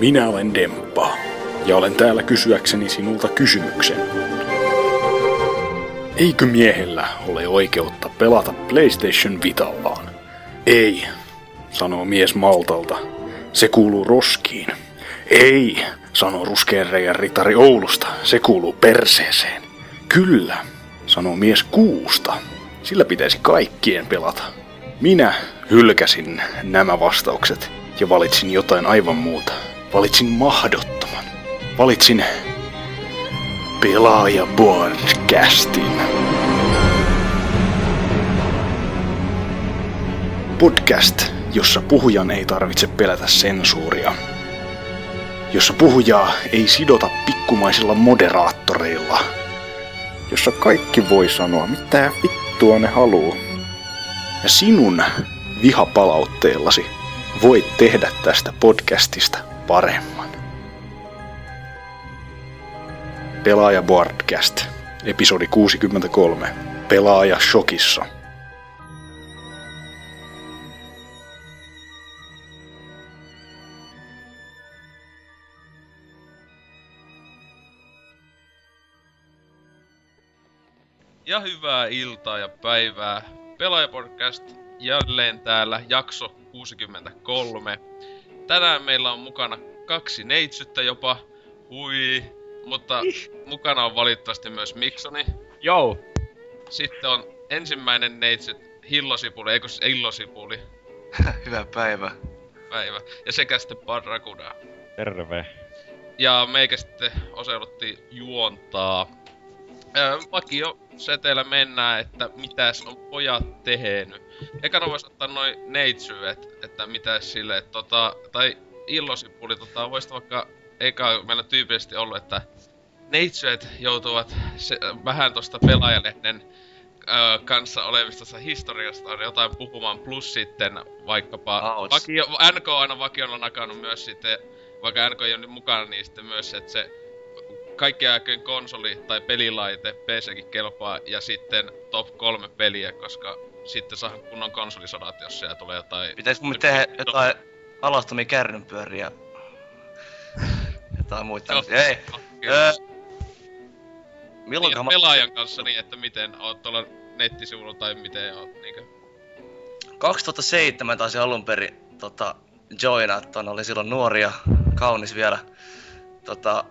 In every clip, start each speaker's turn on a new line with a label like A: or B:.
A: Minä olen Demppa, ja olen täällä kysyäkseni sinulta kysymyksen. Eikö miehellä ole oikeutta pelata PlayStation Vitallaan? Ei, sanoo mies Maltalta. Se kuuluu roskiin. Ei, sanoo ruskeenreijän ritari Oulusta. Se kuuluu perseeseen. Kyllä, sanoo mies Kuusta. Sillä pitäisi kaikkien pelata. Minä hylkäsin nämä vastaukset ja valitsin jotain aivan muuta. Valitsin mahdottoman. Valitsin Pelaaja Podcastin. Podcast, jossa puhujan ei tarvitse pelätä sensuuria. Jossa puhujaa ei sidota pikkumaisilla moderaattoreilla. Jossa kaikki voi sanoa, mitä vittua ne haluu. Ja sinun vihapalautteellasi voit tehdä tästä podcastista paremman. Pelaaja Boardcast, episodi 63. Pelaaja shokissa.
B: Ja hyvää iltaa ja päivää. Pelaajapodcast jälleen täällä, jakso 63. Tänään meillä on mukana kaksi neitsyttä jopa. Hui. Mutta mukana on valitettavasti myös Miksoni.
C: Joo.
B: Sitten on ensimmäinen neitsyt Hillosipuli, eikö se Illosipuli
D: Hyvää päivää.
B: päivä. Ja sekä sitten Barracuda.
C: Terve.
B: Ja meikä sitten oseuduttiin juontaa. Öö, vakio seteellä mennään, että mitäs on pojat tehnyt. Ekana vois ottaa noin neitsyet, että mitäs sille, että tota, tai illosipuli, tota, voisit vaikka, eka meillä tyypillisesti ollut, että neitsyet joutuvat se, vähän tosta pelaajalehden öö, kanssa olevista historiasta on jotain puhumaan, plus sitten vaikkapa
D: Auts.
B: vakio, NK on aina vakiona nakannut myös sitten, vaikka NK ei ole nyt mukana, niin sitten myös, että se kaikkien aikojen konsoli tai pelilaite PCkin kelpaa ja sitten top kolme peliä, koska sitten saa kunnon konsolisodat, jos siellä tulee jotain...
D: Pitäisikö me tehdä jotain alastomia kärrynpyöriä? Jotain muita
B: Joo.
D: Ei. Öö,
B: niin,
D: milloinkohan
B: että pelaajan kanssa niin, että miten oot tuolla nettisivulla tai miten oot niinkö...
D: 2007 taisi alun perin tota, joinaa ton, oli silloin nuoria, kaunis vielä. Tota,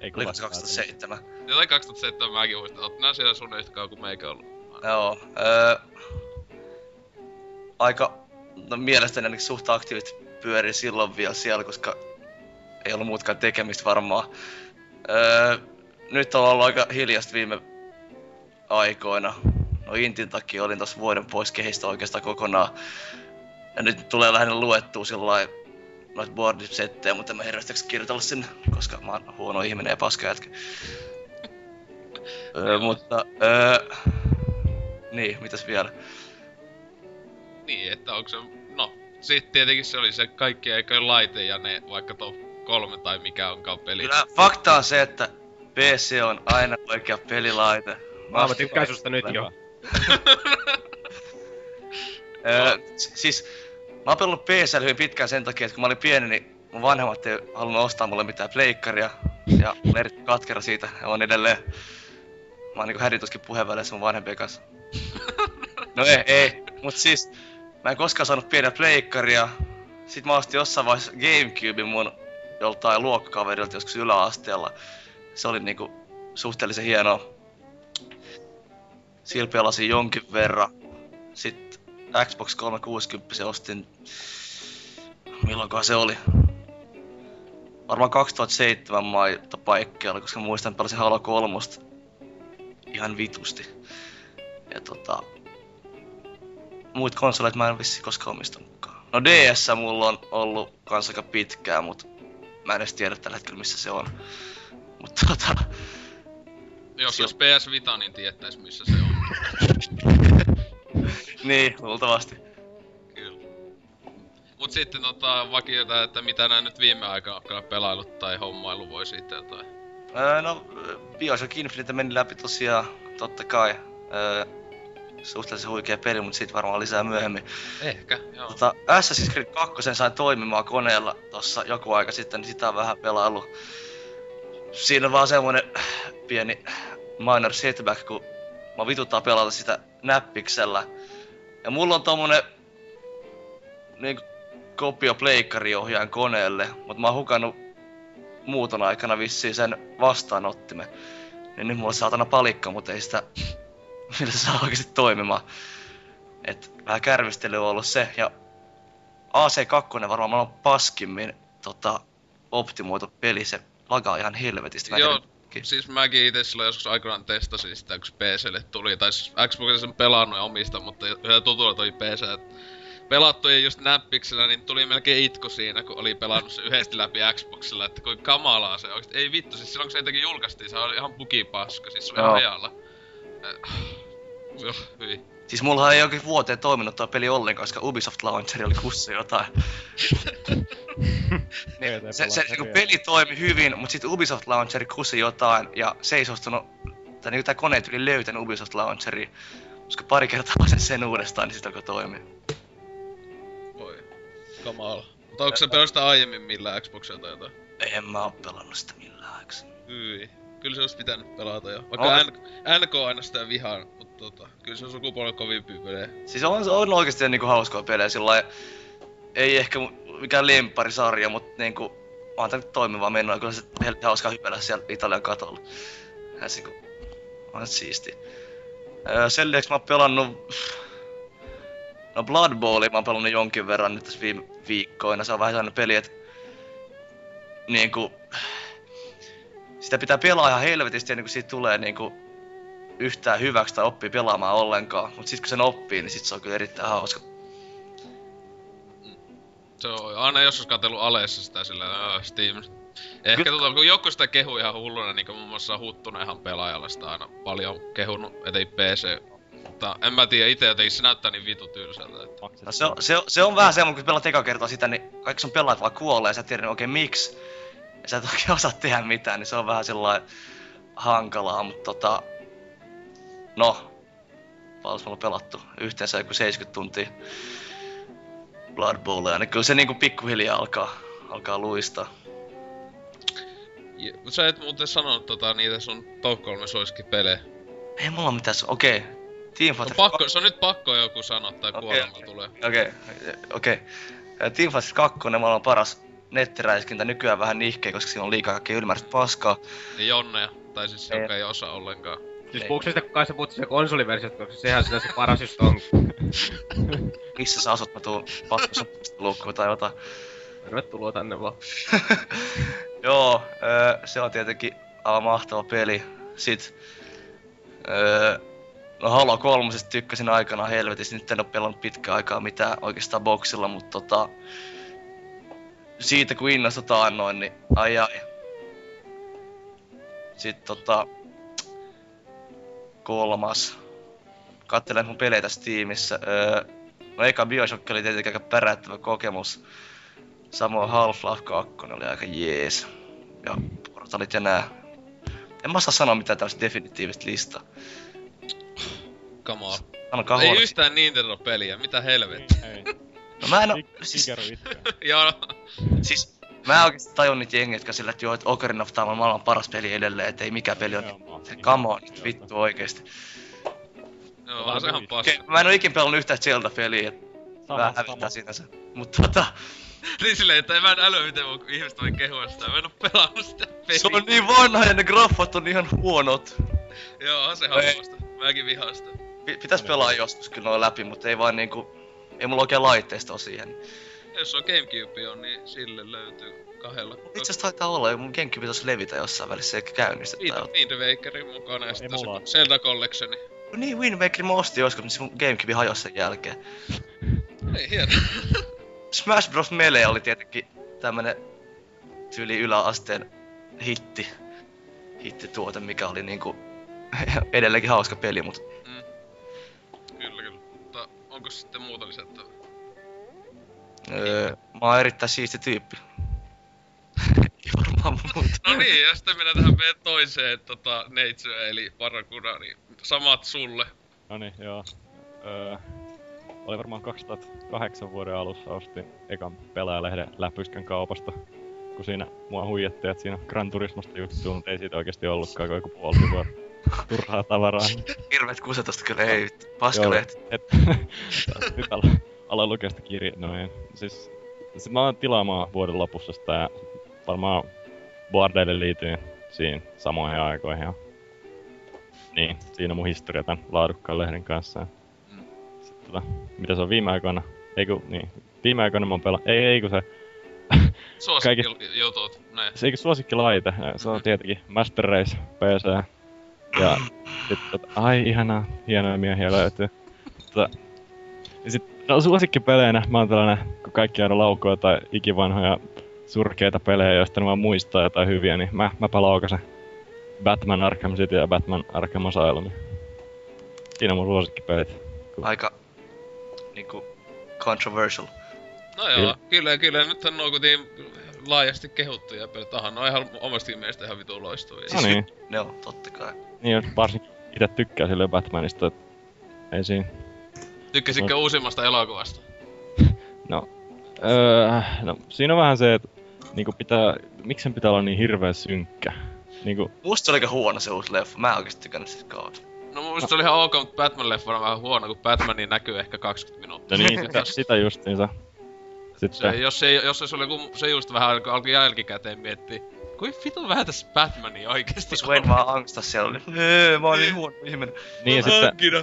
C: Ei
D: oliko se
C: kuulostaa
D: 2007?
B: Jotain 2007 mäkin muistan, oot nää siellä sun yhtä kauan kuin meikä ollut.
D: Joo. Öö, aika, no mielestäni ainakin suht aktiivisesti pyörii silloin vielä siellä, koska ei ollut muutkaan tekemistä varmaan. Öö, nyt on ollut aika hiljasta viime aikoina. No Intin takia olin tossa vuoden pois kehistä oikeastaan kokonaan. Ja nyt tulee lähinnä luettua sillä noita boardisettejä, mutta en mä hirveästi kirjoitella sinne, koska mä oon huono ihminen ja paska jätkä. öö, mutta, öö, niin, mitäs vielä?
B: Niin, että onko se... No, sit tietenkin se oli se kaikki eikö laite ja ne vaikka top kolme tai mikä onkaan peli.
D: Kyllä fakta on se, että PC on aina oikea pelilaite.
C: Mä, mä tykkään susta nyt jo.
D: Öö, siis, mä oon pelannut PC hyvin pitkään sen takia, että kun mä olin pieni, niin mun vanhemmat ei halunnut ostaa mulle mitään pleikkaria. Ja mä olin erittäin katkera siitä, ja on edelleen. Mä oon niinku hädituskin puheenväleissä mun vanhempien kanssa. No ei, ei. Mut siis, mä en koskaan saanut pientä pleikkaria. Sitten mä ostin jossain vaiheessa Gamecubein mun joltain luokkakaverilta joskus yläasteella. Se oli niinku suhteellisen hienoa. Sillä jonkin verran. Sitten Xbox 360 se ostin... Milloinkohan se oli? Varmaan 2007 maita paikkeilla, koska muistan pelasin Halo 3 ihan vitusti. Ja tota... Muut konsolit mä en vissi koskaan omistanutkaan. No DS mulla on ollut kans aika pitkään, mut mä en edes tiedä tällä hetkellä missä se on. Mutta tota...
B: Jos olisi PS Vita, niin tiettäis missä se on.
D: niin, luultavasti.
B: Kyllä. Mut sitten tota, vakiota, että mitä nää nyt viime onkaan pelailut tai hommailu voi siitä jotain.
D: Öö, no, Bioshock Infinite meni läpi tosiaan, totta kai. Öö, suhteellisen huikea peli, mutta siitä varmaan lisää myöhemmin.
B: Ehkä, joo.
D: Tota, Assassin's Creed 2 sain toimimaan koneella tossa joku aika sitten, niin sitä on vähän pelaillut. Siinä on vaan semmonen pieni minor setback, kun mä vituttaa pelata sitä näppiksellä. Ja mulla on tommonen niin kopio pleikkariohjaajan koneelle, mutta mä oon hukannut muuton aikana vissiin sen vastaanottimen. Niin nyt mulla on saatana palikka, mutta ei sitä millä se saa oikeesti toimimaan. Et vähän kärvistely on ollut se, ja AC2 varmaan on paskimmin tota, optimoitu peli, se lagaa ihan helvetisti. Mä
B: Joo,
D: tiedä,
B: siis mäkin itse silloin joskus aikoinaan testasin sitä, kun PClle tuli. Tai siis Xboxilla sen pelannut ja omista, mutta yhdellä tutulla toi PC. Pelattu ja just näppiksellä, niin tuli melkein itku siinä, kun oli pelannut se yhdesti läpi Xboxilla, että kuin kamalaa se oikeesti. Ei vittu, siis silloin kun se jotenkin julkaistiin, se oli ihan bugipaska, siis se oli
D: Joo.
B: ihan. Äh, Joo, hyi.
D: Siis mullahan ei oikein vuoteen toiminut tuo peli ollenkaan, koska Ubisoft Launcheri oli kussi jotain. niin, se, se niinku peli toimi hyvin, mutta sitten Ubisoft Launcheri kusi jotain, ja se ei suostunut, tai niinku tää kone tuli löytänyt Ubisoft Launcheri, koska pari kertaa sen sen uudestaan, niin sit alkoi toimia.
B: Voi. Kamala. Mutta onko se pelasta aiemmin millään Xboxilla tai jotain?
D: En mä oo pelannut sitä millään.
B: Hyi. Kyllä se olisi pitänyt pelata jo.
D: On.
B: Vaikka NK, NK aina sitä vihaan, mutta tota, kyllä se on sukupolven kovimpia pelejä.
D: Siis on, on oikeesti niinku hauskoja pelejä sillä ei ehkä mikään lempparisarja, mutta niinku on tää nyt toimivaa menoa, kyllä se helvetin hauskaa hypäillä siellä Italian katolla. Ja se kun on siisti. Öö, sen lisäksi mä oon pelannut... No Blood Bowlia mä oon pelannut jonkin verran nyt tässä viime viikkoina. Se on vähän sellainen peli, että niinku... Sitä pitää pelaa ihan helvetisti ennen kuin siitä tulee niinku yhtään hyväksi tai oppii pelaamaan ollenkaan. Mut sit kun sen oppii, niin sit se on kyllä erittäin hauska.
B: Se on aina joskus katsellut Aleessa sitä sillä uh, Steam. Ehkä
D: Kyllä.
B: tota, kun joku sitä kehu ihan hulluna, niin kuin muun muassa Huttunenhan pelaajalla sitä aina paljon kehunut, ettei PC. Mutta en mä tiedä, itse jotenkin se näyttää niin vitu tylsältä, että...
D: No se, on, se, on, se on vähän semmoinen, kun pelaat eka kertaa sitä, niin kaikki sun pelaajat vaan kuolee ja sä et tiedä oikein miksi. Sä et oikein osaa tehdä mitään, niin se on vähän sellainen hankalaa, mutta tota... No, paljon mulla on pelattu? Yhteensä joku 70 tuntia Blood Bowlia, niin kyllä se niinku pikkuhiljaa alkaa, alkaa luistaa.
B: Ja, sä et muuten sanonut tota niitä sun top 3 suosikkipelejä.
D: Ei mulla mitään, su- okei. Okay. Team
B: On
D: Fighter
B: pakko, se on nyt pakko joku sanoa tai
D: Okei.
B: kuolema tulee.
D: Okei, okei. Team Fighter 2 on maailman paras nettiräiskintä nykyään vähän nihkeä, koska siinä on liikaa kaikkea ylimääräistä paskaa.
B: Ja Jonneja, tai siis
D: Ei.
B: joka ei osaa ollenkaan.
C: Siis se kun kai sä puhut siitä konsoliversiota, koska sehän sitä se paras just on.
D: Missä sä asut, mä tuun paskassa luukkuun tai jotain.
C: Tervetuloa tänne vaan.
D: Joo, öö, se on tietenkin aivan mahtava peli. Sit, öö, no Halo 3 tykkäsin aikana helvetisti, nyt en oo pelannut pitkään aikaa mitään oikeastaan boksilla, mutta tota... Siitä kun innostutaan noin, niin ai ai. Sitten tota... Kolmas. Kattelen mun pelejä tässä tiimissä. Öö, no eka Bioshock oli tietenkin aika päräyttävä kokemus. Samoin Half-Life 2 oli aika jees. Ja portalit ja nää. En mä osaa sanoa mitään tällaista definitiivistä listaa.
B: Come on.
D: Sanokaa
B: Ei yhtään Nintendo-peliä, mitä helvettiä.
C: Ei,
D: No mä en oo, siis.
B: Joo,
D: siis mä en oikeesti tajun niitä jengiä, jotka sillä, että joo, että Ocarina of Time on maailman paras peli edelleen, että ei mikä peli on. Se come on, nyt vittu oikeesti.
B: joo, on se ihan paska.
D: Mä en oo ikin pelannut yhtään Zelda-peliä, et vähän hävittää sinänsä. Mutta tota,
B: Niin silleen, että en mä en älyä miten mun ihmiset voi kehua sitä. Mä en oo pelannut sitä peliä.
D: se on niin vanha ja ne graffat on ihan huonot.
B: Joo, on se
D: Ei.
B: halusta. Mäkin vihaan sitä.
D: Pi- Pitäis pelaa joskus kyllä noin läpi, mutta ei vaan niinku... Ei mulla oikein laitteistoa siihen.
B: Jos on Gamecube on, niin sille löytyy kahdella.
D: Itse asiassa taitaa olla, ja mun Gamecube pitäis levitä jossain välissä eikä käynnistä tai
B: Wind, Wind Wakerin mukana ja sitten se. Zelda Collectioni.
D: No niin, Wind Waker mä ostin joskus, mutta se mun Gamecube hajosi sen jälkeen.
B: Ei hieno.
D: Smash Bros. Melee oli tietenkin tämmönen tyyli yläasteen hitti. Hittituote, mikä oli niinku edelleenkin hauska peli, mutta
B: onko sitten muuta lisättävää?
D: öö, mä oon erittäin siisti tyyppi. Ei varmaan muuta.
B: No niin, ja sitten mennään tähän meidän toiseen tota, neitsyä, eli Parakuda, niin samat sulle.
C: Noniin, joo.
E: öö, oli varmaan 2008 vuoden alussa ostin ekan pelaajalehden läpyskän kaupasta. Kun siinä mua huijattiin, että siinä Gran Turismosta juttu, mutta ei siitä oikeasti ollutkaan kuin joku puoli sivua turhaa tavaraa.
D: Hirveet kusetusta kyllä ei, paskalehti.
E: Et, nyt ala, ala lukea sitä kirjaa, no ei. Siis, siis mä oon tilaamaan vuoden lopussa sitä ja varmaan Boardeille liityin siinä samoihin aikoihin. Ja... Niin, siinä on mun historia tämän laadukkaan lehden kanssa.
B: Mm.
E: Sitten, tota, mitä se on viime aikoina? Ei kun, niin. Viime aikoina mä oon pela... Ei, ei kun se...
B: Suosikkijutut, ne.
E: Se eikö suosikkilaite? Se on tietenkin Master Race PC. Ja sit, tota, ai ihanaa, hienoja miehiä löytyy. Tota, ja sit, no suosikkipeleinä mä oon tällainen, kun kaikki aina laukoo jotain ikivanhoja surkeita pelejä, joista ne vaan muistaa jotain hyviä, niin mä, mäpä laukasen Batman Arkham City ja Batman Arkham Asylum. Siinä on mun suosikkipelit.
D: Aika niinku controversial.
B: No joo, kyllä, kyllä. Nythän nuo kuitenkin laajasti kehuttuja pelit. Tähän on ihan omasta mielestä ihan vitun loistuvia.
E: No niin,
D: Ne on, totta kai.
E: niin jos varsinkin itse tykkää silleen Batmanista, että ei siinä
B: Tykkäsitkö uusimmasta elokuvasta?
E: No, öö, no siinä on vähän se, että niinku pitää, miksi sen pitää olla niin hirveä synkkä? Niinku,
D: Musta se oli aika huono se uusi leffa, mä en oikeesti tykännyt siitä kauheasti.
B: No mun mielestä se oli ihan ok, mutta Batman-leffa on vähän huono, kun Batmanin näkyy ehkä 20 minuuttia.
E: no niin, sitä, sitä justiinsa.
B: Se,
E: Sitten,
B: jos, se, jos se oli joku, se just vähän alkoi alkoi jälkikäteen miettiä, kuin vitun vähän tässä Batmania oikeesti
D: Siis Wayne vaan angstas siellä. Öö, mä oon niin huono ihminen.
E: niin ja sitten,
B: Hankina,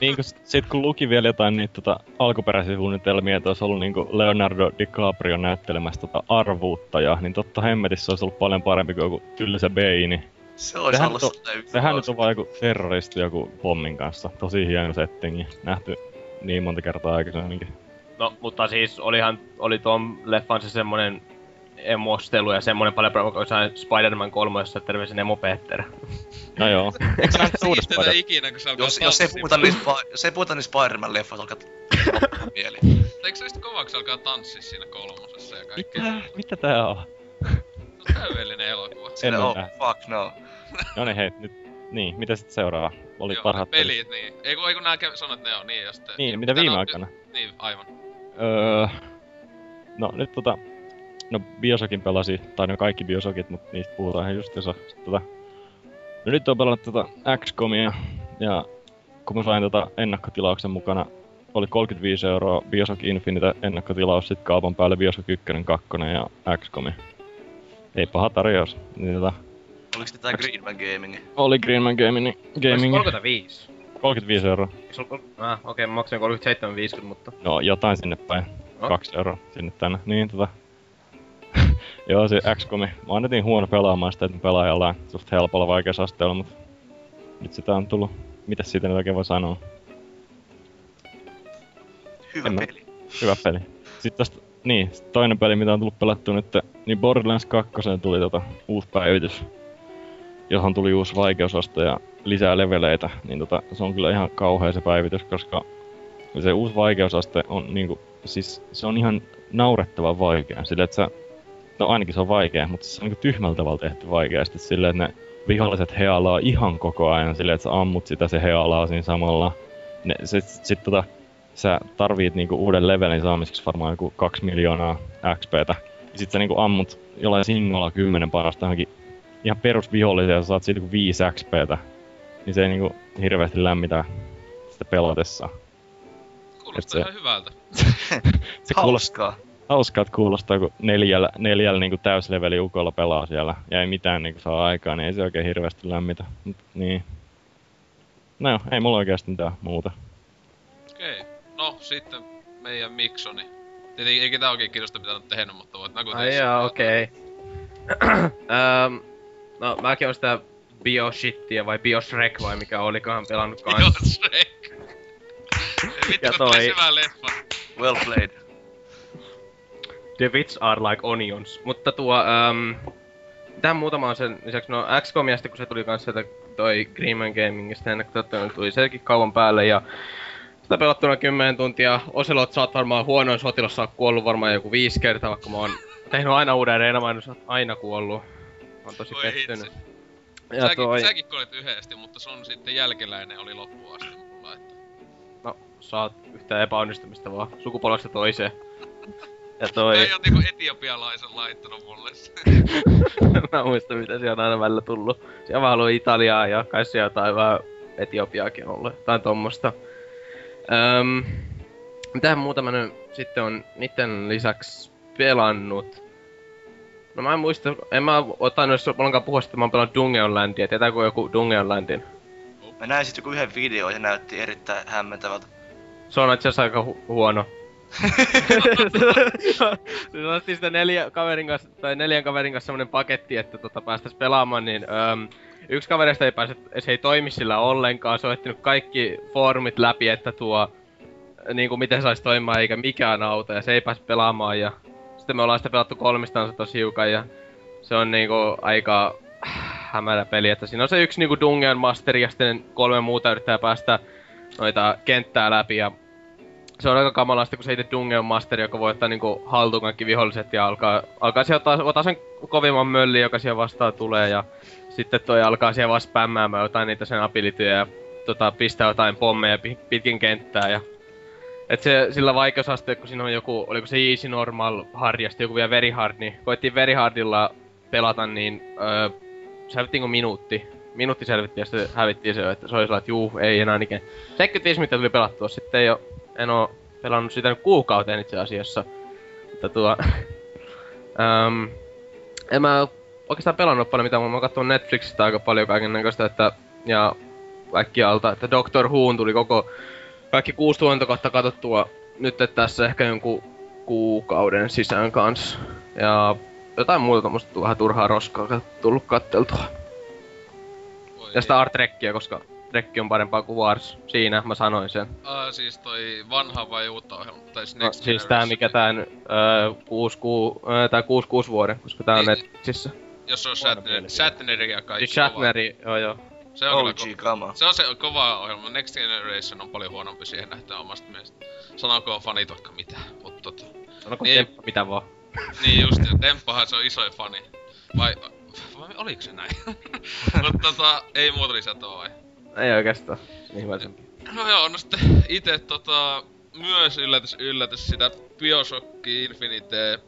E: niin kun, sit kun luki vielä jotain niitä tota, alkuperäisiä suunnitelmia, että olisi ollut niinku Leonardo DiCaprio näyttelemässä tota arvuuttajaa, niin totta hemmetissä olisi ollut paljon parempi kuin joku tylsä Bane.
D: Se olisi
E: Sehän
D: ollut
E: on-
D: yksi
E: Sehän nyt on vaan joku terroristi joku pommin kanssa. Tosi hieno settingi. Nähty niin monta kertaa aikaisemminkin.
C: No, mutta siis olihan, oli tuon leffan se semmonen emostelu ja semmonen paljon provokoisa Spider-Man 3, jossa terveisin emo Peter.
E: No joo. Eikö sä nähnyt uudesta
B: Siistetä
E: Spider-
B: ikinä, kun se alkaa
D: Jos, jos ei puhuta niistä, spa- jos ei puhuta niistä Spider-Man-leffoista, alkaa loppuun mieli.
B: Eikö se just kovaksi alkaa tanssia siinä kolmosessa ja kaikkea?
E: Mitä? Mitä tää on?
B: Se on täydellinen elokuva.
E: En
D: no,
E: oo nähnyt.
D: fuck no.
E: No niin hei, nyt. Niin, mitä sitten seuraa? Oli
B: Joo,
E: parhaat
B: ne pelit, niin. Ei kun, ei kun nää käy, sanot, ne on, niin ja sitten...
E: Niin, mitä viime aikana?
B: Niin, aivan.
E: Öö, no nyt tota... No Biosokin pelasi, tai no kaikki Biosokit, mutta niistä puhutaan ihan justiinsa. Tota, no nyt on pelannut tota XCOMia, ja kun mä sain tota ennakkotilauksen mukana, oli 35 euroa Bioshock Infinite ennakkotilaus, sit kaupan päälle Bioshock 1, 2 ja XCOMi. Ei paha tarjous. Niin tota,
D: Oliko sitten tää Greenman Gaming?
E: oli Greenman Gaming, Gaming
C: 35.
E: 35 euroa.
C: Ah, okei, mä maksoin 37,50, mutta...
E: No jotain sinne päin.
C: No.
E: Kaksi euroa sinne tänne. Niin tota... Joo, se XCOMi. Mä oon niin huono pelaamaan sitä, että mä pelaan jollain suht helpolla vaikeusasteella, mutta... Nyt sitä on tullut... Mitäs siitä nyt oikein voi sanoa?
D: Hyvä
E: En mä-
D: peli.
E: Hyvä peli. Sitten tästä... Niin, sit toinen peli, mitä on tullut pelattua nyt, niin Borderlands 2 tuli tota uusi päivitys. Johon tuli uusi vaikeusaste ja lisää leveleitä, niin tota, se on kyllä ihan kauhea se päivitys, koska se uusi vaikeusaste on niinku, siis se on ihan naurettavan vaikea. Sillä että sä, no ainakin se on vaikea, mutta se on niinku tyhmällä tavalla tehty vaikeasti silleen, että ne viholliset healaa ihan koko ajan silleen, että sä ammut sitä, se healaa siinä samalla. Ne, sit, sit tota, sä tarvit niinku uuden levelin saamiseksi varmaan joku 2 miljoonaa XPtä. Ja sit sä niinku ammut jollain singolla 10 parasta johonkin ihan perusvihollisia ja saat siitä joku 5 XPtä. Niin se ei niinku hirveästi lämmitä sitä pelotessa.
B: Kuulostaa
E: se-
B: ihan hyvältä.
E: Se kuulostaa
D: Hauskaa.
E: hauskaa, että kuulostaa, kun neljällä, neljällä niinku täysleveli ukolla pelaa siellä ja ei mitään niinku saa aikaa, niin ei se oikein hirveästi lämmitä. Mut, niin. No joo, ei mulla oikeasti mitään muuta.
B: Okei. No, sitten meidän Miksoni. Tietenkin ei ketään oikein kiinnosta mitä on tehnyt, mutta voit nakuta.
C: Ai jaa, okei. Öm, no, mäkin on sitä Bioshittia vai Bioshrek vai mikä olikohan pelannut kans.
B: Shrek. Ei vittu,
C: Ja
B: kun tuli
C: toi-
B: hyvä leffa.
D: Well played.
C: The wits are like onions. Mutta tuo, um, mitä muuta mä oon sen lisäksi, no XCOM ja sitten kun se tuli kanssa sieltä toi Greenman Gamingista ennen kuin niin tuli sekin kauan päälle ja sitä pelattuna 10 tuntia. Oselot sä oot varmaan huonoin sotilas, sä oot kuollut varmaan joku viisi kertaa, vaikka mä oon tehnyt aina uuden areenan, mä sä oot aina kuollut. Mä oon tosi
B: Voi
C: pettynyt.
B: hitsi.
C: Ja
B: Säkin,
C: toi,
B: säkin kuolit yhdesti, mutta sun sitten jälkeläinen oli loppuun asti mulla. Että...
C: saat yhtään epäonnistumista vaan sukupolvesta toiseen. Ja toi...
B: Ei oo niinku etiopialaisen laittanut mulle se.
C: mä muistan mitä siellä on aina välillä tullut. Siellä vaan ollut Italiaa ja kai siellä jotain vähän Etiopiaakin on ollut. Jotain tommosta. Öm, mitähän muuta mä nyt sitten on niiden lisäksi pelannut? No mä en muista, en mä ottanut edes ollenkaan puhua, että mä oon pelannut Dungeon Landia. Tietääkö joku Dungeon Landin?
D: Mä näin sit joku yhden videon ja näytti erittäin hämmentävältä.
C: Se on itse aika hu- huono. Se otettiin sitä neljä kaverin kanssa, tai neljän kaverin kanssa semmonen paketti, että tota päästäis pelaamaan, niin öm, yksi kaverista ei pääse, se ei toimi sillä ollenkaan, se on ehtinyt kaikki foorumit läpi, että tuo, niinku miten sais toimimaan eikä mikään auta, ja se ei pääse pelaamaan, ja sitten me ollaan sitä pelattu kolmistansa tosi hiukan, ja se on niinku aika hämärä peli, että siinä on se yksi niinku Dungeon Masteri, ja sitten kolme muuta yrittää päästä noita kenttää läpi, ja se on aika kamalasta, kun se itse Dungeon Master, joka voi ottaa niinku haltuun kaikki viholliset ja alkaa, alkaa sieltä ottaa, ottaa sen kovimman möllin, joka siellä vastaan tulee ja sitten toi alkaa siellä vaan spämmäämään jotain niitä sen abilityjä ja tota, pistää jotain pommeja pi- pitkin kenttää ja et se sillä vaikeusaste, kun siinä on joku, oliko se easy normal hard ja joku vielä very hard, niin koettiin very hardilla pelata, niin öö, selvittiinkö minuutti? Minuutti selvittiin ja sitten hävittiin se, että se oli sellainen, että juu, ei enää ikinä. 75 mitä tuli pelattua, sitten oo en oo pelannut sitä nyt kuukauteen itse asiassa. Mutta tuo... um, en mä oikeastaan pelannut paljon mutta mä oon Netflixistä aika paljon kaiken näköistä, että... Ja alta, että Doctor Whoon tuli koko... Kaikki kuusi tuotantokautta katsottua nyt että tässä ehkä jonkun kuukauden sisään kanssa. Ja jotain muuta tommoista vähän turhaa roskaa tullut katteltua.
B: Voi
C: Ja Star Trekkiä, koska Trekki on parempaa kuin Wars. Siinä mä sanoin sen.
B: Ah, siis toi vanha vai uutta ohjelma? Tai siis
C: No,
B: Next
C: siis tää mikä tän öö, 6 ku, öö, tää 6 6 vuoden, koska tää on
B: Niin.
C: Netflixissä.
B: Jos se on Shatner,
E: mieli.
B: Shatneri ja kaikki.
C: Siis Shatneri, joo joo.
B: Se on,
D: OG kama.
B: se on se kova ohjelma. Next Generation on paljon huonompi siihen nähtöön omasta mielestä. Sanokoon fanit vaikka mitä, mutta tota...
C: Sanoko
B: Niin.
C: Temppa mitä vaan.
B: Niin just, ja Demppahan se on isoin fani. Vai, vai oliko se näin? mutta tota, ei muuta lisätä vai?
C: Ei oikeastaan. Niin hyvällisempi.
B: No joo, no sitten ite tota, myös yllätys yllätys sitä Bioshock Infinite.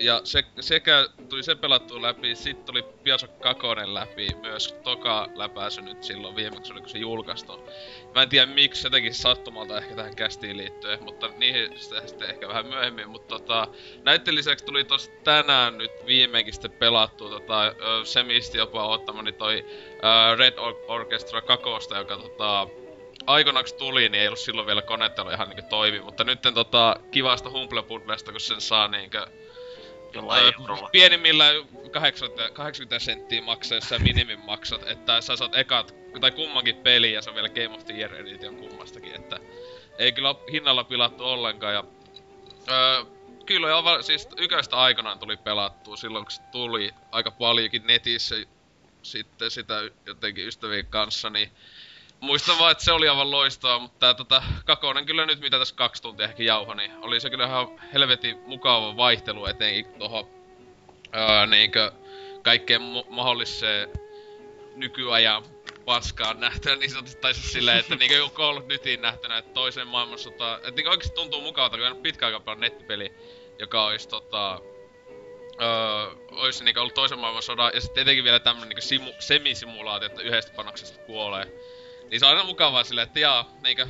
B: Ja se, sekä tuli se pelattua läpi, sit tuli Bioshock 2 läpi, myös toka läpäisy nyt silloin viimeksi oli kun se julkaistu. Mä en tiedä miksi, se teki sattumalta ehkä tähän kästiin liittyen, mutta niihin sitten ehkä vähän myöhemmin. Mutta tota, näiden lisäksi tuli tos tänään nyt viimeinkin sitten pelattua tota, ö, semisti jopa ottamani toi ö, Red Or- Orchestra 2, joka tota, aikoinaksi tuli, niin ei ollut silloin vielä konettelu ihan niinku toimi, mutta nyt tota kivasta Humble Bundlesta, kun sen saa niinkö
D: Jollain eurolla.
B: Pienimmillään 80, 80 senttiä maksaa, jos sä minimin maksat, että sä saat ekat, tai kummankin peli ja se on vielä Game of the Year edition kummastakin, että ei kyllä hinnalla pilattu ollenkaan ja öö, kyllä jo siis yköistä aikanaan tuli pelattua silloin kun se tuli aika paljonkin netissä sitten sitä jotenkin ystävien kanssa, niin Muistan vaan, että se oli aivan loistavaa, mutta tää tota, kakonen kyllä nyt mitä tässä kaksi tuntia ehkä jauho, niin oli se kyllä ihan helvetin mukava vaihtelu etenkin tohon öö, niinkö kaikkeen mu- mahdolliseen nykyajan paskaan nähtynä niin sanotusti, tai siis silleen, että niinkö joku Call of Dutyin nähtynä, että toisen maailmansota, että niinkö oikeesti tuntuu mukavalta, kun en pitkään aikaa nettipeli, joka olisi tota, öö, olisi niinku ollut toisen maailmansodan, ja sitten etenkin vielä tämmönen niinku simu, semisimulaatio, että yhdestä panoksesta kuolee. Niin se on aina mukavaa silleen, että jaa, niinkö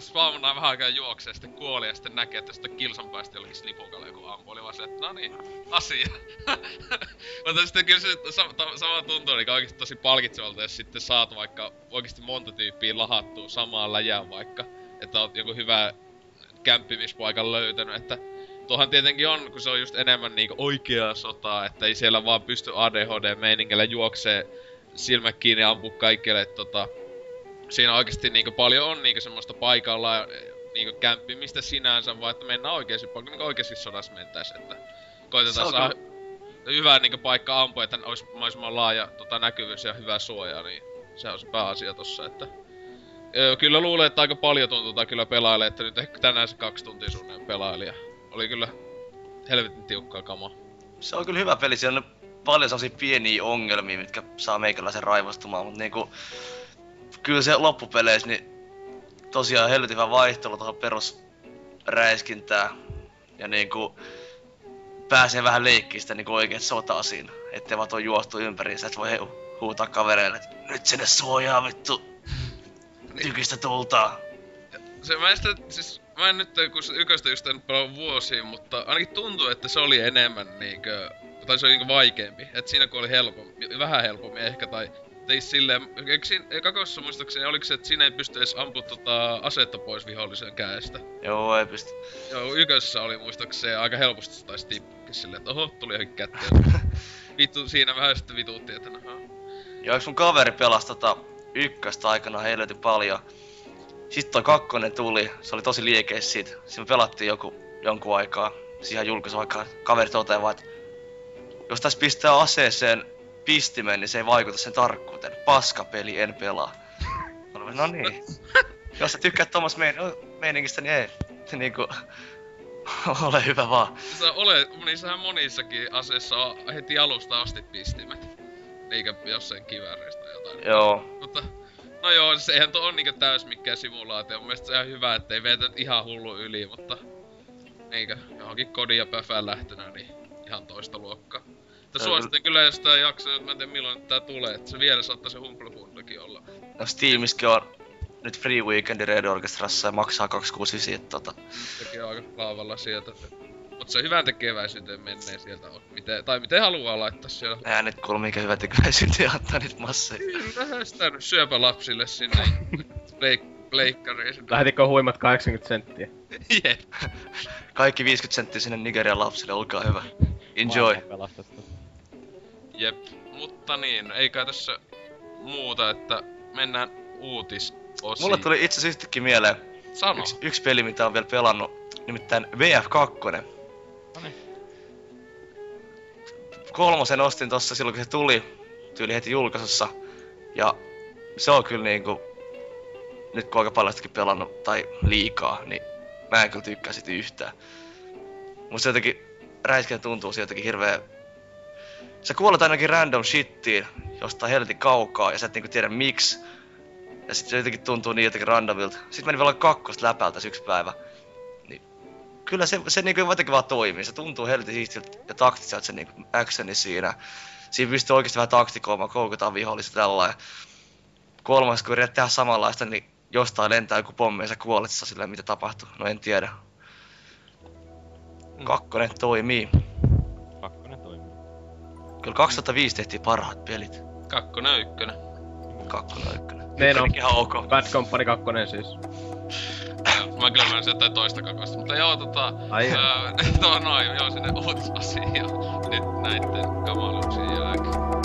B: spaamunaa vähän aikaa juoksee, sitten kuoli ja sitten näkee, että sitten kilsan päästä jollakin slipukalle joku ampu. Oli vaan se, että no niin, asia. Mutta sitten kyllä se sama, sama tuntuu niin oikeesti tosi palkitsevalta, jos sitten saat vaikka oikeesti monta tyyppiä lahattua samaan läjään vaikka. Että oot joku hyvä kämppimispaikan löytänyt, että Tuohan tietenkin on, kun se on just enemmän niinku oikeaa sotaa, että ei siellä vaan pysty ADHD-meiningillä juoksee silmät kiinni ja ampuu kaikille, tota, siinä oikeasti niinku paljon on niinku semmoista paikalla niinku kämppimistä sinänsä, vaan että mennään oikeesti paikkaan, niinku oikeesti sodassa mentäis, että koitetaan saada hyvä niinku paikka ampua, että olisi mahdollisimman laaja tota, näkyvyys ja hyvä suoja, niin se on se pääasia tossa, että Öö, kyllä luulen, että aika paljon tuntuu tai kyllä pelailee, että nyt ehkä tänään se kaksi tuntia suunnilleen pelaili ja oli kyllä helvetin tiukkaa kamaa.
D: Se on kyllä hyvä peli, siellä on paljon sellaisia pieniä ongelmia, mitkä saa meikäläisen raivostumaan, mutta niinku... Kyllä se loppupeleissä, niin tosiaan helvetin hyvä vaihtelu tuohon perusräiskintään. Ja niinku pääsee vähän leikkiä sitä niinku oikeet sotaa siinä. Ettei vaan tuo juostu ympäri, sä et voi hu- huutaa kavereille, että nyt sinne suojaa vittu. Tykistä tultaa.
B: Se mä en sitä, siis mä en nyt, kun yköstä just en pelaa vuosiin, mutta ainakin tuntuu, että se oli enemmän niinkö, tai se oli niinkö vaikeampi. Et siinä kun oli helpompi, vähän helpompi ehkä, tai tei silleen, eikö siinä, kakossa muistaakseni, oliko se, että siinä ei pysty edes ampua tota asetta pois vihollisen käestä?
D: Joo, ei pysty.
B: Joo, ykössä oli muistaakseni aika helposti se taisi tippukin silleen, että oho, tuli johonkin kätteen. Vittu, siinä vähän sitten vituutti, että no,
D: Ja yksi mun kaveri pelasi tota ykköstä aikana helvetin paljon. Sitten toi kakkonen tuli, se oli tosi liikeis siitä. Siinä me pelattiin joku, jonkun aikaa, siihen julkaisuaikaan. Kaveri toteaa vaan, että jos tässä pistää aseeseen pistimen, niin se ei vaikuta sen tarkkuuteen. Paskapeli, en pelaa. No niin. Jos sä tykkäät tommos mein- meiningistä, niin ei. Niinku, ole hyvä vaan.
B: Sä ole, niissähän monissakin aseissa on heti alusta asti pistimet. Eikä jossain kivääreistä tai jotain.
D: Joo.
B: Mutta, no joo, siis eihän tuo on niinkö täys mikään simulaatio. Mun mielestä se on ihan hyvä, ettei veetä ihan hullu yli, mutta... Niinkö, johonkin kodin ja pöfään lähtönä, niin ihan toista luokkaa. Mutta suosittelen kyllä, jos tää jakso, mä en tiedä milloin tää tulee, että se vielä saattaa se Humble Bundlekin olla.
D: No Steamiskin on nyt Free Weekendi Red Orchestrassa ja maksaa 269, että tota.
B: Sekin on aika laavalla sieltä. Mutta se hyvän tekeväisyyteen menee sieltä on. Miten, tai miten haluaa laittaa siellä.
D: Nää nyt kuulu mikä hyvä tekeväisyyttä ja antaa niitä masseja.
B: Vähän sitä nyt syöpälapsille sinne pleik- pleikkariin. sinne.
C: Lähetitkö huimat 80 senttiä?
B: Jep.
D: Kaikki 50 senttiä sinne Nigerian lapsille, olkaa hyvä. Enjoy.
E: Maailman pelastettu.
B: Jep. Mutta niin, eikä tässä muuta, että mennään uutisosiin.
D: Mulle tuli itse asiassa mieleen
B: Sano.
D: yksi, yksi peli, mitä on vielä pelannut, nimittäin VF2.
E: Noniin.
D: Kolmosen ostin tossa silloin, kun se tuli, tyyli heti julkaisussa. Ja se on kyllä niinku, nyt kun aika paljon sitäkin pelannut, tai liikaa, niin mä en kyllä tykkää sitä yhtään. Musta jotenkin räiskinä tuntuu se jotenkin hirveä... Sä kuolet ainakin random shittiin jostain helvetin kaukaa, ja sä et niinku tiedä miksi. Ja sit se jotenkin tuntuu niin jotenkin randomilta. Sitten meni vielä kakkosta läpältä yksi päivä. Niin kyllä se, se niinku jotenkin vaan toimii. Se tuntuu helvetin siistiltä ja taktiselta se niinku actioni siinä. Siinä pystyy oikeesti vähän taktikoimaan, koukutaan vihollista tällä Kolmas, kun yrität tehdä samanlaista, niin jostain lentää joku pommi ja sä kuolet sillä mitä tapahtuu. No en tiedä. Kakkonen toimii.
E: Kakkonen.
D: Kyllä 2005 tehtiin parhaat pelit.
B: Kakkonen ja ykkönen.
D: Kakkonen ja ykkönen.
C: Niin on.
D: Ihan ok.
C: Bad Company 2 siis.
B: Mä kyllä menisin jotain toista kakosta. Mutta joo, tota...
C: Ai.
B: Öö, no noin, joo, sinne uutisosiin ja nyt näitten kamaluuksien jälkeen.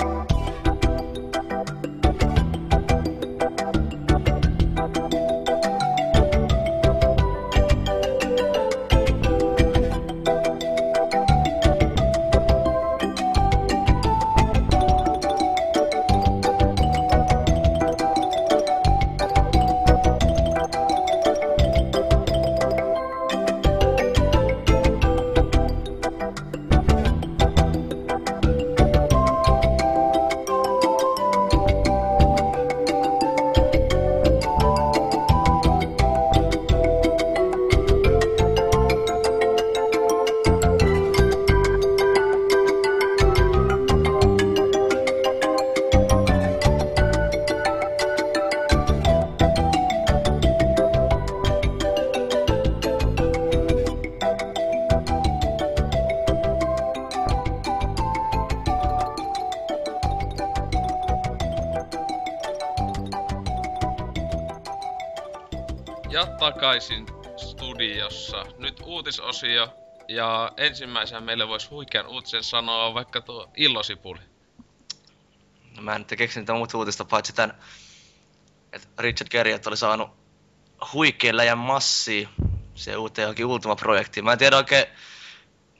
B: Uutisosio. Ja ensimmäisenä meille voisi huikean uutisen sanoa vaikka tuo Illosipuli.
D: No mä en nyt keksinyt mitään muuta uutista, paitsi tän, että Richard Garriott oli saanut huikean läjän massia se uuteen johonkin Ultima-projektiin. Mä en tiedä oikein,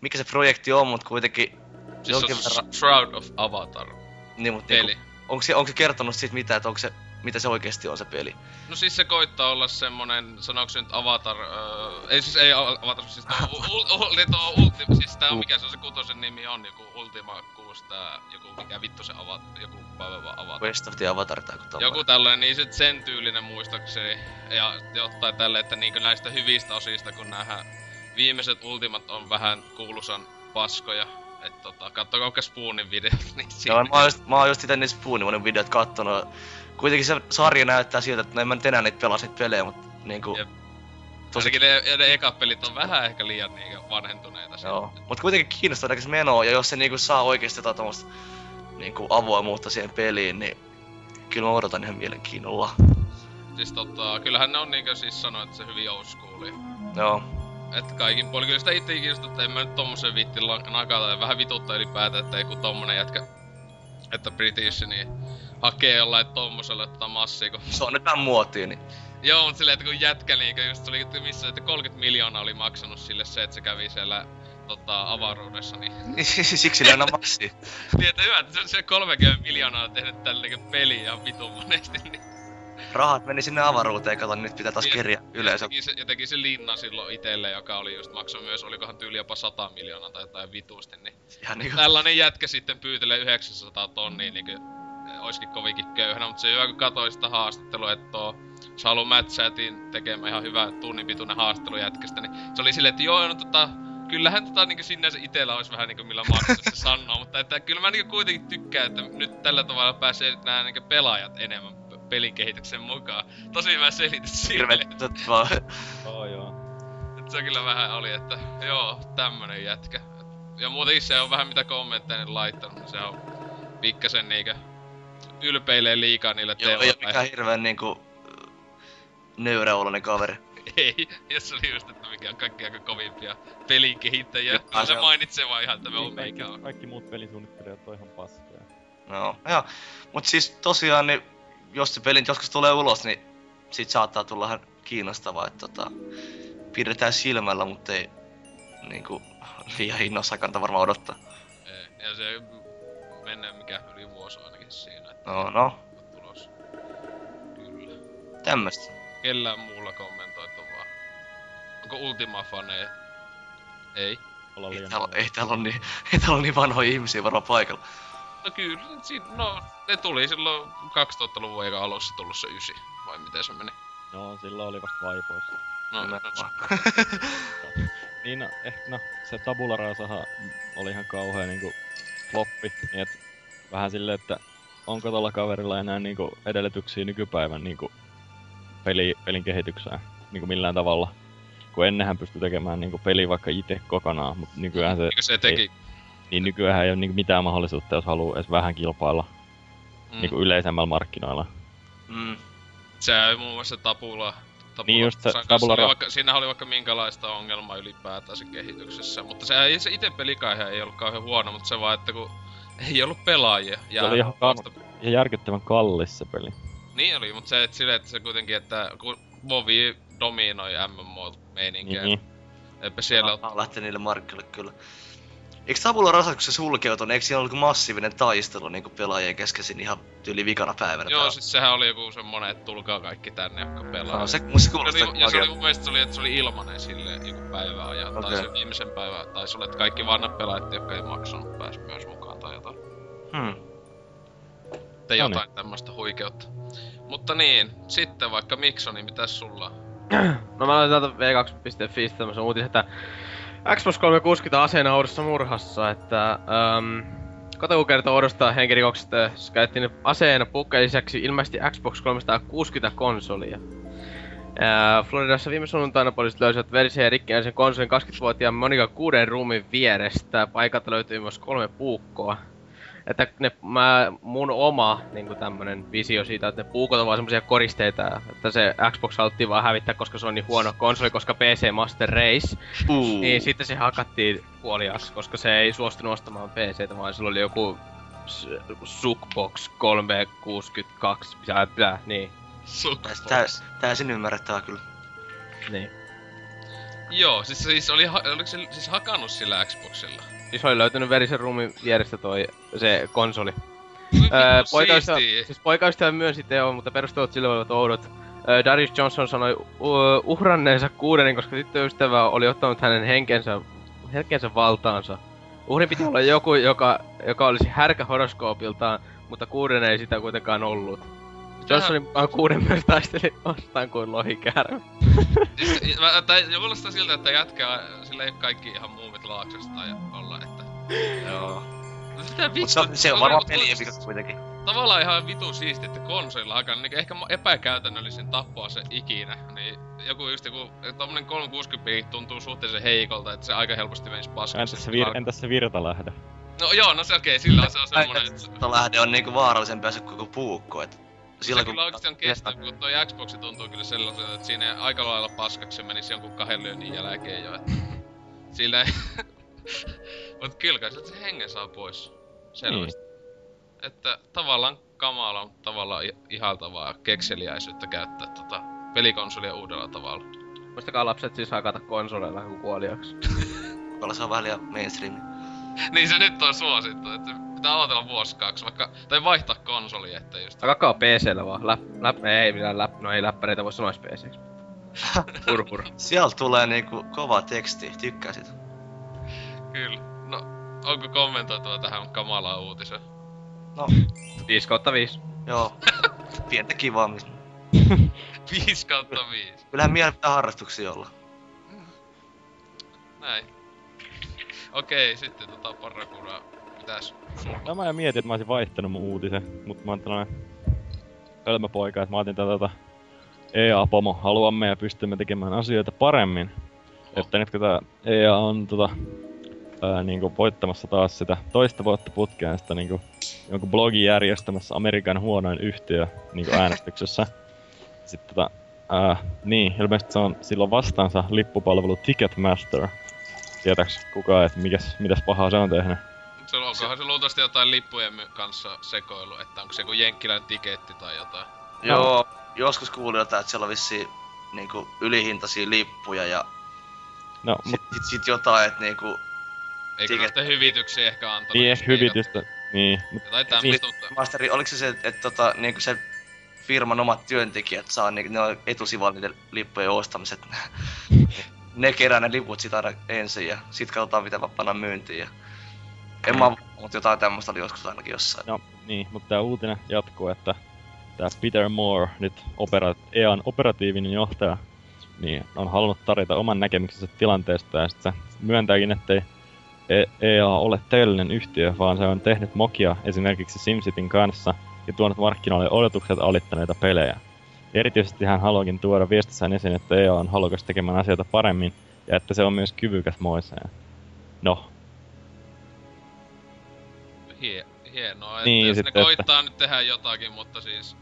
D: mikä se projekti on, mutta kuitenkin
B: Siis
D: jonkin
B: on
D: verran...
B: Shroud of Avatar
D: Niin, mutta niinku, onko, se, onko se kertonut siitä mitä, että onko se mitä se oikeesti on se peli.
B: No siis se koittaa olla semmonen, sanooko se nyt Avatar, öö, ei siis ei Avatar, siis tuo, ul, ul, niin tuo Ultima, siis tää on mikä se on se kutosen nimi on, joku Ultima 6, tää, joku mikä vittu se avat, joku päivä Avatar.
D: Quest of the Avatar tai joku
B: Joku tällainen, niin sit sen tyylinen muistaakseni, ja jotain tälle, että niinkö näistä hyvistä osista, kun näähän viimeiset Ultimat on vähän kuulusan paskoja, et tota, kattokaa Spoonin videot, niin siinä...
D: Joo, mä oon just, mä oon just ite niitä Spoonimonin videot kattonut. Kuitenkin se sarja näyttää siltä, että no en mä nyt enää niitä pelaa niitä pelejä, mutta niinku...
B: Jep.
D: Tosi,
B: Tosikin ne, ne ekat pelit on vähän ehkä liian niinkö vanhentuneita.
D: joo. Mut kuitenkin kiinnostaa näköis menoa, ja jos se niinku saa oikeesti jotain tommosta niinku avoimuutta siihen peliin, niin kyllä mä odotan ihan mielenkiinnolla.
B: Siis tota, kyllähän ne on niinkö siis sanoa, että se hyvin old schooli.
D: Joo.
B: Et kaikin puolin kyllä sitä itse kiinnostaa, että en mä nyt tommosen viitti nakata ja vähän vituttaa ylipäätään, että joku tommonen jätkä, että British, niin hakee jollain tommosella tota massia, kun...
D: Se on nyt vähän muotia, niin
B: Joo, mut silleen, että kun jätkä niinkö just oli, että missä, että 30 miljoonaa oli maksanut sille se, että se kävi siellä tota, avaruudessa, niin...
D: siksi ne aina massia.
B: niin, että hyvä, että se on se 30 miljoonaa tehnyt tällä niinkö peliä ja vitun monesti, niin...
D: Rahat meni sinne avaruuteen, kato nyt pitää taas
B: Niin,
D: kerjää yleisö.
B: Ja se, ja teki se linna silloin itelle, joka oli just maksanut myös, olikohan tyyli jopa 100 miljoonaa tai jotain vitusti, niin
D: Ihan niinku...
B: tällainen jätkä sitten pyytelee 900 tonnia, niin kuin, olisikin kovinkin köyhänä, mutta se on hyvä, kun katsoi sitä haastattelua, että tuo Salu Matchatin tekemä ihan hyvä tunnin pituinen haastattelu jätkästä, niin se oli silleen, että joo, no tota, kyllähän tota niinku sinne itellä olisi vähän niinku millä maksaa se sanoo, mutta että kyllä mä niinku kuitenkin tykkään, että nyt tällä tavalla pääsee nämä niinku pelaajat enemmän pelin kehityksen mukaan. Tosi hyvä selitys sille,
D: Hirveet tytöt vaan.
E: Joo, joo.
B: se kyllä vähän oli, että joo, tämmönen jätkä. Ja muutenkin se on vähän mitä kommentteja laittanut, niin se on pikkasen niinkö ylpeilee liikaa niille
D: Joo, ei
B: teoille.
D: oo mikään hirveen niinku... Nöyräoloinen kaveri.
B: Ei, jos se oli just, että mikä on kaikki aika kovimpia pelin kehittäjiä.
D: Joo,
B: No se mainitsee vaan ihan, että me on
E: kaikki,
B: meikä on.
E: kaikki muut pelisuunnittelijat on ihan paskoja.
D: No, joo. Mut siis tosiaan, niin jos se peli nyt joskus tulee ulos, niin sit saattaa tulla ihan kiinnostavaa, että tota, pidetään silmällä, mutta ei niinku liian innossa kannata varmaan odottaa.
B: Ei, Ja se menee mikä yli vuosi ainakin siinä,
D: No, no,
B: tulos. Kyllä.
D: tämmöstä.
B: Kellään muulla kommentoitu vaan. Onko Ultima-faneja? Ei.
D: Ei täällä, ei täällä on niin, ei täällä on niin vanhoja ihmisiä varmaan paikalla.
B: No kyllä, si- no ne tuli silloin 2000-luvun eikä alussa tullut se ysi. Vai miten se meni?
E: Joo, silloin oli vasta vaipoissa.
B: No, no,
D: Nimenomaan.
E: Niin no, ehkä no, se tabula rasahan oli ihan kauhea niinku floppi, niin et vähän silleen, että onko tuolla kaverilla enää niinku edellytyksiä nykypäivän niinku peli, pelin kehitykseen niinku millään tavalla. Kun ennenhän pystyi tekemään niinku peli vaikka itse kokonaan, mutta nykyään se,
B: Eikö se teki?
E: niin nykyään ei ole niinku mitään mahdollisuutta, jos haluaa edes vähän kilpailla
B: Mm.
E: niinku yleisemmällä markkinoilla.
D: Mm.
B: Se oli muun muassa Tabula. Tabula
E: Niin just se Tabula
B: oli vaikka, siinä oli vaikka minkälaista ongelmaa ylipäätään se kehityksessä. Mutta se, ei, se itse pelikaihe ei ollut kauhean huono, mutta se vaan, että kun ei ollut pelaajia. Ja
E: Se oli ihan
B: vasta-
E: Ja järkyttävän kallis se peli.
B: Niin oli, mutta se, että silleen, että se kuitenkin, että kun Vovi dominoi MMO-meininkiä.
E: Niin,
B: Eipä siellä
D: on lähtenyt niille markkinoille kyllä. Eikö Tabula Rasa, kun se sulkeutui, niin eikö siinä ollut massiivinen taistelu niin pelaajien kesken siinä ihan yli vikana päivänä?
B: Joo, siis sehän oli joku semmonen, että tulkaa kaikki tänne, jotka pelaa.
D: No, se, se kuulostaa
B: oli, ja se oli mun mielestä se oli, että se oli ilmanen silleen joku päivän ajan. Okay. Tai se viimeisen päivän, tai se oli, että kaikki vanhat pelaajat, jotka ei maksanut, pääs myös mukaan tai jotain.
D: Hmm.
B: Tai
E: No
B: jotain tämmöstä huikeutta. Mutta niin, sitten vaikka Miksoni, mitäs sulla on?
C: No mä laitan täältä V2.fi tämmösen uutisen, että Xbox 360 aseena oudossa murhassa, että ähm, Kotaku odostaa henkirikoksesta, käytettiin aseena pukkeen lisäksi ilmeisesti Xbox 360 konsolia. Ää, Floridassa viime sunnuntaina poliisit löysivät verisen ja rikkinäisen konsolin 20-vuotiaan Monika kuuden ruumin vierestä. Paikalta löytyi myös kolme puukkoa. Että ne, mä, mun oma niin tämmönen visio siitä, että ne puukot on vaan semmosia koristeita, että se Xbox haluttiin vaan hävittää, koska se on niin huono konsoli, koska PC Master Race.
D: Uh.
C: Niin sitten se hakattiin kuoliaksi, koska se ei suostunut ostamaan PCtä, vaan sillä oli joku s- Suckbox 362, mitä, mitä, niin.
D: Täys, täys, täysin ymmärrettävää kyllä.
C: niin.
B: Joo, siis, siis oli, oliko se siis hakannut sillä Xboxilla?
C: Siis oli löytynyt verisen ruumin vierestä toi se konsoli. Öö,
B: siistiä.
C: siis poikaystävä myönsi teon, mutta perustelut sille olivat oudot. Öö, Darius Johnson sanoi uh, uhranneensa kuudenin, koska tyttöystävä oli ottanut hänen henkensä, henkensä valtaansa. Uhrin piti olla joku, joka, joka olisi härkä horoskoopiltaan, mutta kuuden ei sitä kuitenkaan ollut. Johnsonin mukaan kuuden myös taisteli vastaan kuin lohikäärme.
B: Siis, mä, tai kuulostaa siltä, että jätkä, sillä ei kaikki ihan muumit laaksosta ja olla, että...
D: Joo.
B: Mitä
D: Mut
B: vittu?
D: se on, se on varmaan
B: tu-
D: pelien vika kuitenkin.
B: Tavallaan ihan vitu siisti, että konsolilla aika niin ehkä epäkäytännöllisin tappaa se ikinä. Niin joku just joku, tommonen 360 tuntuu suhteellisen heikolta, että se aika helposti menisi paskaksi.
E: Entäs se, vir- entäs se virtalähde?
B: No joo, no se okei, sillä on se on semmonen, että...
D: Tuo lähde on niinku vaarallisempi asia kuin koko puukko, et...
B: Sillä kyllä oikeesti on kestävä, kun toi Xbox tuntuu kyllä sellaiselta, että siinä aika lailla paskaksi se menisi jonkun kahden lyönnin jälkeen jo, että... Sillä ei... Mut kyllä kai se hengen saa pois. Selvästi. Että tavallaan kamala on tavallaan ihaltavaa kekseliäisyyttä käyttää tota pelikonsolia uudella tavalla.
C: Muistakaa lapset siis hakata konsoleilla kuin kuoliaksi.
D: Tuolla se on vähän liian mainstream.
B: niin se nyt on suosittu, että pitää odotella vuosi kaksi, vaikka, tai vaihtaa konsoli, että just...
C: Hakakaa PCllä vaan. Läp, läp, ei mitään läp, no ei läppäreitä voi sanoa PCksi. Purpur.
D: Sieltä tulee niinku kova teksti, tykkäsit.
B: Kyllä. No, onko kommentoitava tähän kamalaan uutiseen?
D: No,
C: 5 kautta 5.
D: joo. Pientä kivaamista.
B: 5 kautta 5.
D: Kyllähän mielen pitää harrastuksia olla.
B: Näin. Okei, sitten tota Parrakura, mitäs sulla?
E: No mä jo mietin, että mä olisin vaihtanut mun uutisen, mutta mä oon tällainen hölmöpoika, että mä otin tätä tota EA-pomo, haluamme ja pystymme tekemään asioita paremmin. Että nyt kun tää EA on tota, ää, niinku voittamassa taas sitä toista vuotta putkeen sitä niinku jonkun blogin järjestämässä Amerikan huonoin yhtiö niinku äänestyksessä. Sitten tota, ää, niin, ilmeisesti se on silloin vastaansa lippupalvelu Ticketmaster. Tietääks kukaan, että mikäs, mitäs pahaa se on tehnyt?
B: Se, onkohan se luultavasti jotain lippujen kanssa sekoilu, että onko se joku jenkkilän tiketti tai jotain?
D: Joo, joskus kuulin jotain, että siellä on vissiin niinku ylihintaisia lippuja ja
E: No,
D: sit,
E: mut
D: sit, sit jotain, että niinku...
B: Eikö
D: Tiket-
B: sitten hyvityksiä ehkä antanut?
E: niin ehkä hyvitystä, niin.
B: Jotain tämmöstä, mutta...
D: Masteri, oliko se se, että et, tota, niinku se firman omat työntekijät saa niinku, ne on etusivalla niiden lippujen ostamiset. ne kerää ne liput sit aina ensin ja sit katsotaan mitä vapaana myyntiin ja... En mä mutta jotain tämmöstä oli joskus ainakin jossain.
E: No niin, mutta tämä uutinen jatkuu, että tämä Peter Moore, nyt opera- EAN operatiivinen johtaja, niin on halunnut tarjota oman näkemyksensä tilanteesta ja sitten myöntääkin, ettei E- EA ole täydellinen yhtiö, vaan se on tehnyt mokia esimerkiksi SimCityn kanssa ja tuonut markkinoille odotukset alittaneita pelejä. Erityisesti hän haluakin tuoda viestissään esiin, että EA on halukas tekemään asioita paremmin ja että se on myös kyvykäs moiseen. No,
B: Hie, hienoa, että
E: Niin, sitten,
B: ne
E: että-
B: koittaa nyt tehdä jotakin, mutta siis...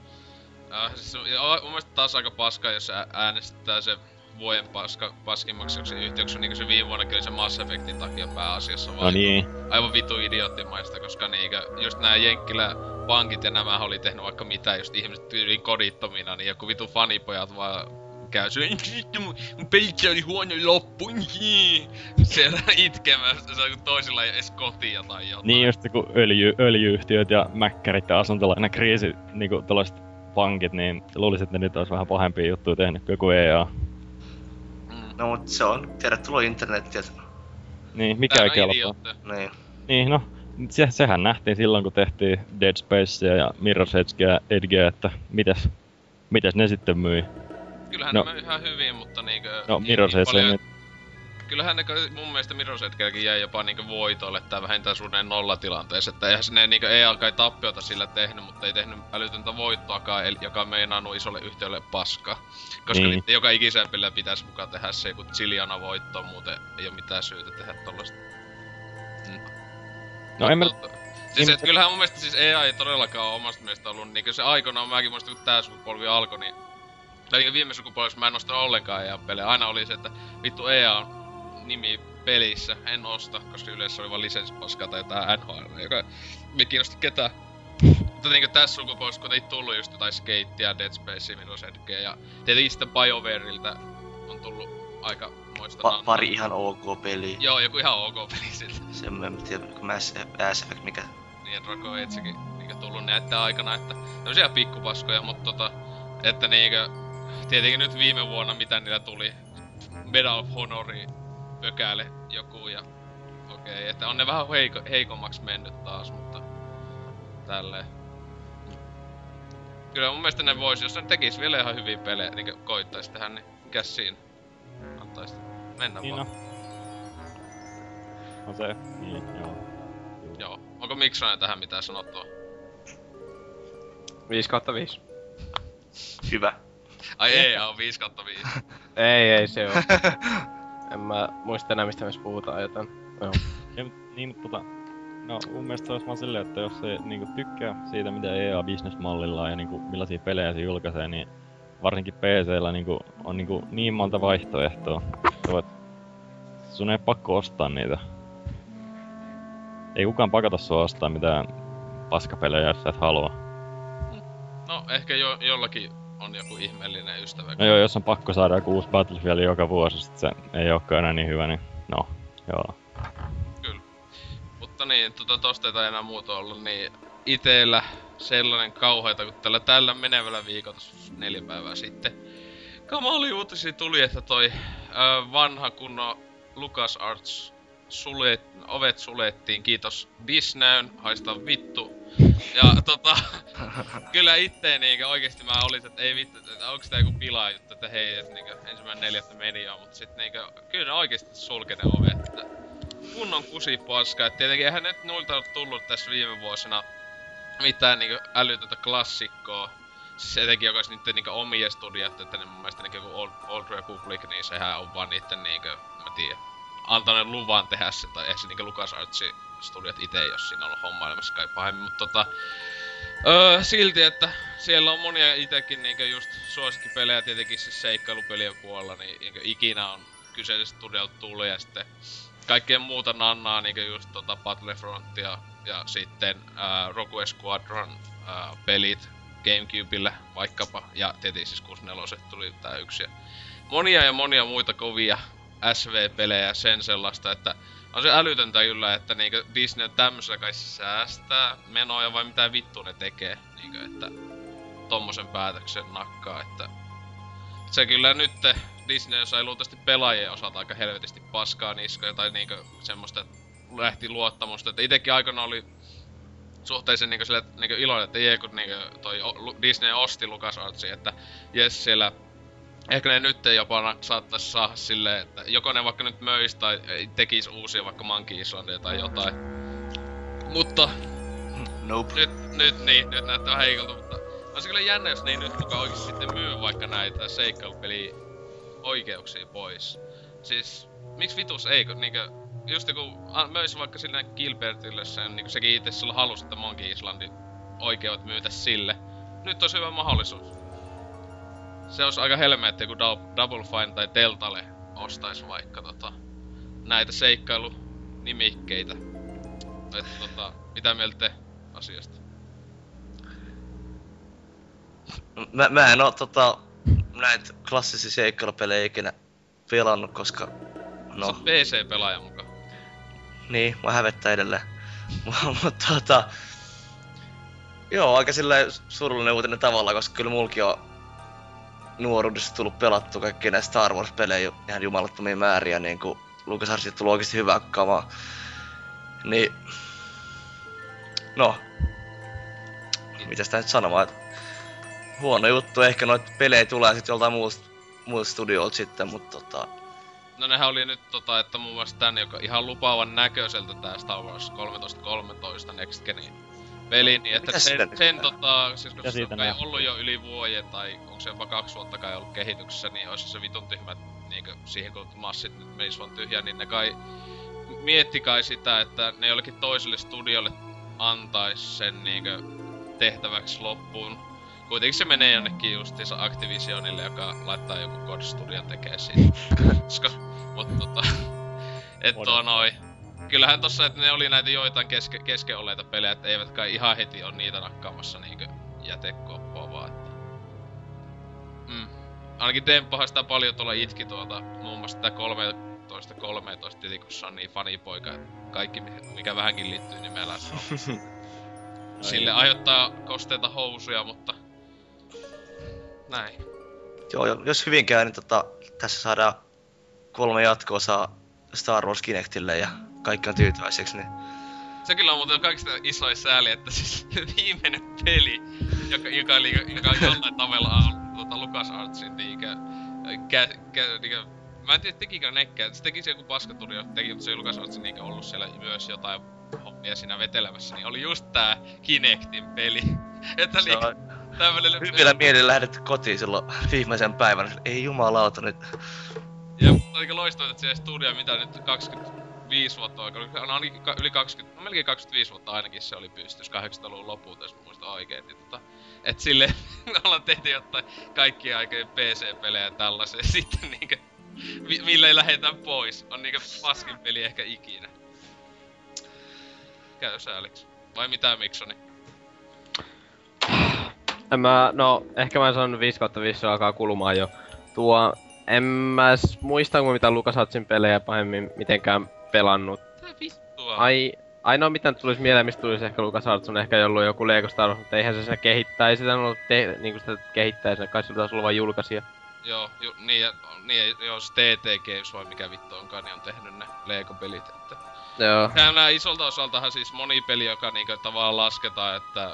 B: Äh, siis on- ja on mun mielestä taas aika paska, jos äänestetään se vuoden paska, paskimmaksi joksi yhtiöksi, niin kuin se viime vuonnakin oli se Mass Effectin takia pääasiassa.
E: no
B: vaan
E: niin,
B: Aivan vitu idioottimaista, koska niinkö, just nää Jenkkilä pankit ja nämä oli tehnyt vaikka mitä, just ihmiset tyyliin kodittomina, niin joku vitu fanipojat vaan käy syö, "Vittu, mun, pelissä oli huono loppu, jii." siellä itkemässä, se on toisilla ei edes kotia tai jotain.
E: Niin just kun öljy, öljyyhtiöt ja mäkkärit ja asuntolainen kriisi, niinku tällaiset pankit, niin luulisin, että ne nyt olisi vähän pahempia juttuja tehnyt kuin joku EA.
B: Mm.
D: No mut se on, tervetuloa internettiin, et,
E: Niin, mikä ei kelpaa.
D: niin.
E: Niin, no, se, sehän nähtiin silloin, kun tehtiin Dead Spacea ja Mirror's Edgeä ja Edgeä, että mitäs, mitäs ne sitten myi.
B: Kyllähän
E: No.
B: ne myi ihan hyvin, mutta niinkö...
E: No, Mirror's
B: niin
E: Edge
B: paljon-
E: nyt,
B: Kyllähän ne mun mielestä Mirror's Edgeäkin jäi jopa niinkö voitolle tai vähintään suunnilleen nollatilanteessa. Että eihän sinne niinkö EA kai tappiota sillä tehnyt, mutta ei tehnyt älytöntä voittoakaan, eli- joka meinannut isolle yhtiölle paskaa. Koska
E: Niin.
B: niin. joka ikisen pelillä pitäisi mukaan tehdä se joku Zilliana voitto, muuten ei oo mitään syytä tehdä tollasta.
E: No en mä-
B: Mutta- Siis et kyllähän mun mielestä siis EA ei todellakaan ole omasta mielestä ollut niinkö se aikoinaan mäkin muistan kun tää sukupolvi alkoi, niin tai niinkö viime sukupolvessa mä en ostanut ollenkaan EA pelejä. Aina oli se, että vittu EA on nimi pelissä, en osta, koska yleensä oli vaan lisenssipaskaa tai jotain NHL, joka ei kiinnosti ketään. Mutta niinkö tässä sukupolvessa, kun ei tullut just jotain Skatea, Dead Spacea, Edgeä ja tietenkin sitten BioWareilta on tullut aika moista
D: Pa- pari ihan ok peliä.
B: Joo, joku ihan ok peli siltä.
D: Sen mä en tiedä, kun Mass Mass Effect, mikä...
B: Niin, Draco Edgekin. Niinkö tullut näiden aikana, että tämmösiä pikkupaskoja, mutta tota, että niinkö, tietenkin nyt viime vuonna mitä niillä tuli, Medal of Honori pökäle joku ja okei, okay, että on ne vähän heiko, heikommaksi mennyt taas, mutta tälleen. Kyllä mun mielestä ne vois, jos ne tekis vielä ihan hyviä pelejä, niin koittais tehdä, niin mikäs siinä? Antais mennä
E: Niin
B: vaan.
E: no. No se, niin, joo.
B: Joo. Onko Miksonen tähän mitään sanottua?
C: 5 kautta 5.
D: Hyvä.
B: Ai ei, on 5 kautta 5.
C: Ei, ei se oo. en mä muista enää mistä me edes puhutaan, joten... Joo.
E: Ja, niin, mutta tota, no mun mielestä se olisi vaan silleen, että jos se niinku tykkää siitä, mitä EA bisnesmallilla ja niinku millaisia pelejä se julkaisee, niin varsinkin PCllä niinku, on niinku niin monta vaihtoehtoa. Voit, sun ei pakko ostaa niitä. Ei kukaan pakata sua ostaa mitään paskapelejä, jos sä et halua.
B: No, ehkä jo, jollakin on joku ihmeellinen ystävä.
E: No joo, jos on pakko saada joku uusi Battlefield joka vuosi, sit se ei olekaan enää niin hyvä, niin no, joo.
B: Mutta niin, tota tosta ei enää muuta ollut, niin itellä sellainen kauheita, kun tällä, tällä menevällä viikolla neljä päivää sitten. Kamali uutisia tuli, että toi ö, vanha kunno Lucas Arts sulet, ovet sulettiin, kiitos Disneyn, haista vittu. Ja tota, kyllä itse niinkö oikeesti mä olisin, että ei vittu, että onks tää joku pilaa juttu, että hei, että niinkö ensimmäinen neljättä meni jo, mutta sit niinkö, kyllä ne oikeesti sulke ne ovet, että kunnon kusipaska. Et tietenkin eihän nyt noilta ole tullut tässä viime vuosina mitään niinku älytöntä klassikkoa. Siis etenkin joka olisi niitten niinku omia studioita, että ne mun mielestä niinku Old, Old Republic, niin sehän on vaan niitten niinku, mä tiedän, antanut luvan tehdä se, tai ehkä se niinku LucasArtsi studiot itse, jos siinä on ollut hommailemassa kai pahemmin, mutta tota... Öö, silti, että siellä on monia itekin niinku just suosikkipelejä, tietenkin siis seikkailupelien puolella, niin niinku ikinä on kyseisestä studiolta tullut, ja sitten kaikkea muuta nannaa, niinku just tota Battlefrontia ja sitten ää, Rogue Squadron ää, pelit Gamecubelle vaikkapa, ja tietenkin siis 64 tuli tää yksi. Ja monia ja monia muita kovia SV-pelejä sen sellaista, että on se älytöntä kyllä, että niinku Disney tämmöisellä kai säästää menoja vai mitä vittu ne tekee, niinku että tommosen päätöksen nakkaa, että se kyllä nyt Disney sai luultavasti pelaajien osalta aika helvetisti paskaa niskoja tai niinku semmoista lähti luottamusta. Että itekin aikana oli suhteellisen niinku sille niinku iloinen, että jee kun niinku toi Disney osti LucasArtsin, että jes siellä Ehkä ne nyt jopa na- saattais saada silleen, että joko ne vaikka nyt möis tai tekis uusia vaikka Monkey Islandia tai jotain. Mutta
D: Nope.
B: nyt, nyt niin, nyt näyttää vähän heikolta, mutta on se kyllä jännä, jos ne ei nyt mukaan oikeesti sitten myy vaikka näitä seikkailupeli oikeuksia pois. Siis, miksi vitus ei, kun niinkö, just joku a- möis vaikka sille Gilbertille sen, niinku sekin itse sillä halusi, että Monkey Islandin oikeudet myytä sille. Nyt olisi hyvä mahdollisuus. Se olisi aika helmeä, että joku Dou- Double Fine tai Deltalle ostais vaikka tota, näitä seikkailunimikkeitä. Että tota, mitä mieltä te asiasta?
D: Mä, mä en oo tota, näitä klassisia seikkailupelejä ikinä pelannut, koska...
B: No. Sä PC-pelaaja mukaan.
D: niin, mä hävettää edelleen. Mutta tota... Joo, aika silleen surullinen uutinen tavalla, koska kyllä mulki on nuoruudessa tullut pelattu kaikki näitä Star Wars-pelejä ihan jumalattomia määriä, niin kuin LucasArtsista tullut oikeesti hyvää kamaa. Niin... No. Mitä sitä nyt sanomaan, että huono juttu, ehkä noita pelejä tulee sitten joltain muusta, muusta studiolta sitten, mutta tota...
B: No nehän oli nyt tota, että muun muassa tän, joka ihan lupaavan näköiseltä tää Star Wars 1313 Next Genin peli, niin että
D: Mitäs
B: sen, sen
D: nyt
B: tota, siis koska se on kai ollut jo yli vuoden tai onko se jopa kaksi vuotta kai ollut kehityksessä, niin olisi se vitun tyhmä, niinkö siihen kun massit nyt menis vaan tyhjään, niin ne kai mietti kai sitä, että ne jollekin toiselle studiolle antais sen niinkö tehtäväksi loppuun. Kuitenkin se menee jonnekin justiinsa Activisionille, joka laittaa joku God Studion tekee siitä. Mutta tota, et tuo noi. Kyllähän tossa, että ne oli näitä joitain keske, kesken olleita pelejä, että eivät kai ihan heti on niitä nakkaamassa niinkö jätekoppoa vaan, että... Mm. Ainakin Demppahan sitä paljon tuolla itki tuolta, muun muassa tää 13 13 tietenkin, kun se on niin fanipoika, että kaikki mi- mikä vähänkin liittyy nimellä on. sille aiheuttaa kosteita housuja, mutta... Näin.
D: Joo, jo- jos hyvin käy, niin tota, tässä saadaan kolme jatko-osaa Star Wars Kinectille ja kaikki on tyytyväiseksi, niin
B: Se kyllä on muuten kaikista isoin sääli, että siis viimeinen peli, joka, joka, oli, joka jollain tavalla on tuota LucasArtsin niinkö, kä, kä, niinkö, mä en tiedä tekikö nekään, se teki se joku paskaturi, joka teki, mutta se ei LucasArtsin niinkö ollut siellä myös jotain hommia siinä vetelemässä, niin oli just tää Kinectin peli. Että
D: se
B: niinkö,
D: on
B: tämmönen...
D: hyvillä mielin lähdetty kotiin silloin viimeisen päivän. Ei jumalauta nyt.
B: Ja aika loistavaa, että siellä studio, mitä nyt 25 vuotta aikaa, on ainakin yli 20, no melkein 25 vuotta ainakin se oli pystys 80-luvun lopulta, jos mä muistan oikein. Niin tota, et sille ollaan tehty jotain kaikkia aikojen PC-pelejä ja tällaisia, sitten niinkö, mi- millä ei lähetään pois, on niinkö paskin peli ehkä ikinä. Käy sääliksi. Vai mitä Miksoni?
C: En mä, no, ehkä mä sanon 5 kautta 5 alkaa kulumaan jo. Tuo, en mä muista, kun mitä LucasArtsin pelejä pahemmin mitenkään pelannut.
B: Tää vittua.
C: Ai, ainoa mitä tulisi mieleen, mistä tulisi ehkä LucasArts on ehkä ollut joku Lego Star Wars, mutta eihän se sitä kehittää, ei sitä ollut te, niinku sitä kehittää, se kai se taisi olla vain julkaisija.
B: Joo, ju, niin, ja, niin, ja- joo, se TT Games vai mikä vittu onkaan, niin on tehnyt ne Lego-pelit, että...
C: Joo.
B: Nää isolta osaltahan siis moni peli, joka niinku tavallaan lasketaan, että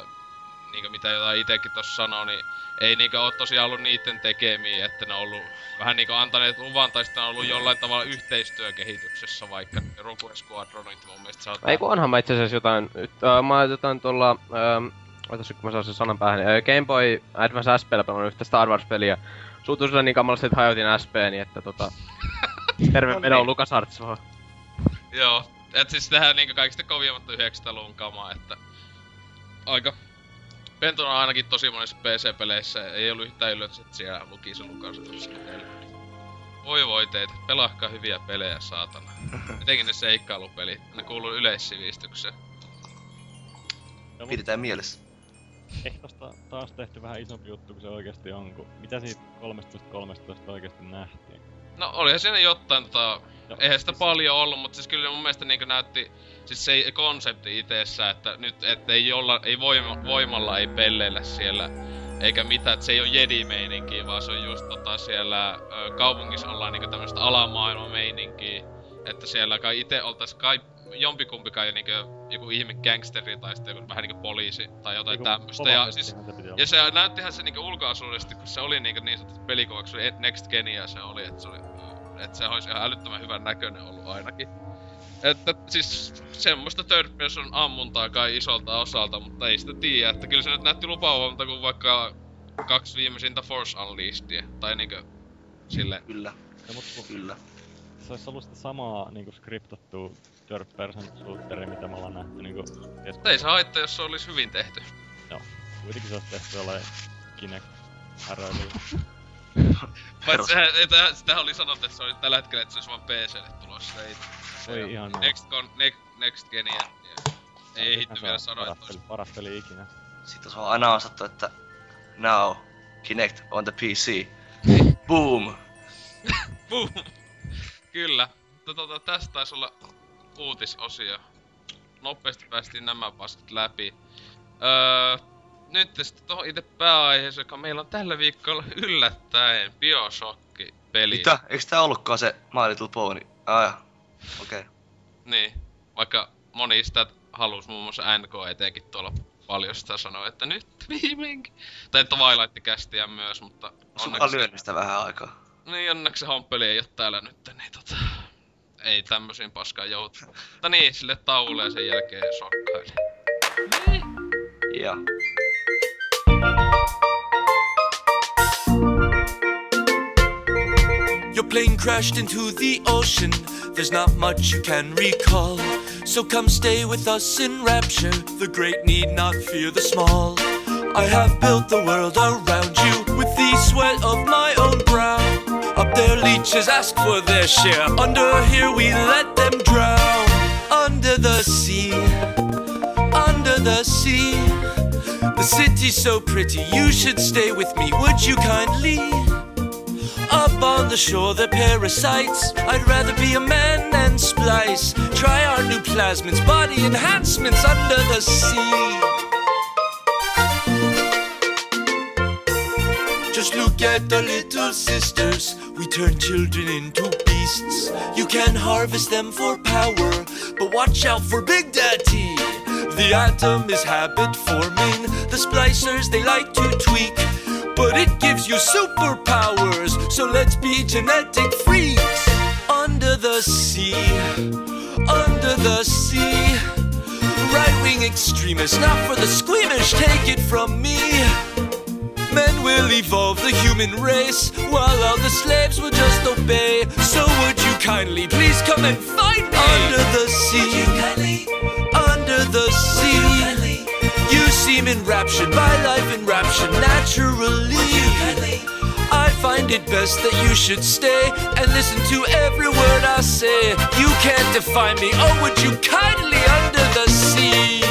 B: niinku mitä jotain itekin tossa sanoo, niin ei niinku oo tosiaan ollut niitten tekemiä, että ne on ollut vähän niinku antaneet luvan tai sitten on ollut jollain tavalla yhteistyökehityksessä, vaikka Rogue Squadronit mun mielestä saattaa...
C: Ei kun onhan mä itse asiassa jotain, nyt, äh, mä jotain tuolla, ähm, otas kun mä saan sen sanan päähän, äh, Game Boy Advance SP pelannut yhtä Star Wars peliä. Suutuin sillä niin kamalasti, että hajotin SPni, että tota... Terve meno LucasArts vaan.
B: Joo, et siis tehdään niinku kaikista kovimmat 900-luvun kamaa, että... Aika... Pentuna on ainakin tosi monissa PC-peleissä ei ollut yhtään yllätys, että siellä luki se Lukas Voi voi teitä, pelaakaa hyviä pelejä, saatana. Etenkin ne seikkailupelit, ne kuuluu yleissivistykseen.
E: Mut
D: Pidetään mielessä.
E: ehkä tosta taas tehty vähän isompi juttu kuin se oikeesti on, kun mitä siitä 13.13 oikeesti nähtiin?
B: No olihan siinä jotain tota...
E: Joo,
B: Eihän sitä
E: siis-
B: paljon ollut, mutta siis kyllä mun mielestä niinku näytti... Siis se konsepti itsessä, että nyt et ei, olla, ei voima, voimalla ei pelleillä siellä eikä mitään, että se ei oo jedi-meininkiä, vaan se on just tota siellä ö, kaupungissa ollaan niinku tämmöstä alamaailman meininkiä. Että siellä kai ite oltais kai jompikumpikaan niinku joku ihme gangsteri tai sitten joku vähän niinku poliisi tai jotain tämmöstä. Ja siis ja se näyttihän se niinku ulkoasuudesti, kun se oli niinku niin sanotusti pelikuvaksi, Next Genia se oli, että se oli, että se olisi ihan älyttömän hyvän näköinen ollut ainakin. Että siis semmoista third person ammuntaa kai isolta osalta, mutta ei sitä tiedä, että kyllä se nyt näytti lupaavalta kuin vaikka kaksi viimeisintä Force Unleashedia, tai niinkö sille
D: Kyllä,
E: Ja mut kun
D: kyllä.
E: se olisi ollut sitä samaa niinku skriptattua third person shooteria, mitä me ollaan nähty niinku
B: Mutta ei se haittaa, jos se olisi hyvin tehty.
E: kuitenkin se olisi tehty jollain Kinect
B: Paitsi sehän, ei, sitähän oli sanottu, että se oli tällä hetkellä, että se olisi vaan PClle tulossa. Ei,
E: Ei ihan.
B: Next, con, next, next Genia. ja Ei ehitty
E: Se
B: vielä sanoa, että olisi
E: paras peli ikinä.
D: Sitten se on aina osattu, että now Kinect on the PC. Boom!
B: Boom! Kyllä. Mutta tota, tästä taisi olla uutisosio. Nopeasti päästiin nämä paskat läpi. Öö, nyt sitten tuohon itse pääaiheeseen, joka meillä on tällä viikolla yllättäen Bioshock-peli.
D: Mitä? Eiks tää ollutkaan se My Little Pony? Ah, okei. Okay.
B: Niin. Vaikka moni sitä halus muun muassa NK etenkin tuolla paljon sitä sanoa, että nyt viimeinkin. Tai Twilight-kästiä myös, mutta
D: Sulla on sitä vähän aikaa.
B: Niin onneksi se homppeli ei oo täällä nyt, niin tota... Ei tämmösiin paskaan joutu. Mutta niin, sille tauolle ja sen jälkeen sokkaili.
D: Ja.
F: Your plane crashed into the ocean. There's not much you can recall. So come stay with us in rapture. The great need not fear the small. I have built the world around you with the sweat of my own brow. Up there, leeches ask for their share. Under here, we let them drown. Under the sea, under the sea city's so pretty, you should stay with me, would you kindly? Up on the shore, the parasites. I'd rather be a man than splice. Try our new plasmids, body enhancements under the sea. Just look at the little sisters. We turn children into beasts. You can harvest them for power, but watch out for Big Daddy. The atom is habit forming. The splicers they like to tweak, but it gives you superpowers. So let's be genetic freaks. Under the sea, under the sea. Right wing extremists, not for the squeamish, take it from me. Men will evolve the human race while all the slaves will just obey. So would you kindly please come and find me under the sea? Under the sea. You seem enraptured by life enraptured naturally. I find it best that you should stay and listen to every word I say. You can't define me. Oh, would you kindly under the sea?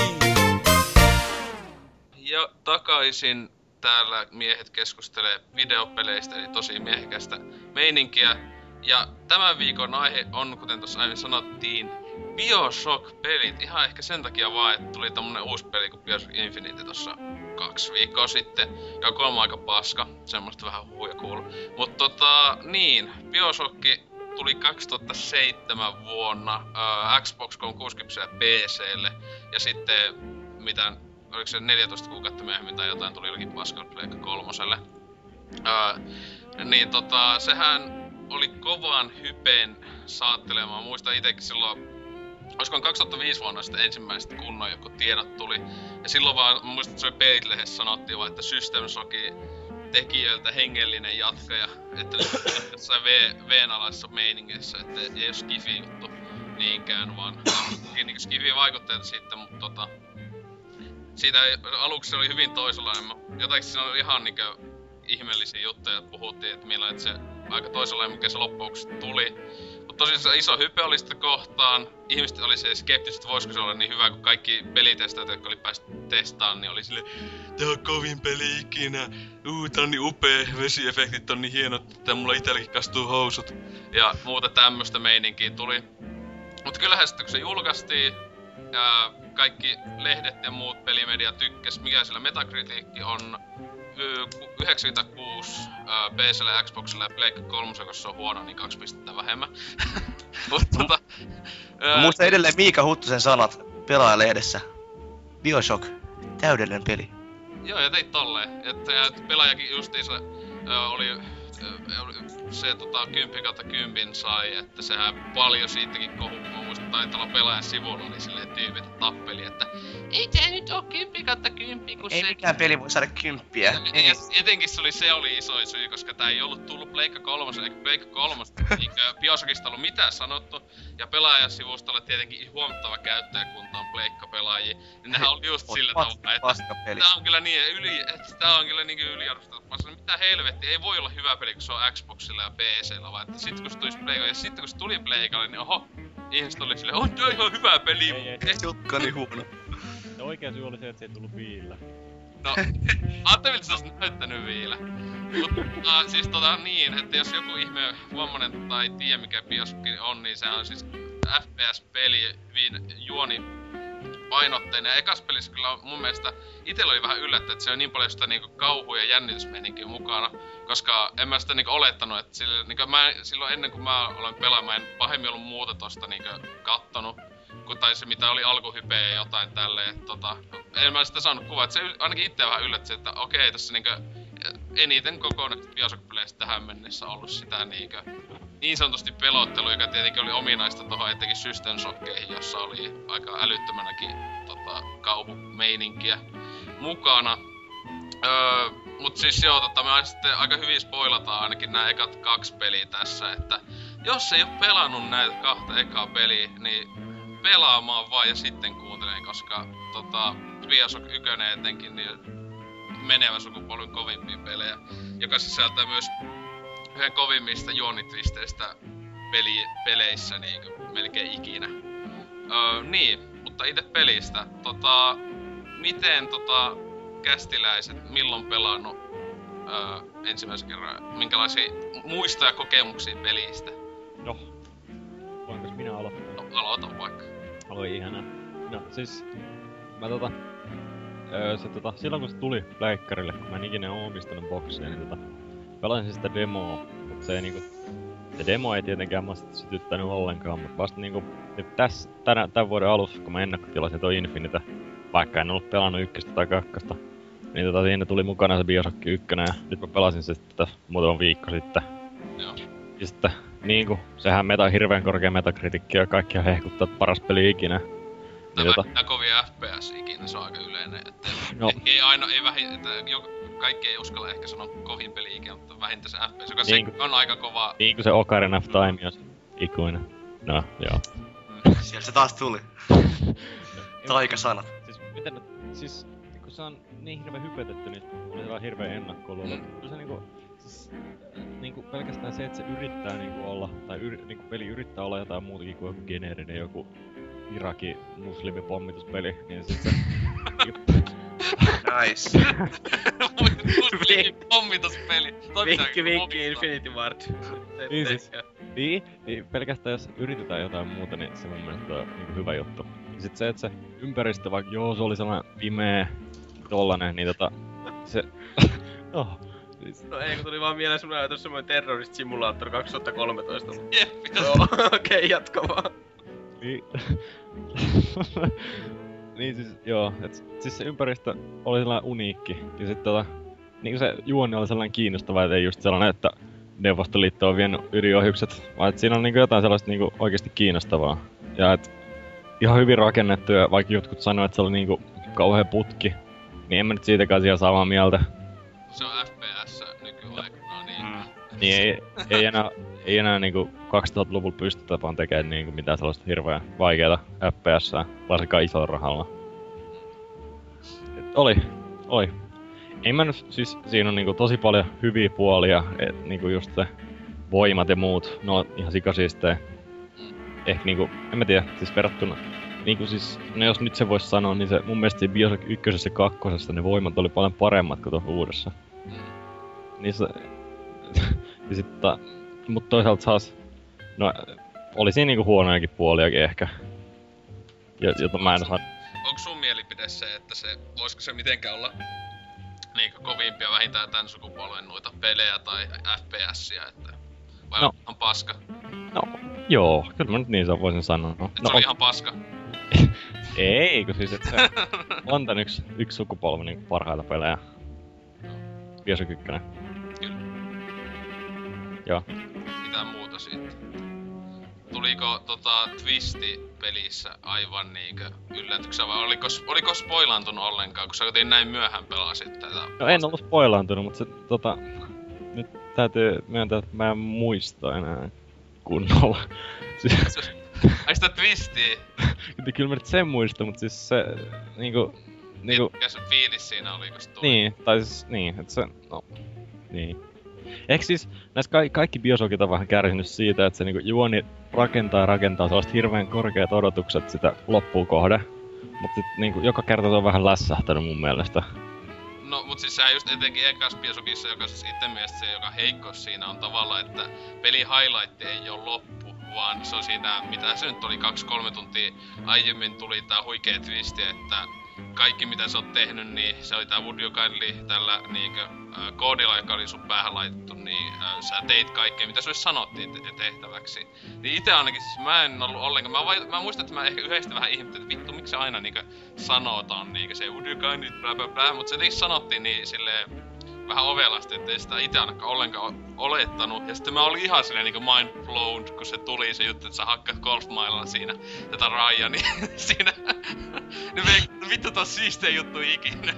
B: Ja takaisin täällä miehet keskustelee videopeleistä, eli tosi miehekästä meininkiä. Ja tämän viikon aihe on, kuten tuossa aiemmin sanottiin, Bioshock-pelit. Ihan ehkä sen takia vaan, että tuli tämmönen uusi peli kuin Bioshock Infinite tossa kaksi viikkoa sitten. Ja kolme aika paska, semmoista vähän huuja kuuluu. Mutta tota, niin, Bioshock tuli 2007 vuonna äh, Xbox 360 ja PClle. Ja sitten, mitä, oliko se 14 kuukautta myöhemmin tai jotain, tuli jollakin paskalla Pleikka kolmoselle. Äh, niin tota, sehän oli kovan hypen saattelema. Muistan itekin silloin olisikohan 2005 vuonna sitten ensimmäiset kunnon joku tiedot tuli. Ja silloin vaan, muistan, että se oli Peitlehessä sanottiin vaan, että System Shocki tekijöiltä hengellinen jatkaja. Että nyt jossain v, V-alaisessa meiningissä, että ei ole skifi juttu niinkään, vaan niin skifi vaikutteita sitten, mutta tota, siitä aluksi se oli hyvin toisenlainen. Jotakin siinä oli ihan niinkö ihmeellisiä juttuja, että puhuttiin, että millainen se aika toisenlainen, mikä se loppuksi tuli. Mutta tosiaan se iso hype oli sitä kohtaan. Ihmiset oli se skeptiset, että voisiko se olla niin hyvä, kun kaikki pelitestajat, jotka oli päässyt testaan, niin oli sille Tää on kovin peli ikinä. Uu, tää on niin upea. Vesiefektit on niin hienot, että mulla itselläkin kastuu housut. Ja muuta tämmöstä meininkiä tuli. Mutta kyllähän sitten kun se julkaistiin, ja kaikki lehdet ja muut pelimedia tykkäs, mikä sillä Metacritic on 96 ö, PCllä ja Xboxilla ja Pleikka 3, koska se on huono, niin kaksi pistettä vähemmän. Mut tota...
D: Mä muistan edelleen Miika Huttusen sanat pelaajalehdessä. Bioshock, täydellinen peli.
B: Joo, ja teit tolleen. Että ja et pelaajakin justiinsa ö, oli, ö, oli se tota 10 kautta 10 sai, että sehän paljon siitäkin kohu, kun mä muistan, taitaa olla pelaajan sivulla, oli silleen tyypit tappeli, että ei tää nyt oo 10 kautta 10, kun
D: Ei
B: se...
D: mikään peli voi saada kymppiä.
B: Ja etenkin se oli, se oli iso syy, koska tää ei ollut tullut Pleikka 3, eikä Pleikka 3, eikä Bioshockista ollut mitään sanottu. Ja pelaajasivustolla tietenkin huomattava käyttäjäkunta on Pleikka-pelaajia. Niin nehän oli just sillä tavalla, että. Tää on kyllä niin yli, että tää on kyllä niin yliarvostettu. Mitä helvetti, ei voi olla hyvä peli, kun se on Xboxilla ja PCllä, vaan että sit kun se tulisi Pleikalle, ja sitten kun se tuli Pleikalle, niin oho, ihmiset oli silleen, on tää ihan hyvä peli.
E: Ei, ei.
B: Eh,
D: Jukka niin huono.
E: Se oikea syy oli se, että se ei tullut viillä.
B: No, ajattelin, että se olisi näyttänyt vielä. Mutta siis tota niin, että jos joku ihme vammainen tai tiedä mikä Bioshock on, niin se on siis FPS-peli hyvin juoni painotteinen. Ja ekas pelissä kyllä on mun mielestä itellä oli vähän yllättä, että se on niin paljon sitä niinku kauhu- ja jännitysmeininkiä mukana. Koska en mä sitä niinku olettanut, että sille, niinku mä, silloin ennen kuin mä aloin pelaamaan, en pahemmin ollut muuta tosta niinku kattonut. Kun, tai se mitä oli alkuhype ja jotain tälleen, tota, en mä sitä saanut kuvaa, se ainakin itse vähän yllätti, että okei, tässä niinkö eniten koko Bioshock-peleistä tähän mennessä ollut sitä niinkö niin sanotusti pelottelu, joka tietenkin oli ominaista tuohon etenkin System Shockkeihin, jossa oli aika älyttömänäkin tota, kauhumeininkiä mukana. Öö, mut siis joo, tota, me sitten aika hyvin spoilataan ainakin nämä ekat kaksi peliä tässä, että jos ei ole pelannut näitä kahta ekaa peliä, niin pelaamaan vaan ja sitten kuuntelen, koska tota, Bioshock 1 etenkin, niin menevä sukupolven kovimpia pelejä, joka sisältää myös yhden kovimmista juonitwisteistä peli, peleissä niin melkein ikinä. Öö, niin, mutta itse pelistä. Tota, miten tota, kästiläiset, milloin pelannut öö, ensimmäisen kerran, minkälaisia muistoja ja kokemuksia pelistä?
E: No. Voinko minä aloittaa?
B: No, aloita vaikka.
E: Oli ihana. No siis, mä tota, öö, se tota, silloin kun se tuli Pleikkarille, kun mä en ikinä omistanut boksia, niin tota, pelasin sitä demoa, mutta se ei niinku... Se demo ei tietenkään sit sytyttänyt ollenkaan, mutta vasta niinku nyt tässä, tänä, tämän vuoden alussa, kun mä ennakkotilasin tuo Infinite, vaikka en ollut pelannut ykköstä tai kakkosta, niin tota, siinä tuli mukana se Bioshock 1, ja nyt mä pelasin se sitten tässä muutama viikko sitten.
B: Joo.
E: Ja sitten, niinku, sehän meta hirveän korkea metakritiikki ja kaikkia hehkuttaa, paras peli ikinä. Niin, tota,
B: vähintään kovia FPS ikinä, se on aika yleinen. Että
E: No.
B: ei, aina, ei vähin, että jo, kaikki ei uskalla ehkä sanoa kovin peli ikinä, mutta vähintään se FPS, joka
E: Niin
B: se on aika kova.
E: niinku se Ocarina of Time, jos ikuinen. No, joo.
D: Sieltä se taas tuli. Taikasanat.
E: Siis, miten, siis kun se on niin hirveän hypetetty, niin oli vaan hirveän ennakkouluulo. Kyllä se niinku, siis, niinku pelkästään se, että se yrittää niinku olla, tai yri, niinku peli yrittää olla jotain muutakin kuin joku geneerinen joku Iraki muslimipomituspeli, niin sit se...
D: Nice.
B: Pommituspeli.
C: Vinkki, vinkki, Infinity Ward.
E: Niin siis. niin, niin, pelkästään jos yritetään jotain muuta, niin se mun mielestä on niinku hyvä juttu. Ja sit se, että se ympäristö, vaikka joo, se oli sellainen pimeä, tollanen, niin tota, se... oh, siis,
C: No ei, kun tuli vaan mieleen sun ajatus semmoinen Terrorist Simulator 2013.
B: Jep,
C: Joo, okei, okay, jatka vaan.
E: Niin. niin siis, joo, et, siis se ympäristö oli sellainen uniikki. Ja sit tota, niin se juoni oli sellainen kiinnostava, että ei just sellainen, että Neuvostoliitto on vienyt ydinohjukset, vaan että siinä on niinku jotain sellaista niinku oikeasti kiinnostavaa. Ja et ihan hyvin rakennettu ja vaikka jotkut sanoivat, että se oli niinku kauhean putki, niin en mä nyt siitäkään ihan samaa mieltä.
B: Se on FPS nykyaikana, niin...
D: Mm.
E: Niin ei, ei enää, ei enää niinku 2000-luvulla pystytä vaan tekemään niinku mitään sellaista hirveän vaikeata FPS, varsinkaan isolla rahalla. Et oli, oli. Ei mä nyt, siis siinä on niinku tosi paljon hyviä puolia, et niinku just se voimat ja muut, ne on ihan sikasiistejä. Ehkä niinku, en mä tiedä, siis verrattuna niinku siis, no jos nyt se vois sanoa, niin se mun mielestä Bioshock 1 ja 2 ne voimat oli paljon paremmat kuin tuossa uudessa. Niissä... ja sit, ta, mut toisaalta saas... No, oli siinä niinku huonojakin puoliakin ehkä. Ja, jota mä en saa...
B: Onko sun mielipide se, että se, voisiko se mitenkään olla niinku kovimpia vähintään tän sukupolven noita pelejä tai FPSiä, että vai
E: No.
B: on paska?
E: No, joo, kyllä mä nyt niin voisin sanoa. No,
B: Et
E: no
B: se oli ihan paska.
E: ei, kun siis et se on tän yksi, yksi sukupolvi niinku parhaita pelejä. 1.
B: Kyllä.
E: Joo.
B: Mitä muuta siitä? Tuliko tota twisti pelissä aivan niinkö yllätyksen vai oliko, oliko spoilantunut ollenkaan, kun sä kuitenkin näin myöhään pelasit tätä?
E: No en ollut spoilaantunut, mutta se tota... Nyt täytyy myöntää, että mä en muista enää kunnolla. Siis,
B: Ai sitä twistiä?
E: kyllä mä nyt sen muistan, mutta siis se niinku... Niinku,
B: Mikä se fiilis siinä oli, kun se tuli?
E: Niin, tai siis niin, että se, no, niin. Ehkä siis näissä ka- kaikki Bioshockit on vähän kärsinyt siitä, että se niinku juoni rakentaa ja rakentaa sellaista hirveän korkeat odotukset sitä loppuun kohde. Mutta niinku joka kerta se on vähän lässähtänyt mun mielestä.
B: No, mut siis sehän just etenkin ekas Bioshockissa, joka siis itse mielestä se, joka heikkous siinä on tavallaan, että peli highlight ei ole loppu, vaan se on siinä, mitä se nyt oli, kaksi-kolme tuntia aiemmin tuli tää huikea twisti, että kaikki mitä sä oot tehnyt, niin se oli tää Would You tällä niinkö äh, koodilla, joka oli sun päähän laitettu, niin äh, sä teit kaikkea, mitä sulle sanottiin te- tehtäväksi. Niin itse ainakin, siis mä en ollut ollenkaan, mä, vai, mä muistan, että mä ehkä yhdestä vähän ihmettelin, että vittu, miksi aina niinkö sanotaan niinkö se Would You Kindly, bla bla bla, mut se sanottiin niin silleen, vähän ovelasti, ettei sitä itse ainakaan ollenkaan olettanut. Ja sitten mä olin ihan silleen niinku mind blown, kun se tuli se juttu, että sä hakkaat golfmailalla siinä tätä raijaa, niin siinä... niin me, vittu taas siistiä juttu ikinä.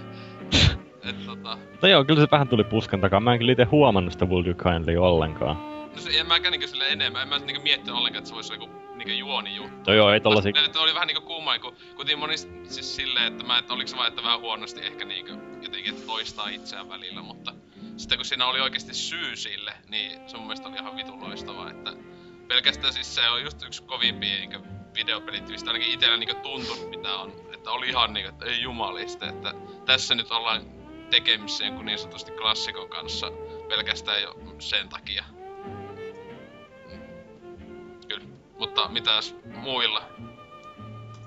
B: Et tota...
E: Mutta joo, kyllä se vähän tuli puskan takaa. Mä en kyllä itse huomannut sitä Would You Kindly ollenkaan.
B: No se, en mäkään niinku sille enemmän, en mä niinku miettinyt ollenkaan, että se voisi olla niinku, juoni juttu.
E: No joo, ei tollasi...
B: Että oli vähän niinku kumma, kun kuitenkin moni siis silleen, että mä, että oliko se vaan, että vähän huonosti ehkä niinku jotenkin, että toistaa itseään välillä, mutta sitten kun siinä oli oikeasti syy sille, niin se mun mielestä oli ihan vitun loistavaa, että pelkästään siis se on just yksi kovimpia niinku videopelit, mistä ainakin itsellä niinku tuntunut mitä on, että oli ihan niinku, että ei jumalista, että tässä nyt ollaan tekemisissä jonkun niin sanotusti klassikon kanssa pelkästään jo sen takia. Mutta mitäs muilla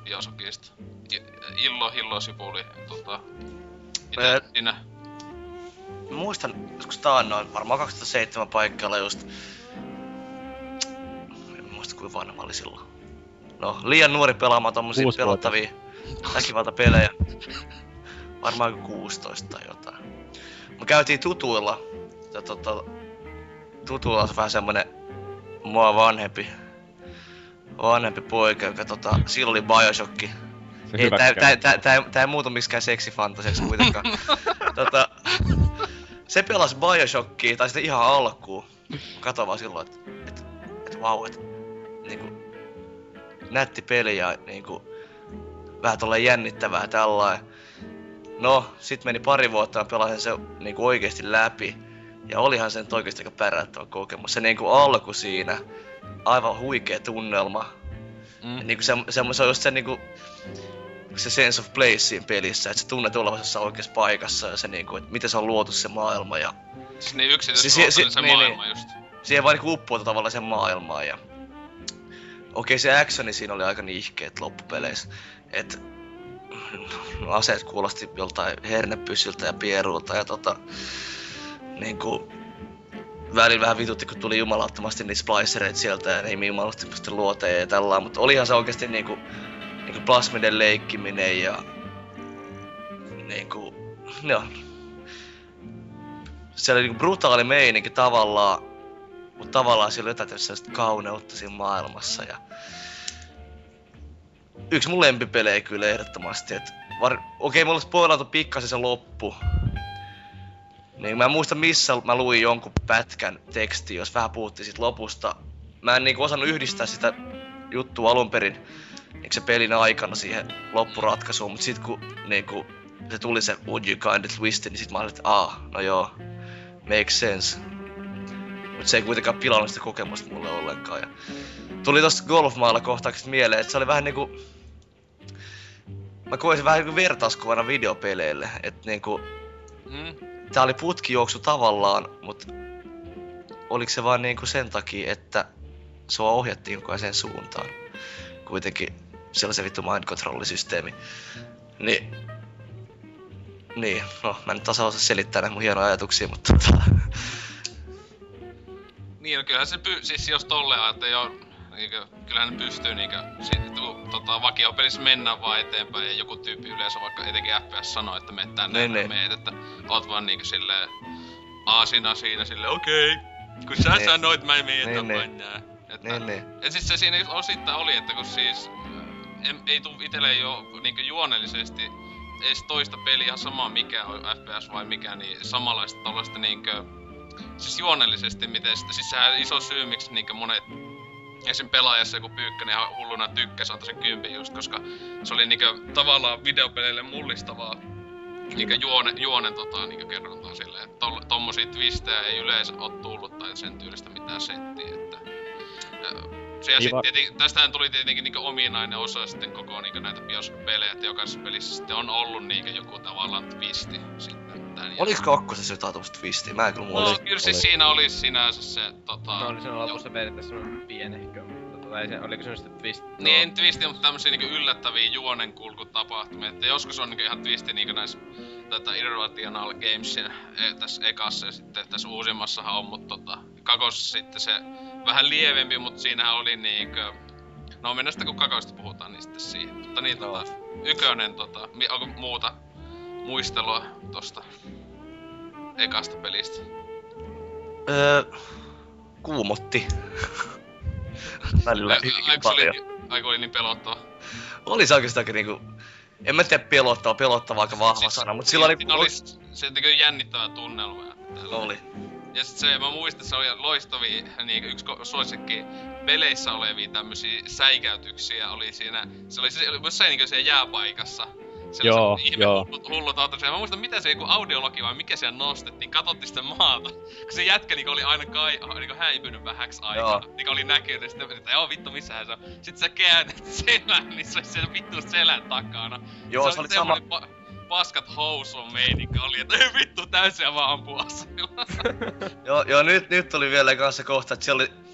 B: Biosokista? I- Illo, Hillo Sipuli, tota... Ite
D: Ää,
B: sinä?
D: muistan joskus taannoin, varmaan 2007 paikalla just... En muista kuinka vanha mä olin silloin. No, liian nuori pelaamaan tommosia
E: Kuusi
D: pelottavia väkivaltapelejä. Varmaan joku 16 tai jotain. Me käytiin tutuilla. Ja tota, tutuilla on vähän semmonen mua vanhempi vanhempi poika, joka tota, silloin oli Bioshock.
E: Se
D: Ei, tää, tää, tää, tää, tää ei muutu miksikään seksifantasiaksi kuitenkaan. tota, se pelasi Bioshockia, tai sitten ihan alkuun. Kato vaan silloin, että et, et, vau, et, niinku, nätti peli ja niinku, vähän tolleen jännittävää tällainen. No, sit meni pari vuotta ja pelasin se niinku oikeesti läpi. Ja olihan sen oikeesti aika päräyttävä kokemus. Se niinku alku siinä, aivan huikea tunnelma.
B: Mm.
D: Niinku se, se, se on just se niinku, se sense of place siinä pelissä, että sä tunnet olevasi jossain oikeassa paikassa ja se niinku, että miten se on luotu se maailma ja
B: Siis niin yksinäisesti
D: Si- si-
B: se, se
D: niin,
B: maailma just.
D: siihen vaan niinku uppoutui tavallaan sen maailmaan ja okei se actioni siinä oli aika niihkeet loppupeleissä, et aseet kuulosti joltain hernepyssyltä ja pierulta ja tota niinku välillä vähän vitutti, kun tuli jumalattomasti niitä splicereita sieltä ja imi jumalattomasti luoteja ja tällä, mutta olihan se oikeasti niinku, niinku plasmiden leikkiminen ja niinku, joo. Se oli niinku brutaali meininki tavallaan, mutta tavallaan siellä oli jotain sellaista kauneutta siinä maailmassa ja yksi mun lempipelejä kyllä ehdottomasti, et var... okei, mulla spoilattu pikkasen se loppu, niin mä en muista missä mä luin jonkun pätkän teksti, jos vähän puhuttiin siitä lopusta. Mä en niinku osannut yhdistää sitä juttua alun perin niinku se pelin aikana siihen loppuratkaisuun, mutta sit kun niinku se tuli se Would you kind of twist, niin sit mä olin, että ah, no joo, makes sense. Mut se ei kuitenkaan pilannut sitä kokemusta mulle ollenkaan. Ja tuli tosta golfmaalla kohtaaksesta mieleen, että se oli vähän niinku... Mä koin vähän niinku vertauskuvana videopeleille, että niinku
B: Mm.
D: Tää oli putkijuoksu tavallaan, mutta oliko se vaan niinku sen takia, että sua ohjattiin sen suuntaan. Kuitenkin siellä se vittu mind control-systeemi. Niin. Niin, no mä en taas osaa selittää näitä mun hienoja ajatuksia, mutta tota...
B: Niin, no kyllähän se py... Siis jos tolleen ajattelee jo... Niinkö, kyllähän ne pystyy niinkö... Sit, tota, vakiopelissä mennään vaan eteenpäin ja joku tyyppi yleensä vaikka etenkin FPS sanoo, että meet tänne ja
D: niin.
B: meet, että oot vaan niinkö silleen... Aasina siinä silleen, okei. Kun sä
D: Niin.
B: sanoit, mä en mene
D: niin.
B: eteenpäin Että,
D: Niin, niin.
B: Ja siis se siinä osittain oli, että kun siis en, ei tuu itelle jo niinkö juonellisesti edes toista peliä ihan sama mikä on FPS vai mikä, niin samanlaista tollaista niinkö siis juonellisesti miten sitä, siis sehän iso syy miksi niinkö monet esim. pelaajassa joku Pyykkönen ihan hulluna tykkäsi antoi sen kympin just, koska se oli niinkö tavallaan videopeleille mullistavaa niinkö juone, juonen tota, niinkö kerrontaa silleen, että tol, tommosia twistejä ei yleensä oo tullut tai sen tyylistä mitään settiä, että se, ja sit
E: Iva-
B: tietenkin, tästähän tuli tietenkin niinku ominainen osa sitten koko niinku näitä Bioshock-pelejä, että jokaisessa pelissä sitten on ollut niinku joku tavallaan twisti sitten tän
D: Oliko kakkosessa jotain tuommoista twistiä? Mä en kyllä
B: No,
D: muista.
B: kyllä siis
E: oli.
B: siinä olisi sinänsä se tota...
C: No oli siinä lopussa periaatteessa semmonen pienehkö, mutta tota, ei se, oliko se sitten twist?
B: Niin, en twisti, mutta tämmösiä niinku yllättäviä juonenkulkutapahtumia. Että joskus on niinku ihan twisti niinku näissä tätä Irrational Gamesin e, tässä ekassa ja sitten tässä uusimmassahan on, mutta tota, kakosessa sitten se vähän lievempi, mutta siinähän oli niinkö... No mennään sitten kun kakosta puhutaan, niin sitten siihen. Mutta niin
D: Joo.
B: tota, ykönen tota, onko muuta muistelua tosta ekasta pelistä?
D: Öö, kuumotti. Välillä hyvinkin
B: Aiku oli,
D: paljon.
B: aiku oli niin pelottava.
D: Oli se oikeastaan aika niinku... En mä tiedä pelottava, pelottava aika vahva
B: Siis
D: sana, mutta sillä oli...
B: Siinä oli se tekee jännittävä tunnelma. ja tällä.
D: oli.
B: Ja sit se, mä muistan, se oli loistavia, niin yksi suosikki peleissä olevia tämmösiä säikäytyksiä oli siinä, se oli, se oli jossain niin siellä jääpaikassa. Se
E: Joo,
B: se
E: joo.
B: hullut, hullut autot. Ja mä muistan, mitä se joku audiologi vai mikä siellä nostettiin, katsottiin sitä maata. Kun se jätkä niin oli aina kai, niin häipynyt vähäksi aikaa.
D: Joo.
B: Niin oli näkynyt, ja sitten että joo vittu missähän se on. Sitten sä käännät selän, niin se oli siellä vittu selän takana.
D: Joo, se oli sama...
B: Pa- paskat housun meininki oli, että vittu täysiä vaan ampua aseella.
D: Joo, joo nyt, nyt tuli vielä kanssa kohta, että siellä oli...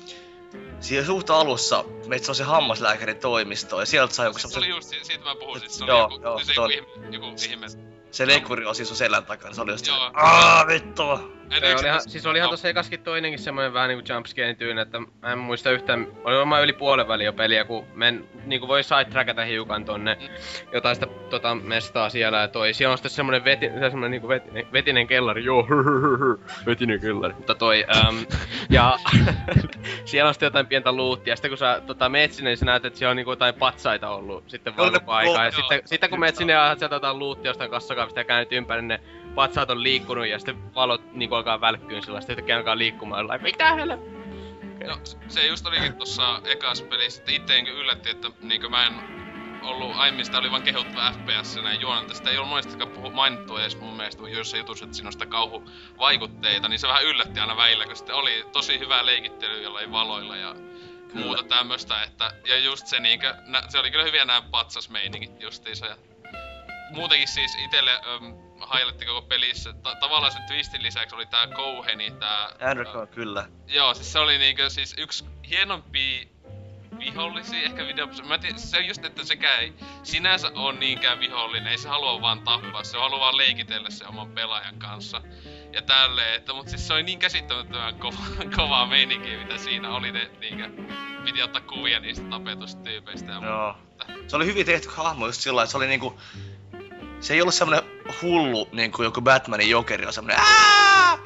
D: Siinä suht alussa meitä on se hammaslääkärin toimisto ja sieltä sai joku
B: Se oli
D: semmosen...
B: just, si- siitä mä puhuin, sit se oli
D: Joo,
B: joku,
D: joo,
B: se
D: se
B: joku ihme, joku ihme
D: Se leikkuri on siis sun selän takana, se oli just
B: Joo.
D: se, aah
C: Se
B: yksi-
C: olihan, siis olihan tossa ekaskin toinenkin semmoinen vähän niinku jumpscare tyynä, että mä en muista yhtään, oli varmaan yli puolen väliä jo peliä, kun men, niinku voi sidetrackata hiukan tonne jotain sitä tota mestaa siellä ja toi, siellä on sitten semmonen veti, se semmonen niinku vetinen, vetinen kellari, joo, vetinen kellari, mutta toi, äm, ja siellä on sitten jotain pientä luuttia, ja sitten kun sä tota, meet sinne, niin sä näet, että siellä on niinku jotain patsaita ollut sitten vaan
D: Joo, ne-
C: koko aikaa, ja sitten, sitten kun meet sinne ja sieltä jotain luuttia jostain kassakaapista ja käynyt ympäri, niin ne patsaat on liikkunut ja sitten valot niinku alkaa välkkyyn sillä sitten yhtäkkiä alkaa liikkumaan jollain, mitä helä?
B: No, se just olikin tossa ekas pelissä, että itse yllätti, että niinkö mä en ollut, aiemmin sitä oli vaan kehuttua FPS näin juonelta. Sitä ei ollut monestikaan puhu, mainittu edes mun mielestä joissa jutussa, että siinä on sitä kauhuvaikutteita, niin se vähän yllätti aina välillä, kun sitten oli tosi hyvää leikittelyä jollain valoilla ja muuta tämmöstä, että, ja just se niinkö, nä, se oli kyllä hyviä nämä patsasmeiningit justiinsa, ja muutenkin siis itelle ähm, highlightti koko pelissä, ta- tavallaan sen twistin lisäksi oli tää Kouheni, tää...
D: Andrew kyllä.
B: Joo, siis se oli niinkö siis yksi hienompi vihollisia ehkä video... Mä tiedän, se on just, että sekä ei sinänsä on niinkään vihollinen, ei se halua vaan tappaa, se haluaa vaan leikitellä se oman pelaajan kanssa. Ja tälleen, että mut siis se oli niin käsittämättömän kova, kovaa meininkiä, mitä siinä oli ne niinkö... Piti ottaa kuvia niistä tapetusta tyypeistä ja
D: Joo. Se oli hyvin tehty hahmo just sillä se oli niinku... Se ei ollut semmonen hullu niinku joku Batmanin jokeri on semmonen "Ää!"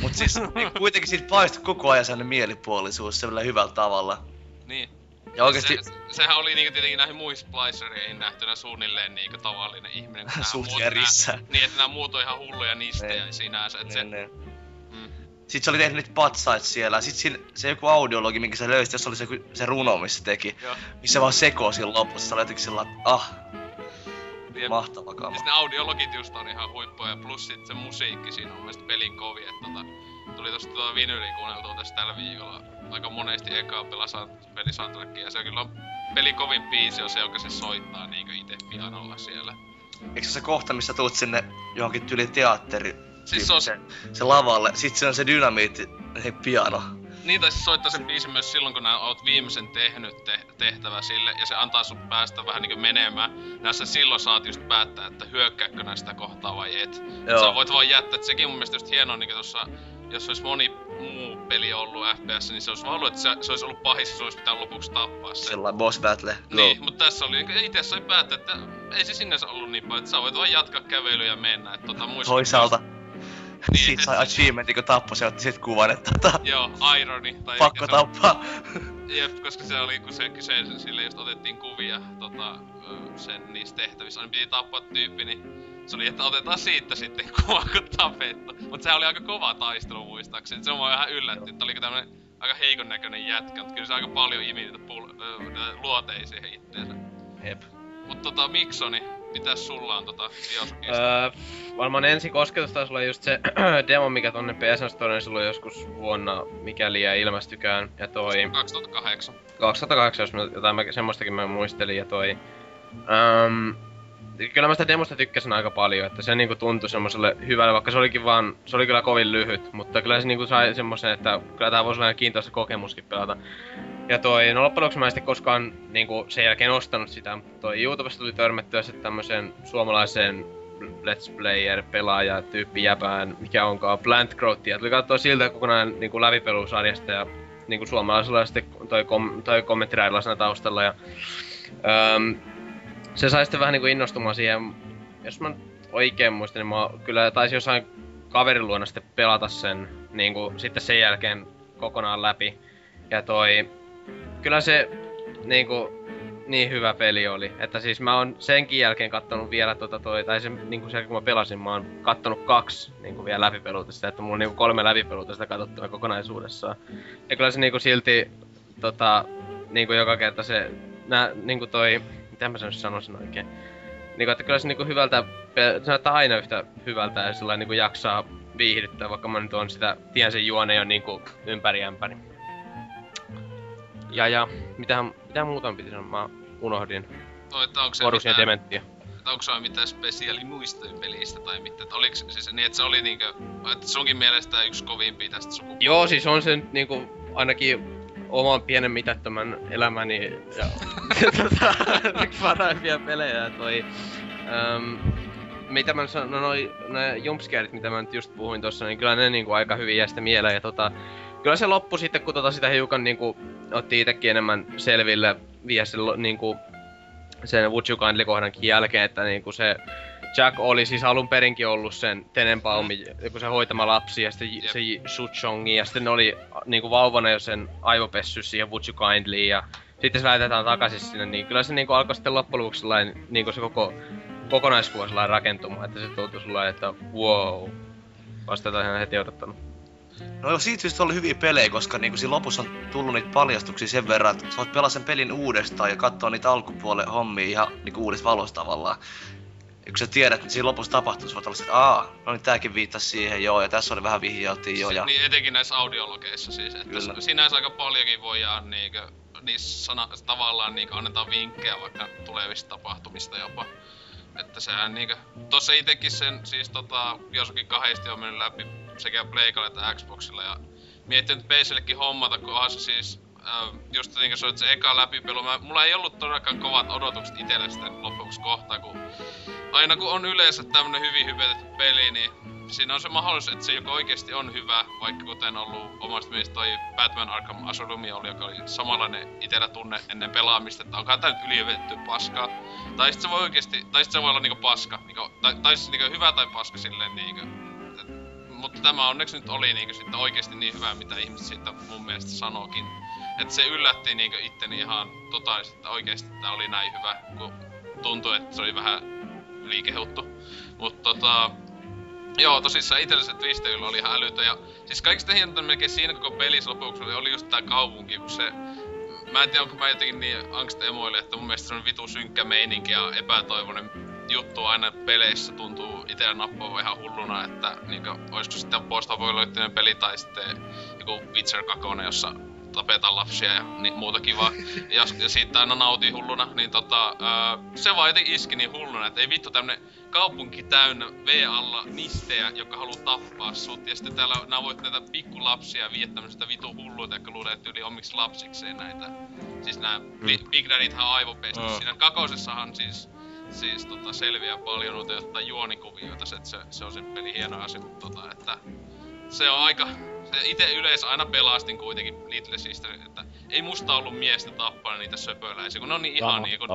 D: Mut siis niinku kuitenkin siitä paistui koko ajan sellainen mielipuolisuus semmoilla hyvällä tavalla.
B: Niin.
D: Ja oikeesti
B: Se, sehän oli niinku tietenkin näihin muihin splicereihin nähtynä suunnilleen niinku tavallinen ihminen.
D: Suht järissä.
B: Niin, että nämä muut on ihan hulluja nistejä
D: Niin.
B: sinänsä. Et se,
D: ne, ne.
B: mm,
D: Sitten se oli tehnyt niitä patsait siellä. Sitten siinä, se joku audiologi, minkä se löysi, jos oli se, se runo, missä teki.
B: Joo.
D: Missä vaan sekoo siinä lopussa. Se oli jotenkin sillä ah,
B: Jep.
D: mahtava kama.
B: Siis ne audiologit just on ihan huippuja, plus sit se musiikki siinä on mun mielestä pelin kovi, että tota, tuli tosta tuota vinyliin kuunneltua tässä tällä viikolla aika monesti ekaa pelasa pelisoundtrackia, ja se on kyllä pelin kovin biisi on se, joka se soittaa niinkö itse pianolla siellä.
D: Eikö se se kohta, missä tuut sinne johonkin tyli teatteri?
B: Siis se on,
D: se, se lavalle, sit se on se dynamiitti, piano.
B: Niin tai se soittaa sen biisin myös silloin, kun nää oot viimeisen tehnyt te- tehtävä sille, ja se antaa sun päästä vähän niinkö menemään. Näissä silloin saat just päättää, että hyökkääkö nää sitä kohtaa vai et.
D: Joo.
B: Sä voit vaan jättää, että sekin mun mielestä just hienoa niinku tossa, jos olisi moni muu peli ollut FPS, niin se olisi vaan ollut, että se, se olisi ollut pahis, se olisi pitänyt lopuksi tappaa se.
D: Sellainen boss battle.
B: Niin, mutta tässä oli niinku itse sai päättää, että ei se sinänsä ollut niin paljon, että sä voit vaan jatkaa kävelyä ja mennä. Että tota, muista,
D: Toisaalta.
B: Niin,
D: Siitä
B: et-
D: sai achievementin, kun tappoi, se otti sit kuvan, että tota,
B: Joo, irony. Tai
D: pakko
B: se
D: tappaa.
B: Jep, koska se oli, kun se kyseisen sille just otettiin kuvia tota, sen niissä tehtävissä, niin piti tappaa tyyppi, niin se oli, että otetaan siitä sitten kuva, kun tapettu. Mut sehän oli aika kova taistelu muistaakseni, se on mua vähän yllätti, että oliko tämmönen aika heikon näköinen jätkä, mutta kyllä se aika paljon imi niitä pul- siihen itteensä.
D: Jep.
B: Mut tota, Miksoni, mitäs sulla on tota Bioshockista?
C: Öö, varmaan ensi kosketus taisi olla just se demo, mikä tonne PSN Storeen silloin joskus vuonna, mikäli ei ilmestykään. Ja toi
B: 2008.
C: 2008, jos mä, jotain mä, semmoistakin mä muistelin, ja toi... Um, kyllä mä sitä demosta tykkäsin aika paljon, että se niinku tuntui semmoselle hyvälle, vaikka se olikin vaan, se oli kyllä kovin lyhyt, mutta kyllä se niinku sai semmosen, että kyllä tää voisi olla ihan kiintoisa kokemuskin pelata. Ja toi, no loppujen lopuksi mä en sitten koskaan niinku sen jälkeen ostanut sitä, mutta toi YouTubesta tuli törmättyä sitten tämmöiseen suomalaiseen Let's Player pelaaja tyyppi jäpään, mikä onkaan Plant Growthia. Tuli katsoa siltä kokonaan niinku lävipelusarjasta ja niinku suomalaisella sitten toi, kom, toi kommenttiraidilla siinä taustalla ja öm, se sai sitten vähän niinku innostumaan siihen, jos mä oikein muistan, niin mä kyllä taisin jossain kaverin luona sitten pelata sen niinku sitten sen jälkeen kokonaan läpi. Ja toi, kyllä se niinku niin hyvä peli oli. Että siis mä oon senkin jälkeen kattonut vielä tota toi, tai sen niinku sen kun mä pelasin, mä oon kattonut kaksi niinku vielä läpipeluuta sitä, että mulla on niinku kolme läpipeluuta sitä katsottuna kokonaisuudessaan. Ja kyllä se niinku silti tota, niinku joka kerta se, nää, niinku toi, mitä mä sen sanoisin oikein. Niinku, että kyllä se niinku hyvältä, se näyttää aina yhtä hyvältä ja sillä niinku jaksaa viihdyttää, vaikka mä nyt on sitä, tien sen juone jo niinku ympäri ämpäri. Ja ja, mitä, mitä muuta piti sanoa, mä unohdin.
B: No, että onko se
C: Borusia
B: mitään,
C: Dementia.
B: että onko se mitään spesiaali muistoja pelistä tai mitä? Että oliks siis niin, että se oli niinkö, että sunkin mielestä yksi kovimpia tästä sukupuolesta?
C: Joo, siis on se nyt niinku ainakin oman pienen mitättömän elämäni ja tota, parhaimpia pelejä toi... Um, mitä mä sanon, no noi, ne jumpscareit, mitä mä nyt just puhuin tossa, niin kyllä ne niinku aika hyvin jää sitten mieleen. Ja tota, kyllä se loppu sitten, kun tota sitä hiukan niinku otti itekin enemmän selville vielä se niinku sen Would You kohdankin jälkeen, että niinku se Jack oli siis alun perinkin ollut sen Tenenbaumin, mm. kun se hoitama lapsi ja sitten yep. se Suchongi ja sitten ne oli niinku vauvana jo sen aivopessy siihen Would You Kindly ja sitten se lähetetään takaisin sinne, niin kyllä se niinku alkoi sitten loppujen lopuksi sellainen, niinku se koko kokonaiskuva sellainen rakentumaan, että se tuntui sulla, että wow. Vasta tätä heti odottanut.
D: No joo, siitä syystä oli hyviä pelejä, koska niinku siinä lopussa on tullut niitä paljastuksia sen verran, että sä voit pelaa sen pelin uudestaan ja katsoa niitä alkupuolen hommia ihan niinku uudesta valosta tavallaan. Ja kun sä tiedät, että siinä lopussa tapahtuu, sä voit olla että aa, no niin tääkin viittasi siihen, joo, ja tässä oli vähän vihjailtiin jo. Ja...
B: Niin etenkin näissä audiologeissa siis, että Kyllä. sinänsä aika paljonkin voidaan niinkö, niissä sana, tavallaan niinkö annetaan vinkkejä vaikka tulevista tapahtumista jopa. Että sehän niinkö, tossa itekin sen siis tota, jossakin kahdesti on mennyt läpi sekä Playkalle että Xboxilla ja miettinyt PCllekin hommata, kun onhan se siis äh, just niin kuin se eka läpipelu. Mä, mulla ei ollut todellakaan kovat odotukset itselle sitä lopuksi kohtaa, kun aina kun on yleensä tämmönen hyvin hypetetty peli, niin siinä on se mahdollisuus, että se joko oikeasti on hyvä, vaikka kuten ollut omasta mielestä toi Batman Arkham Asylum oli, joka oli samanlainen itellä tunne ennen pelaamista, että onkaan tää nyt ylivetty paskaa. Tai sit se voi oikeasti, tai sit se voi olla niinku paska, niinku, tai, tai siis niinku hyvä tai paska silleen niinku, mutta tämä onneksi nyt oli niinku sitten oikeasti niin hyvä, mitä ihmiset siitä mun mielestä sanokin. Että se yllätti niinku itteni ihan totaalisesti, että oikeasti tämä oli näin hyvä, kun tuntui, että se oli vähän liikehuttu. Mutta tota, Joo, tosissaan itsellä se twisteyllä oli ihan älytön ja siis kaikista hienointa melkein siinä koko pelissä lopuksi oli just tää kaupunki, kun se Mä en tiedä, onko mä jotenkin niin angst-emoille, että mun mielestä se on vitu synkkä meininki ja epätoivoinen juttu aina peleissä tuntuu itellä nappuava ihan hulluna, että niinku, olisiko sitten post peli tai sitten joku Witcher 2, jossa tapetaan lapsia ja niin, muuta kivaa. Ja, ja siitä aina nautin hulluna, niin tota, ää, se vaan jotenkin iski niin hulluna, että ei vittu tämmönen kaupunki täynnä V-alla nistejä, jotka haluu tappaa sut. Ja sitten täällä nää voit näitä pikkulapsia viedä tämmöstä vitu hulluita, jotka luulee, että yli omiksi lapsikseen näitä. Siis nää mm. Big Daddythän on aivopesti. Mm. Siinä kakosessahan siis siis tota, selviää paljon noita jotain juonikuvioita, se, että se, se on se peli hieno asia, mutta tota, että se on aika... Se ite yleensä aina pelastin kuitenkin Little Sister, että ei musta ollut miestä tappaa niitä söpöläisiä, kun ne on niin ihan niin kun,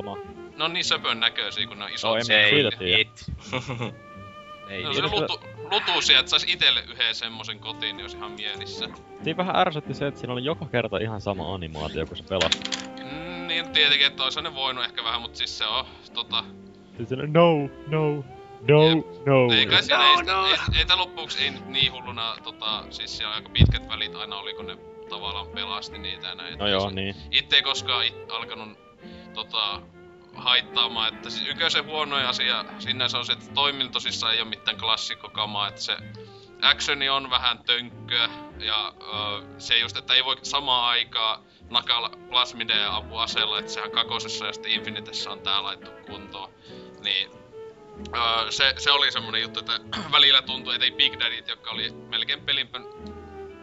B: Ne on niin söpön näköisiä, kun ne on isot
C: no, ei, ei,
B: ei, no, se lutu, lutuusia, että sais itelle yhden semmosen kotiin, niin olisi ihan mielissä.
E: Siinä vähän ärsytti se, että siinä oli joka kerta ihan sama animaatio, kun se pelasi.
B: Mm, niin tietenkin, että olisi ne voinut ehkä vähän, mutta siis se on tota...
E: Siis no, no, No, ja, no.
B: Ei kai siellä no, ei, no. ei, ei, ei loppuksi ei niin hulluna, tota, siis siellä aika pitkät välit aina oli, kun ne tavallaan pelasti niitä ja näin.
E: No joo, niin.
B: Itse ei koskaan it, alkanut tota, haittaamaan, että siis yköisen huonoja asia sinänsä on se, että toiminta tosissaan ei ole mitään klassikkokamaa, että se actioni on vähän tönkköä ja ö, se just, että ei voi samaan aikaa nakalla plasmideja apuaseella, että sehän kakosessa ja sitten Infinitessä on tää laittu kuntoon. Niin Öö, se, se oli semmonen juttu, että välillä tuntui, että ei Big Daddyt, jotka oli melkein pelin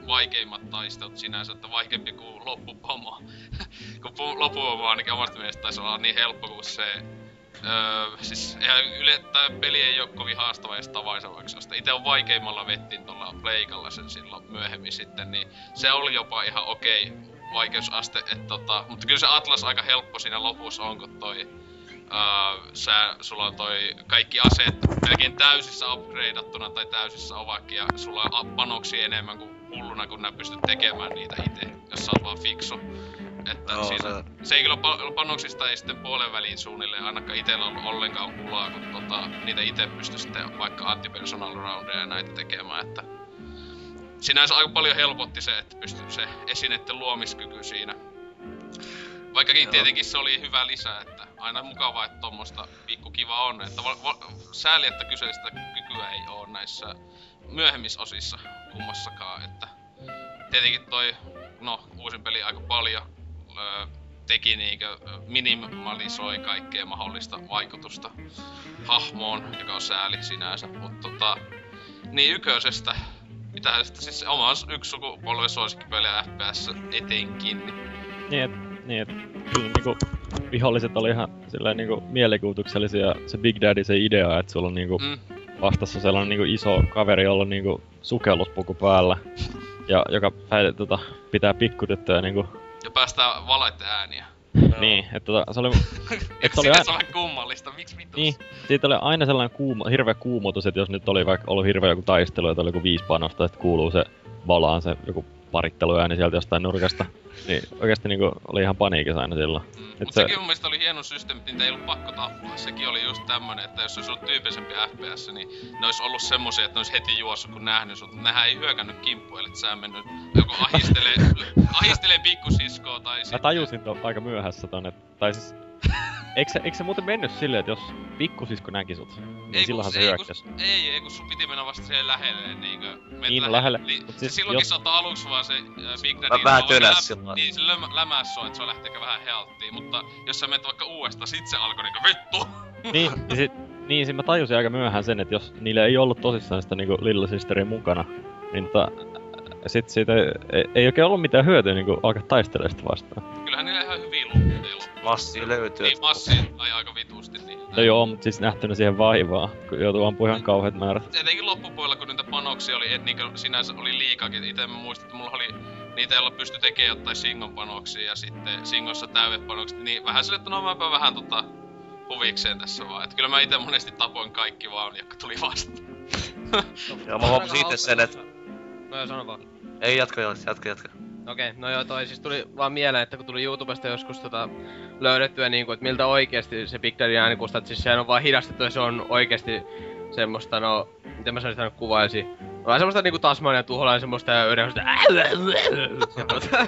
B: vaikeimmat taistelut sinänsä, että vaikeampi kuin loppupomo. kun loppupomo ainakin omasta mielestä taisi olla niin helppo kuin se Öö, siis ihan yle, tää peli ei oo kovin haastava edes tavaisavaksi, josta itse on vaikeimmalla vettin tuolla Pleikalla sen silloin myöhemmin sitten, niin se oli jopa ihan okei vaikeusaste, että tota, mutta kyllä se Atlas aika helppo siinä lopussa on, kun toi uh, sä, sulla on toi kaikki aseet melkein täysissä upgradeattuna tai täysissä ovakin ja sulla on panoksia enemmän kuin hulluna, kun nää pystyt tekemään niitä itse, jos sä oot vaan fiksu. Että no, siinä, se... se ei kyllä panoksista ei sitten puolen väliin suunnilleen ainakaan itellä ollut ollenkaan pulaa, kun tota, niitä itse pysty sitten vaikka anti-personal roundeja ja näitä tekemään, että sinänsä aika paljon helpotti se, että pystyy se esineiden luomiskyky siinä. Vaikkakin Joo. tietenkin se oli hyvä lisä, että aina mukavaa, että tuommoista pikku kiva on. Että val, val, sääli, että kyseistä kykyä ei ole näissä myöhemmissä osissa kummassakaan. Että tietenkin toi, no uusin peli aika paljon öö, teki niinkö minimalisoi kaikkea mahdollista vaikutusta hahmoon, joka on sääli sinänsä. Mutta tota, niin yköisestä, mitä sitten siis oma yksi sukupolven suosikkipeliä FPS etenkin.
E: Niin, niin kyllä niinku viholliset oli ihan silleen niinku mielikuvituksellisia se Big Daddy se idea, että sulla on niinku
B: Mm.
E: vastassa sellainen niinku iso kaveri, jolla on niinku sukelluspuku päällä. Ja joka päivä, tota, pitää pikkutyttöä niinku,
B: Ja päästään valaitten ääniä.
E: niin, että tota, se oli,
B: Eikö
E: oli
B: siitä
E: aina-
B: se ole kummallista? Miksi vitus?
E: niin, siitä oli aina sellainen kuumo, hirveä kuumotus, että jos nyt oli vaikka ollut hirveä joku taistelu, että oli joku viisi panosta, että kuuluu se valaan se joku paritteluääni sieltä jostain nurkasta, niin oikeasti niinku oli ihan paniikissa aina silloin.
B: Mm.
E: Et
B: Mut
E: se-
B: sekin mun mielestä oli hieno systeemi, että niitä ei ollut pakko tappaa. Sekin oli just tämmönen, että jos olisi ollut tyypillisempi FPS, niin ne olisi ollut semmosia, että ne olisi heti juossut kun nähnyt sut. Mut Nehän ei hyökännyt kimppuun, eli sä mennyt joko ahistelee, ahistelee pikkusiskoa tai
E: Mä
B: sitten...
E: tajusin ton aika myöhässä ton, että, tai siis, eikö se, eikö se muuten mennyt silleen, että jos pikkusisko näki sut, niin
B: kun-
E: silloinhan se
B: ei,
E: hyökkäs?
B: Ei, ei, kun sun piti mennä vasta siihen lähelle, niinkö... menet
E: Niin, lähelle.
B: Niin,
E: Mut
B: se
E: siis
B: silloinkin
E: jos-
B: saattaa aluksi vaan se äh, Big Daddy...
D: Mä vähän tönäs
B: lä-
D: sillä
B: Niin, se lämä, lämäs sua, että se lähteekö vähän healttiin, mutta jos sä menet vaikka uudestaan, sit se alkoi niinkö vittu!
E: Niin, ja sit, niin sit mä tajusin aika myöhään sen, että jos niillä ei ollut tosissaan sitä niinku Little Sisteria mukana, niin tota, sit siitä ei, ei, ei oikein ollut mitään hyötyä niinku alkaa taistelemaan sitä vastaan.
B: Kyllähän niillä ihan hyviä loppuun.
D: Massia löytyy.
B: Niin, massi ai aika vitusti. Niin.
E: No joo, mut siis nähtynä siihen vaivaa, kun joutuu ampumaan ihan kauheat määrät.
B: Etenkin loppupuolella, kun niitä panoksia oli, et niinkö sinänsä oli liikaakin. Itse mä muistan, että mulla oli niitä, joilla pystyi tekemään jotain Singon panoksia ja sitten Singossa täydepanokset. Niin vähän sille, että no mäpä vähän tota huvikseen tässä vaan. Et kyllä mä itse monesti tapoin kaikki vaan, jotka tuli vastaan.
D: Joo, mä huomasin itse sen, että...
C: No joo, sano vaan.
D: Ei, jatka, jatka, jatka.
C: Okei, no joo, toi siis tuli vaan mieleen, että kun tuli YouTubesta joskus tota löydettyä niinku, että miltä oikeesti se Big Daddy ääni kuulostaa, että siis sehän on vaan hidastettu ja se on oikeesti semmoista, no, miten mä sen nyt kuvailisin. Vähän semmoista niinku Tasmanian tuholainen semmoista ja yhden semmoista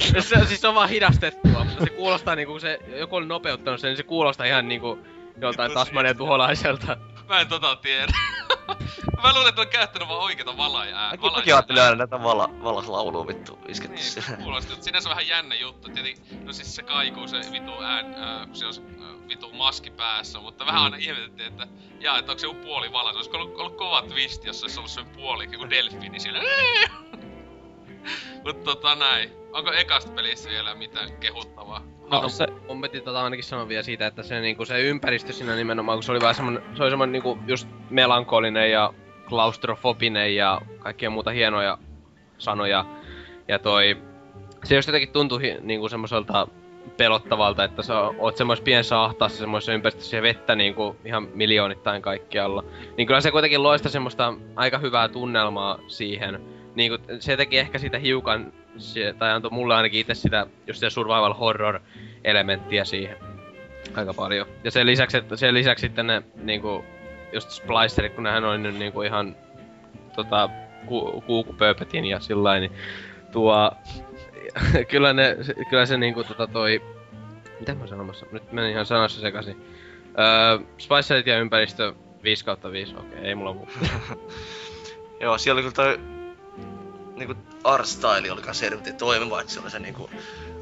C: se, siis se on vaan hidastettua, mutta se kuulostaa niinku, kun se joku oli nopeuttanut sen, niin se kuulostaa ihan niinku joltain Tasmanian tuholaiselta.
B: Mä en tota tiedä. mä luulen, että on käyttänyt vaan oikeita valaja ää.
D: Mäkin, mäkin ajattelin aina näitä vala, valaslaulua vittu isketty
B: Niin, kuulosti, mutta sinänsä vähän jännä juttu. Tietenkin, no siis se kaikuu se vitu ään, äh, kun se on vitu maski päässä, mutta vähän aina ihmetettiin, että jaa, että onko se joku puoli vala. Se olisi ollut, ollut kova twist, jos se olisi ollut sen puoli, joku delfiini siellä. Mutta tota näin. Onko ekasta pelistä vielä mitään kehuttavaa?
E: No se,
C: Mun piti tota ainakin sanoa vielä siitä, että se, niinku, se ympäristö siinä nimenomaan, kun se oli vähän semmonen, se oli semmonen niinku just melankolinen ja klaustrofobinen ja kaikkea muuta hienoja sanoja. Ja toi, se just jotenkin tuntui hi- niinku semmoiselta pelottavalta, että sä oot semmoisessa pienessä ahtaassa semmoisessa ympäristössä ja vettä niinku ihan miljoonittain kaikkialla. Niin kyllä se kuitenkin loista semmoista aika hyvää tunnelmaa siihen. Niinku, se teki ehkä sitä hiukan, se, tai antoi mulle ainakin itse sitä, just sitä survival horror elementtiä siihen. Aika paljon. Ja sen lisäksi, että sen lisäksi sitten ne niinku, just splicerit, kun nehän oli nyt niinku ihan tota, ku, ja sillä niin tuo, kyllä ne, se- kyllä se niinku tota toi, mitä mä sanomassa, nyt meni ihan sanassa sekaisin. Öö, splicerit ja ympäristö 5 kautta 5, okei, ei mulla muu.
D: Joo, siellä oli kyllä toi... Niinku art style oli kans helvetin toimiva, että se oli se niinku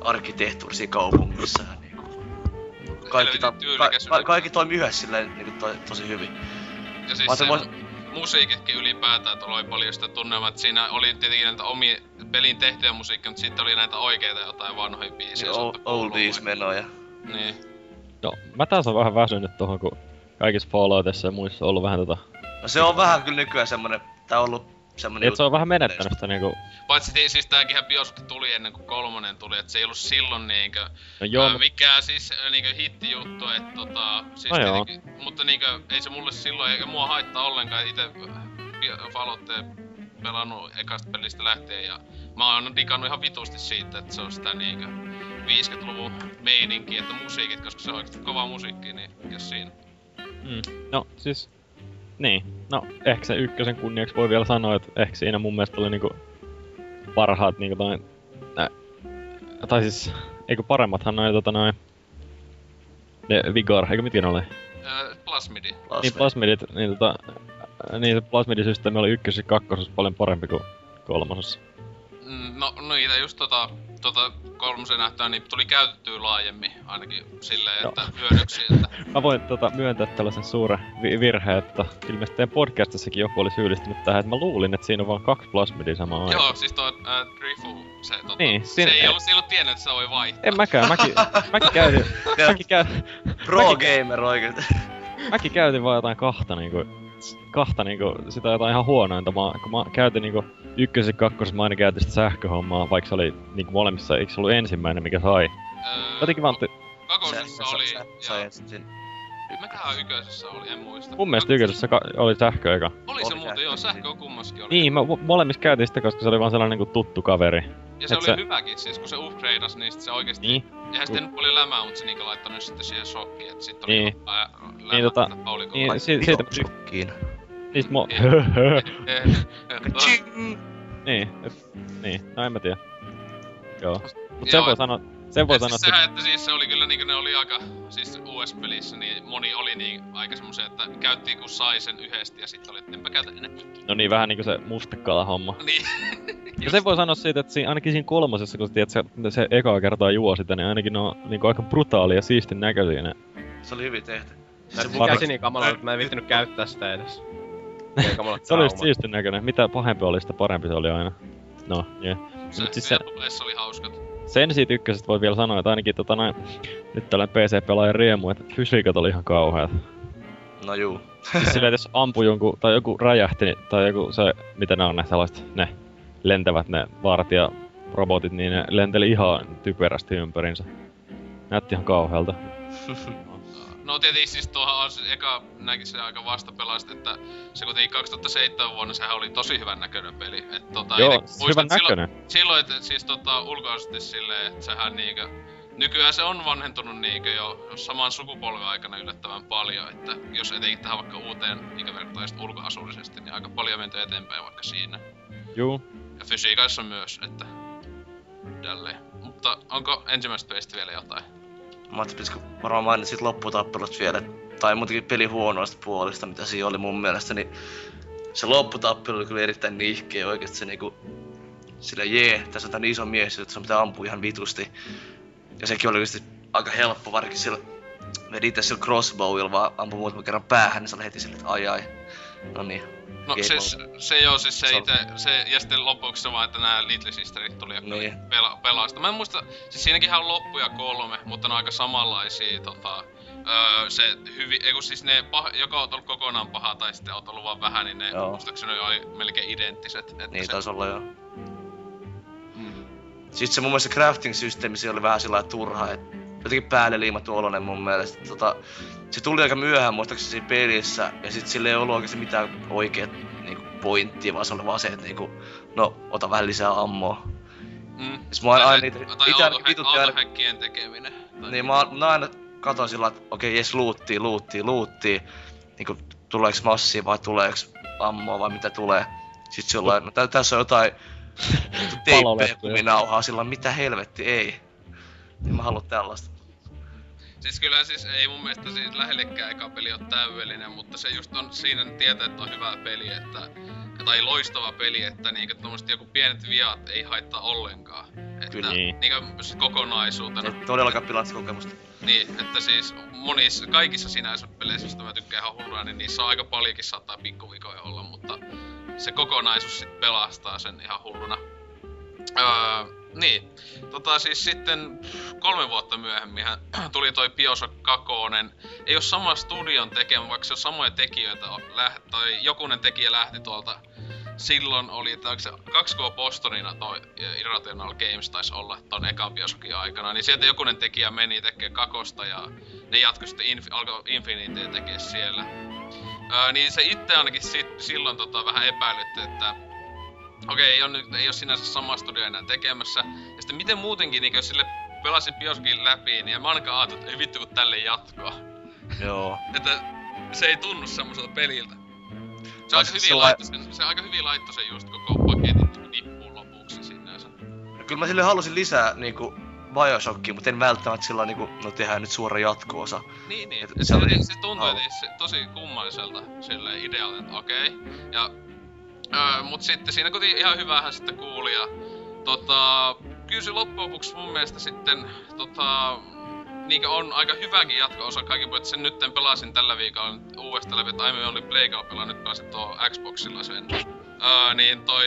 D: arkkitehtuuri siinä kaupungissa ja niinku... Kaikki, ta- ka- ka- kaikki toimi yhdessä silleen niinku to- tosi hyvin.
B: Ja siis
D: Vaan
B: se
D: vois-
B: musiikitkin ylipäätään, että oli paljon sitä tunnelmaa, että siinä oli tietenkin näitä omia pelin tehtyjä musiikkia, mutta sitten oli näitä oikeita jotain vanhoja biisejä.
D: Niin old,
B: saattoi kuulua
D: oldies
B: vaikka.
D: menoja.
B: Niin.
E: no, mä taas on vähän väsynyt tohon, kun kaikissa Falloutissa ja muissa on ollut vähän tota...
D: No se on vähän kyllä nykyään semmonen, tää on ollut semmonen
E: Et se on vähän menettänyt sitä niinku...
B: Paitsi ti- siis tääkin Bioshock tuli ennen kuin kolmonen tuli, että se ei ollut silloin niinkö...
E: No joo,
B: ää,
E: mut,
B: mikään siis niinkö hittijuttu, että tota... Siis
E: No joo.
B: tietenkin, mutta niinkö, ei se mulle silloin, eikä mua haittaa ollenkaan, ite Falloutia pelannut ekasta pelistä lähtien ja mä oon digannut ihan vitusti siitä, että se on sitä niinkö 50-luvun meininki, että musiikit, koska se on oikeesti kova musiikki, niin jos siinä.
E: mm, no siis... Niin, no ehkä se ykkösen kunniaksi voi vielä sanoa, että ehkä siinä mun mielestä oli niinku parhaat niinku toi... Nä, tai siis, eikö paremmathan noin tota noin... Ne Vigor, eikö mitkä ne oli?
B: Ää, Plasmidi.
E: Niin plasmidit, niin tota... Niin se plasmidisysteemi oli ykkösessä ja kakkosessa paljon parempi kuin kolmosessa.
B: Mm, No, no niitä just tota, tota kolmosen näyttää, niin tuli käytettyä laajemmin ainakin silleen, että hyödyksi, että
E: Mä voin tota, myöntää tällaisen suuren vi- virheen, että ilmeisesti teidän podcastissakin joku oli syyllistynyt tähän, että mä luulin, että siinä on vaan kaksi plasmidia samaan aikaan.
B: Joo, siis tuo äh, Grifu, se, tota,
E: Niin,
B: se
E: siinä-
B: ei ollut silloin tiennyt, että se voi vaihtaa.
E: En mäkään, mäkin, mäkin käytin, mäkin, käy,
D: Pro
E: Mäkin-
D: gamer oikeesti.
E: mäkin käytin vaan jotain kahta niinku, kahta niinku, sitä jotain ihan huonointa. Mä, kun mä käytin niinku ykkösen ja kakkosen, mä aina käytin sitä sähköhommaa, vaikka se oli niinku molemmissa, eikö se ollut ensimmäinen, mikä sai?
B: Öö,
E: Jotenkin vaan,
B: Kakosessa oli,
D: Sä, sä,
B: ja
D: sä,
B: mikähän ykkösessä oli, en muista.
E: mun mielestä ykkösessä ka- oli sähkö eka.
B: Oli se muuten, joo,
D: sähkö.
B: sähkö kummaskin oli.
E: Niin, mä mo- molemmissa käytin sitä, koska se oli vaan sellainen niinku tuttu kaveri.
B: Ja se
E: et
B: oli
E: se-
B: hyväkin siis, kun se upgradeas, niin sit se oikeesti...
E: Niin.
B: Eihän sitten nyt paljon lämää, mutta se niinku laittoi nyt sitten siihen shokkiin, että sit oli
E: Niin.
B: hyvä lämää,
E: Niin, tota,
B: että haulikolla.
E: Niin, si- siitä,
D: Shokkiin.
E: niistä mo- niin, et, niin, no en mä tiedä. Joo. Mut sen voi sanoa, sen voi sanoa,
B: siis
E: että
B: sehän, että siis se oli kyllä niinku ne oli aika, siis US-pelissä, niin moni oli niin aika semmosia, että käytti kun sai sen yhdesti ja sitten oli, että enpä käytä enää ikinä.
E: no niin vähän niinku se mustekala homma.
B: Niin.
E: Ja sen voi sanoa siitä, että siinä, ainakin siinä kolmosessa, kun sä tiedät, se, se ekaa kertaa juo sitä, niin ainakin ne on niinku aika brutaalia ja siistin näköisiä ne.
D: Se oli hyvin tehty.
C: Se
D: mun
C: käsi niin kamalalta, että mä en viittinyt käyttää sitä edes.
E: Se oli just siistin näköinen. Mitä pahempi oli, sitä parempi se oli aina. No, jee.
B: Se,
E: Mut siis
B: se,
E: se,
B: oli hauskat.
E: Sen siitä ykkösestä voi vielä sanoa, että ainakin tota noin, nyt tällainen PC-pelaajan riemu, että fysiikat oli ihan kauheat.
D: No juu.
E: Siis silleen, että jos ampui jonkun, tai joku räjähti, niin- tai joku se, mitä ne on ne sellaiset, ne lentävät ne vartija robotit, niin ne lenteli ihan typerästi ympärinsä. Näytti ihan kauhealta.
B: No tietenkin siis tuohon on eka näki se aika vastapelaista, että se kuitenkin 2007 vuonna sehän oli tosi hyvän näköinen peli. Et, tota,
E: Joo, siis
B: muistan,
E: hyvän
B: että silloin,
E: näköinen.
B: silloin, että siis tota, ulkoisesti silleen, että sehän niinkö... Nykyään se on vanhentunut niinkö jo saman sukupolven aikana yllättävän paljon, että jos etenkin tähän vaikka uuteen just ulkoasullisesti, niin aika paljon menty eteenpäin vaikka siinä.
E: Juu.
B: Ja fysiikassa myös, että tälleen. Mutta onko ensimmäisestä pelistä vielä jotain?
D: Ajattelin, pitäisikö varmaan mainita sit lopputappelut vielä. Tai muutenkin peli huonoista puolista, mitä siinä oli mun mielestä, niin se lopputappelu oli kyllä erittäin nihkeä oikeesti se niinku... Sillä jee, tässä on tän iso mies, että sun pitää ampua ihan vitusti. Ja sekin oli just aika helppo, varsinkin sillä vedi itse sillä crossbowilla vaan ampui muutaman kerran päähän, niin se oli heti sille, että ai ai. No niin.
B: No
D: Game
B: siis, se joo, siis se
D: on-
B: ite, se, ja sitten lopuksi se vaan, että nämä Little Sisterit tuli
D: Niin.
B: pela, pelasta. Mä en muista, siis siinäkin on loppuja kolme, mutta ne on aika samanlaisia, tota, öö, se hyvin, ei kun siis ne, pah, joko oot ollut kokonaan paha tai sitten oot ollut vaan vähän, niin ne
D: Joo.
B: muistaakseni oli melkein identtiset. Että
D: Niin
B: se,
D: taisi olla joo.
B: mm,
D: Sitten se mun mielestä crafting-systeemi oli vähän sillä turha, että jotenkin päälle liimattu oloinen mun mielestä. Tota, se tuli aika myöhään muistaakseni siinä pelissä, ja sit sillä ei ollut oikeesti mitään oikeet niinku, pointtia, vaan se oli vaan se, että niinku, no, ota vähän lisää ammoa.
B: mm.
D: Siis mä oon aina niitä,
B: tai autohäkkien tekeminen. Tai
D: niin mä, mä aina katon sillä lailla, että okei, jes luuttii, luuttii, luuttii. Niinku, tuleeks massia vai tuleeks ammoa vai mitä tulee. Sit sillä no tä- tässä on jotain teippejä kuminauhaa, sillä lailla, mitä helvetti, ei. En mä halua tällaista.
B: Siis kyllä siis ei mun mielestä siis lähellekään eka peli on täydellinen, mutta se just on siinä tietää, että on hyvä peli, että, tai loistava peli, että niinku tommoset joku pienet viat ei haittaa ollenkaan. Että
D: Kyllä.
E: Niin.
B: niinku kokonaisuutena.
D: Et todellakaan pilaa kokemusta.
B: Niin, että siis monissa, kaikissa sinänsä peleissä, joista mä tykkään ihan hulluna, niin niissä on aika paljonkin saattaa pikkuvikoja olla, mutta se kokonaisuus sit pelastaa sen ihan hulluna. Öö, niin, tota siis sitten kolme vuotta myöhemmin tuli toi Bioshock 2. Ei ole sama studion tekemä, vaikka se on samoja tekijöitä, läht, tai jokunen tekijä lähti tuolta silloin oli, että se 2K Bostonina toi Irrational Games taisi olla ton ekan Bioshockin aikana, niin sieltä jokunen tekijä meni tekee kakosta ja ne jatkoi sitten Inf- alkoi Infinitea tekee siellä. Öö, niin se itse ainakin sit, silloin tota, vähän epäilytti, että okei, ei, ole nyt, ei ole sinänsä sama studio enää tekemässä. Ja sitten miten muutenkin, niin jos sille pelasin Bioshockin läpi, niin en mä ainakaan ajatellut, että ei vittu kun tälle jatkoa.
D: Joo.
B: Että se ei tunnu semmoiselta peliltä. Se, aika hyvin
D: sillä-
B: laittoi sen, se aika hyvin laittoi sen just koko paketin nippuun lopuksi sinänsä.
D: Ja Kyllä mä sille halusin lisää niinku Bioshockia, mutta en välttämättä sillä niinku, no tehdään nyt suora jatko-osa.
B: Niin, niin.
D: Et
B: Se,
D: se oli-
B: se, tuntui
D: halu.
B: että se, tosi kummalliselta sille idealle, että okei. Ja, öö, mut sitten siinä kuitenkin ihan hyvähän sitten kuuli ja tota, kyllä se loppujen lopuksi mun mielestä sitten tota, niinkö on aika hyväkin jatko-osa kaikki että sen nytten pelasin tällä viikolla nyt uudestaan läpi, että aiemmin oli Playgalla pelaa, nyt pelasin tuo Xboxilla sen. Öö, niin toi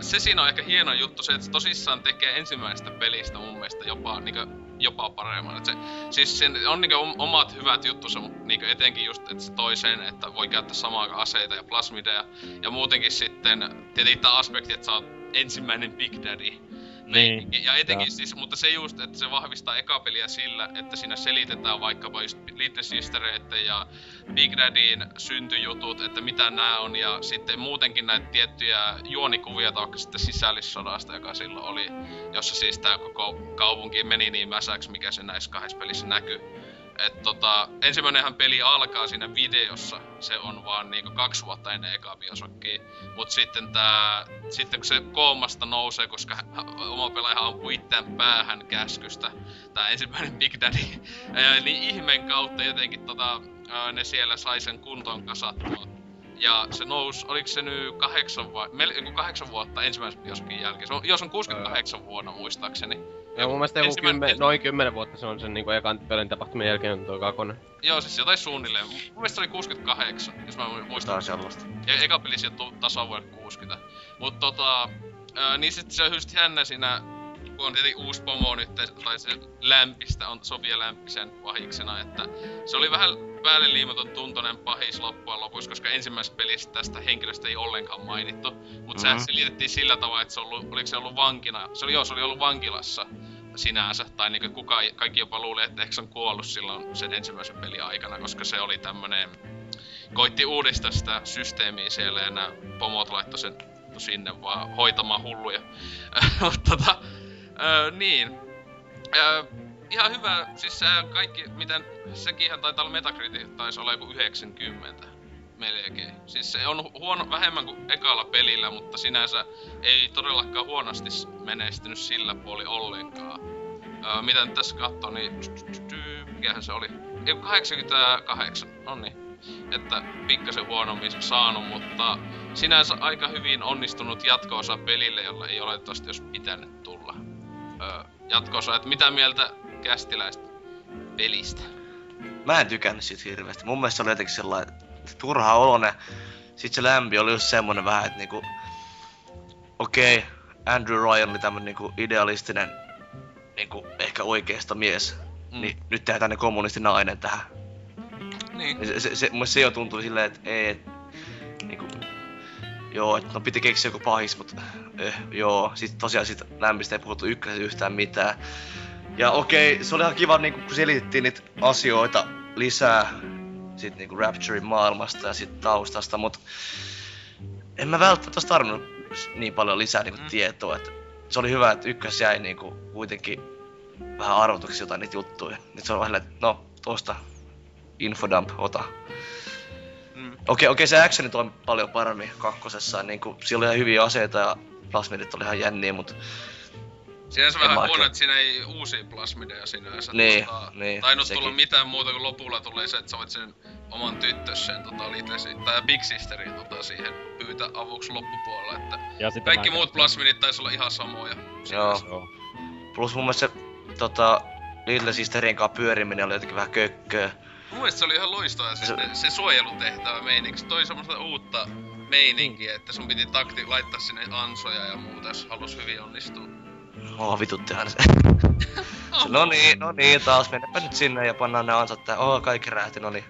B: se siinä on ehkä hieno juttu, se, että tosissaan tekee ensimmäisestä pelistä mun mielestä jopa, niinku, jopa paremman. Se, siis sen on niinku omat hyvät juttusa, mutta niinku etenkin just, että se toi sen, että voi käyttää samaa aseita ja plasmideja. Ja muutenkin sitten tietenkin tämä aspekti, että sä oot ensimmäinen Big Daddy
E: Niin,
B: Ja etenkin
E: joo.
B: siis, mutta se just, että se vahvistaa eka peliä sillä, että siinä selitetään vaikkapa just Little Sistereiden ja Big Daddyn syntyjutut, että mitä nämä on, ja sitten muutenkin näitä tiettyjä juonikuvia, tai vaikka sitten sisällissodasta, joka silloin oli, jossa siis tää koko kaupunki meni niin mäsäksi, mikä se näissä kahdessa pelissä näkyy. Et tota, ensimmäinenhän peli alkaa siinä videossa, se on vaan niinku kaksi vuotta ennen eka Bioshockia. Mut sitten tää, sitten kun se koomasta nousee, koska oma pelaaja ampuu itseään päähän käskystä, tää ensimmäinen Big Daddy, niin ihmeen kautta jotenkin tota, ne siellä sai sen kuntoon kasattua. Ja se nousi, oliko se nyt kahdeksan, vai, kahdeksan vuotta ensimmäisen Bioshockin jälkeen. Se on, jos on 68 vuonna muistaakseni.
C: Ja mun mielestä joku
B: Ensimmäinen-
C: kymmen, noin kymmenen vuotta se on sen niinku ekan pelin tapahtumien jälkeen on tuo kakonen.
B: Joo, siis jotain suunnilleen. Mun mielestä se oli 68, jos mä muistan.
D: Tää on sellaista.
B: Ja eka peli sijoittuu tasavuodelle 60. Mut tota, ää, niin sit se on just jännä siinä, kun on tietenkin uusi pomo nyt, tai se lämpistä on Sofia Lämpisen pahiksena, että se oli vähän päälle liimaton tuntoinen pahis loppujen lopuksi, koska ensimmäisessä pelissä tästä henkilöstä ei ollenkaan mainittu. Mut mm-hmm.
D: Mhm.
B: selitettiin sillä tavalla, että se ollut, oliko se ollut vankina, se oli, joo, se oli ollut vankilassa sinänsä, tai niinku kuka, kaikki jopa luuli, että ehkä se on kuollut silloin sen ensimmäisen pelin aikana, koska se oli tämmönen koitti uudistaa sitä systeemiä siellä ja nämä pomot laittoi sen sinne vaan hoitamaan hulluja. Mutta tota, öö, niin. Öö, ihan hyvä, siis se kaikki, miten, sekinhän taitaa olla Metacritic, taisi olla joku 90 melkein. Siis se on huono, vähemmän kuin ekalla pelillä, mutta sinänsä ei todellakaan huonosti menestynyt sillä puoli ollenkaan. Öö, mitä nyt tässä katsoo, niin mikähän se oli? Ei, 88, no niin että pikkasen huonommin saanut, mutta sinänsä aika hyvin onnistunut jatko-osa pelille, jolla ei oletettavasti jos pitänyt tulla öö, jatko-osa. Että mitä mieltä kästiläistä pelistä?
D: Mä en tykännyt siitä hirveästi. Mun mielestä se oli jotenkin sellainen turha olonen. Sitten se lämpi oli just semmonen vähän, että niinku... Okei, okay, Andrew Ryan oli tämmönen niinku idealistinen, niinku ehkä oikeista mies.
B: Mm.
D: Niin nyt tehdään tänne kommunistinainen tähän.
B: Niin.
D: Se, se, se, se jo tuntui silleen, että ei, et, niinku, joo, että no piti keksiä joku pahis, mutta eh, joo. Sitten tosiaan siitä lämpistä ei puhuttu ykkösen yhtään mitään. Ja okei, se oli ihan kiva, niinku, kun selitettiin niitä asioita lisää sit niinku Rapturein maailmasta ja sit taustasta, mutta en mä välttämättä olisi tarvinnut niin paljon lisää niinku,
B: Mm.
D: tietoa, että se oli hyvä, että ykkös jäi niinku, kuitenkin vähän arvotuksi jotain niitä juttuja. Nyt se on vähän, että no, tosta infodump, ota. Okei, okei, se actioni toimi paljon paremmin kakkosessa, niin kuin, siellä oli ihan hyviä aseita ja plasmidit oli ihan jänniä, mutta
B: Sinänsä
D: En
B: vähän huono, että siinä ei uusia plasmideja sinänsä
D: Niin,
B: tota,
D: niin,
B: tainnut
D: sekin.
B: tulla mitään muuta kuin lopulla tuli se, että sä voit sen oman tyttösen tota, litesi, tai Big Sisterin tota, siihen pyytää avuksi loppupuolella, että
E: Ja
B: kaikki muut plasmidit taisi olla ihan samoja.
D: joo.
E: Joo.
D: Plus mun mielestä se tota, Little Sisterin kanssa pyöriminen oli jotenkin vähän kökköä.
B: Mun mielestä se oli ihan loistavaa siis
D: Se-
B: se, se suojelutehtävä meininki. Se toi semmoista uutta meininkiä, että sun piti takti laittaa sinne ansoja ja muuta, jos halus hyvin onnistua.
D: Oh, vituttihan se. se no niin, no niin, taas mennäpä nyt sinne ja pannaan ne ansat tää. Oh, kaikki rähti, no niin.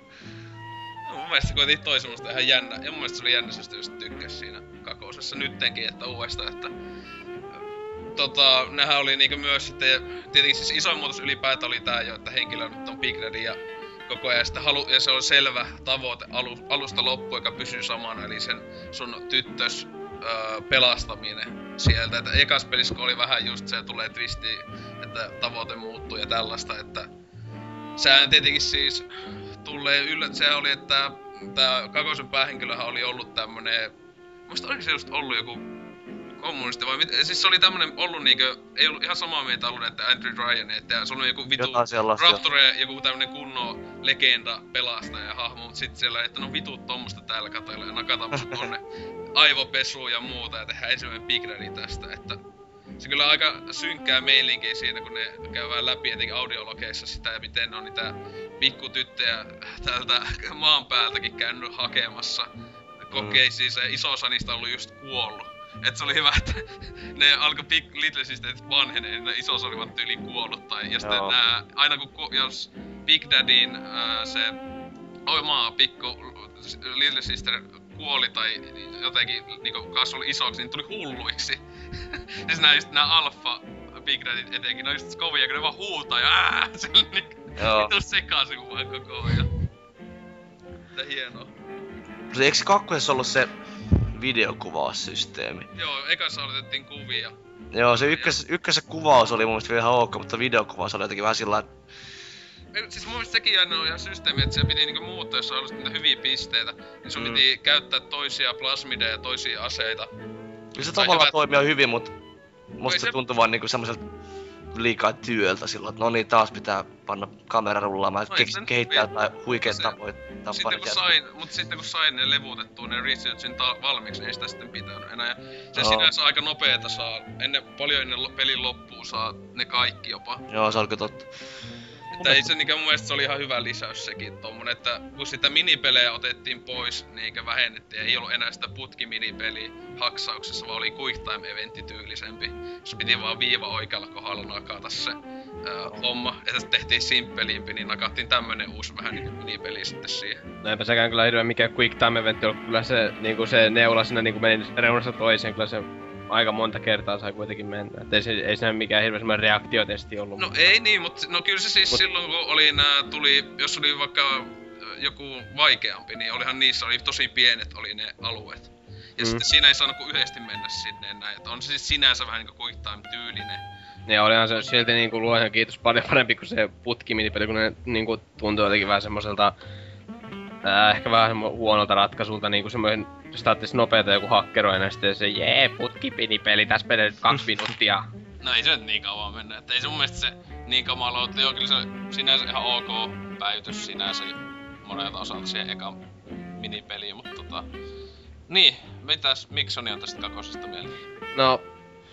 B: No, mun mielestä kuitenkin toi semmoista ihan jännä. Ja mun mielestä se oli jännä, se just tykkäs siinä kakosessa nyttenkin, että uudestaan, että tota, nehän oli niinku myös sitten, tietenkin siis isoin muutos ylipäätään oli tää jo, että henkilö nyt on Big Daddy ja koko ajan sitä halu, ja se on selvä tavoite alu, alusta loppuun, joka pysyy samana, eli sen sun tyttös öö, pelastaminen sieltä. Että ekas pelissä oli vähän just se, tulee twisti, että tavoite muuttuu ja tällaista, että sehän tietenkin siis tulee yllä, sehän oli, että tää kakosen päähenkilöhän oli ollut tämmönen, muista oliko se just ollut joku kommunisti vai mit, siis se oli tämmönen ollut niinkö, ei ollut ihan samaa mieltä ollut, että Andrew Ryan, että se oli joku vitu
D: jo.
B: Rapture, joku tämmönen kunnon legenda pelastaja ja hahmo, mut sit siellä, että no vitut tommosta täällä katoilla ja nakataan tonne aivopesuun ja muuta ja tehdään ensimmäinen Big Daddy tästä, että se kyllä aika synkkää meilinkiä siinä, kun ne käydään läpi etenkin audiologeissa sitä, miten ne on niitä pikkutyttöjä täältä maan päältäkin käynyt hakemassa. Kokeisiin se iso osa niistä on ollut just kuollut. Et se oli hyvä, että ne alkoi Big Little Sisterit vanhenee, niin ne isos olivat tyyliin kuollut. Tai, ja sitten nää, aina kun, ku- jos Big Daddyn ää, se oma pikku Little Sister kuoli tai jotenkin niinku kasvoi isoksi, niin tuli hulluiksi. siis nää just nää alfa Big Daddit etenkin, ne on just kovia, kun ne vaan huutaa ja ää, sillä niinku vitu sekaisin vaan koko ajan. Mitä hienoa.
D: Eikö se kakkosessa ollut se videokuvaussysteemi?
B: Joo, ekassa otettiin kuvia.
D: Joo, se ykkös, ykkös kuvaus oli mun mielestä vielä ihan ok, mutta videokuvaus oli jotenkin vähän sillä
B: Siis mun mielestä sekin aina on ihan systeemi, että siellä piti niinku muuttaa, jos olisi niitä hyviä pisteitä, niin sun
D: Mm.
B: piti käyttää toisia plasmideja ja toisia aseita.
D: Kyllä se
B: Tai
D: tavallaan
B: hyvät-
D: toimii hyvin, mutta musta se
B: se-
D: tuntuu vaan niinku semmoiselta liikaa työltä silloin, että no niin, taas pitää panna kamera rullaamaan,
B: No
D: keks- kehittää jotain huikeita tapoja
B: Sitten kun sain, mut sitten kun sain ne levutettua, ne researchin ta- valmiiksi, niin ei sitä sitten pitänyt enää. Ja se
D: Joo.
B: sinänsä aika nopeeta saa, ennen, paljon ennen lo- pelin loppuun saa ne kaikki jopa.
D: Joo, se oli totta.
B: Että ei se niinkö mun mielestä se oli ihan hyvä lisäys sekin tommonen, että kun sitä minipelejä otettiin pois, niinkö vähennettiin, ei ollut enää sitä putkiminipeliä haksauksessa, vaan oli quick time eventti tyylisempi. Se piti vaan viiva oikealla kohdalla nakata se ö, homma, että tehtiin simppeliimpi, niin nakattiin tämmönen uusi vähän niinku minipeli sitten siihen.
C: No eipä sekään kyllä hirveä mikä quick time event ollut. Kyllä se, niinku se neula sinne niinku meni reunasta toiseen. Kyllä se aika monta kertaa sai kuitenkin mennä. Et ei, se, ei se mikään hirveä semmoinen reaktiotesti ollut.
B: No
C: mutta-
B: ei niin, mutta no kyllä se siis
C: Mut-
B: silloin kun oli nää, tuli, jos oli vaikka ö, joku vaikeampi, niin olihan niissä oli tosi pienet oli ne alueet. Ja
C: Mm.
B: sitten siinä ei saanut kuin yhdesti mennä sinne näin, että on se siis sinänsä vähän niinku quick time tyylinen.
C: Ja olihan se silti niinku luojan kiitos paljon parempi kuin se putkiminipeli, kun ne niinku tuntuu jotenkin vähän semmoiselta... Ää, ehkä vähän huonolta ratkaisulta, niinku semmoinen staattis nopeeta joku hakkeroina ja sitten se jee, putkiminipeli, tässä menee nyt kaksi minuuttia.
B: No ei se nyt niin kauan mennä, että ei se mun mielestä se niin kamala ole, joo kyllä se sinänsä ihan ok päivitys sinänsä monelta osalta siihen eka minipeliin, mutta tota... Niin, mitäs Miksoni on tästä kakosesta mieltä?
C: No,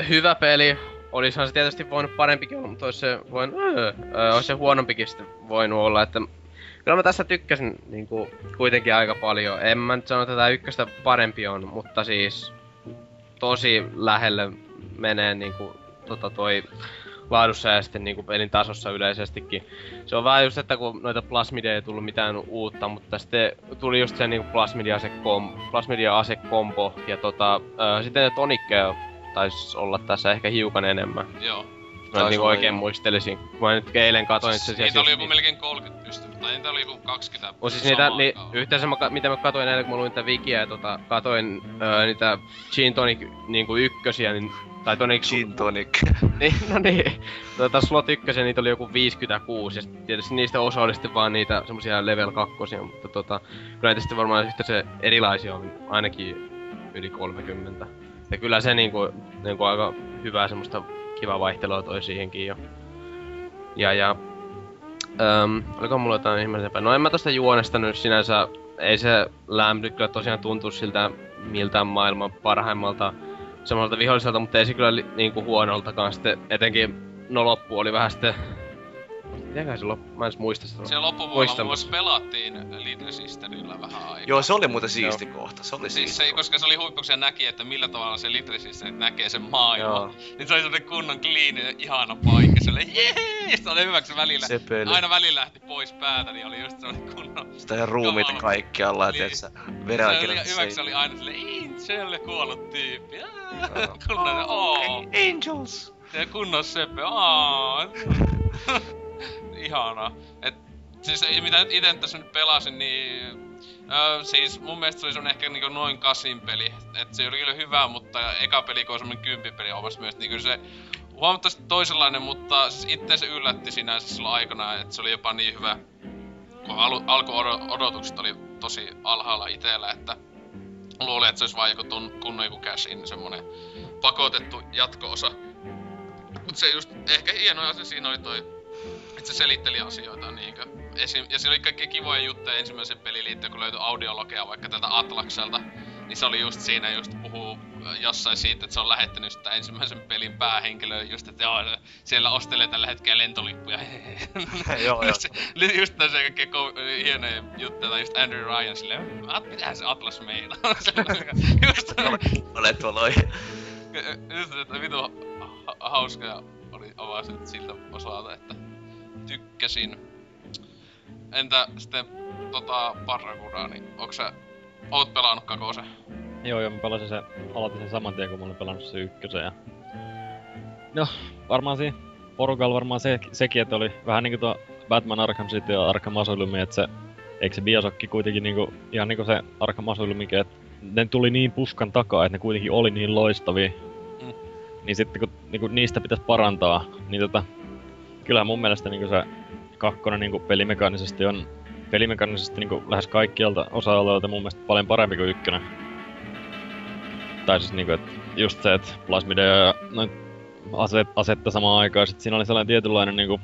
C: hyvä peli. Olisihan se tietysti voinut parempikin olla, mutta olisi se voinut, öö, öö, olisi se huonompikin sitten voinut olla, että Kyllä mä tässä tykkäsin niinku kuitenkin aika paljon. En mä nyt sano, että tätä ykköstä parempi on, mutta siis tosi lähelle menee niinku tota toi laadussa ja sitten niinku pelin tasossa yleisestikin. Se on vähän just, että kun noita plasmideja ei tullut mitään uutta, mutta sitten tuli just se niinku plasmidia-ase kom, plasmidia-ase kombo ja tota, ö, sitten ne tonikkeja taisi olla tässä ehkä hiukan enemmän.
B: Joo.
C: Mä
D: olla,
C: oikein
D: joo.
C: muistelisin. Kun mä nyt eilen katoin itse asiassa
B: Niitä oli joku melkein 30 pystynyt, tai niitä oli joku 20
C: on siis niitä, ni,
B: aikaan.
C: yhteensä mä, mitä mä katoin eilen, kun mä luin tätä wikiä ja tota, katoin öö, niitä Gin Tonic niinku ykkösiä, niin, tai tonic,
D: Gin tonic.
C: niin, no niin, tota slot ykkösen niitä oli joku 56, ja sit tietysti niistä osa oli sitten vaan niitä semmosia level kakkosia, mutta tota, kyllä näitä sitten varmaan yhtä se erilaisia on ainakin yli 30. Ja kyllä se niinku, niinku aika hyvää semmoista kivaa vaihtelua toi siihenkin jo. Ja ja... Öm, oliko mulla jotain ihmeellisempää? No en mä tosta juonesta nyt sinänsä, ei se lämpy kyllä tosiaan tuntuu siltä miltään maailman parhaimmalta semmoiselta viholliselta, mutta ei se kyllä li, niinku huonoltakaan sitten, etenkin no loppu oli vähän sitten... Mitenköhän se loppu? Mä en muista sitä.
B: Se loppuvuonna muassa pelattiin Little Sisterillä vähän aikaa.
D: Joo, se oli muuten siisti kohta. Se oli
B: Siis
D: siisti
B: se,
D: kohta.
B: koska se oli huippu, kun se näki, että millä tavalla se Little Sister näkee sen maailman.
D: Joo.
B: Niin se oli semmonen kunnon clean ja ihana paikka. Se oli jee! Sitten oli hyväksi välillä.
D: Se peli.
B: Aina välillä lähti pois päätä, niin oli just semmonen kunnon...
D: Sitä ihan ruumiita
B: Kamala.
D: kaikkialla,
B: Niin.
D: että
B: Se oli hyväksi oli aina silleen, se oli kuollut tyyppi. Kunnon, oo.
D: Angels!
B: Ja kunnon seppe, aa. Ihanaa. Et, siis mitä ite tässä nyt pelasin, niin... Öö, siis mun mielestä se oli ehkä niinku noin kasin peli. Et se oli kyllä hyvä, mutta eka peli kun on semmonen kympipeli omasta mielestä, niin kyllä se huomattavasti toisenlainen, mutta siis itse se yllätti sinänsä silloin aikana, että se oli jopa niin hyvä, kun alu, alkuodotukset oli tosi alhaalla itellä, että luulin, että se olisi vaan joku kunnon joku cash in, semmonen pakotettu jatko-osa. Mut se just, ehkä hieno asia siinä oli toi, että se selitteli asioita niinkö. Esim, ja siinä oli kaikkia kivoja juttuja ensimmäisen pelin liittyen, kun löytyi audiologea vaikka tältä Atlakselta. niin se oli just siinä just puhuu jossain siitä, että se on lähettänyt sitä ensimmäisen pelin päähenkilöön just, että joo, siellä ostelee tällä hetkellä lentolippuja.
D: joo, joo.
B: just, just tässä kaikkea ko- hienoja juttuja, tai just Andrew Ryan silleen, "At- mitähän se Atlas meinaa? just,
D: Olet tuolla
B: just, että vitu ha- hauska oli avaukset siltä osalta, että tykkäsin. Entä sitten tota Barracudaa, niin onko sä, oot pelannut kakosen?
E: Joo, joo, mä pelasin se, aloitin sen saman tien, kun mä olin pelannut se ykkösen ja... No, varmaan siinä porukalla varmaan se, sekin, että oli vähän niinku tuo Batman Arkham City ja Arkham Asylum, että se... Eikö se Biosokki kuitenkin niinku, ihan niinku se Arkham Asylumikin, että ne tuli niin puskan takaa, että ne kuitenkin oli niin loistavia.
B: Mm.
E: Niin sitten kun niinku niistä pitäisi parantaa, niin tota... Kyllähän mun mielestä niinku se kakkonen niinku pelimekaanisesti on pelimekaanisesti niinku lähes kaikkialta osa-alueilta mun mielestä paljon parempi kuin ykkönen. Tai siis niinku, että just se, että plasmideja ja noin aset, asetta samaan aikaan, sit siinä oli sellainen tietynlainen niinku...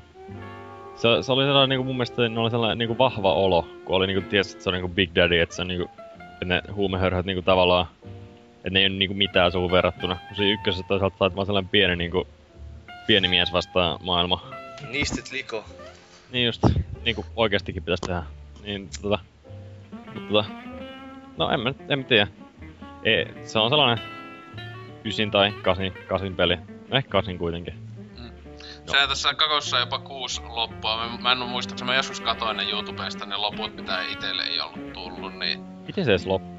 E: Se, se oli sellainen niinku mun mielestä ne oli sellainen niinku vahva olo, kun oli niinku tiesi, että se on niinku Big Daddy, että se on niinku... Että ne huumehörhöt niinku tavallaan... Että ne ei oo niinku mitään suhun verrattuna. Kun siinä ykkösessä toisaalta sait vaan sellainen pieni niinku... Pieni mies vastaan maailma.
D: Nistit liko.
E: Niin just, niinku oikeastikin pitäisi tehdä. Niin tota... Tota... No en mä, en mä tiedä. Ei, se on sellainen... Ysin tai kasin, kasin peli. Ehkä kasin kuitenkin.
B: Se tässä kakossa jopa kuusi loppua. Mä, mä en muista, mä joskus katoin ne YouTubesta ne loput, mitä itelle ei ollut tullut, niin...
E: Miten se edes loppu?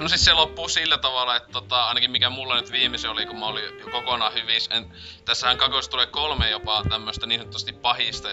B: No siis se loppuu sillä tavalla, että tota, ainakin mikä mulla nyt viimeisen oli, kun mä olin jo kokonaan hyvis. En, tässähän kakossa tulee kolme jopa tämmöstä niin sanotusti pahista,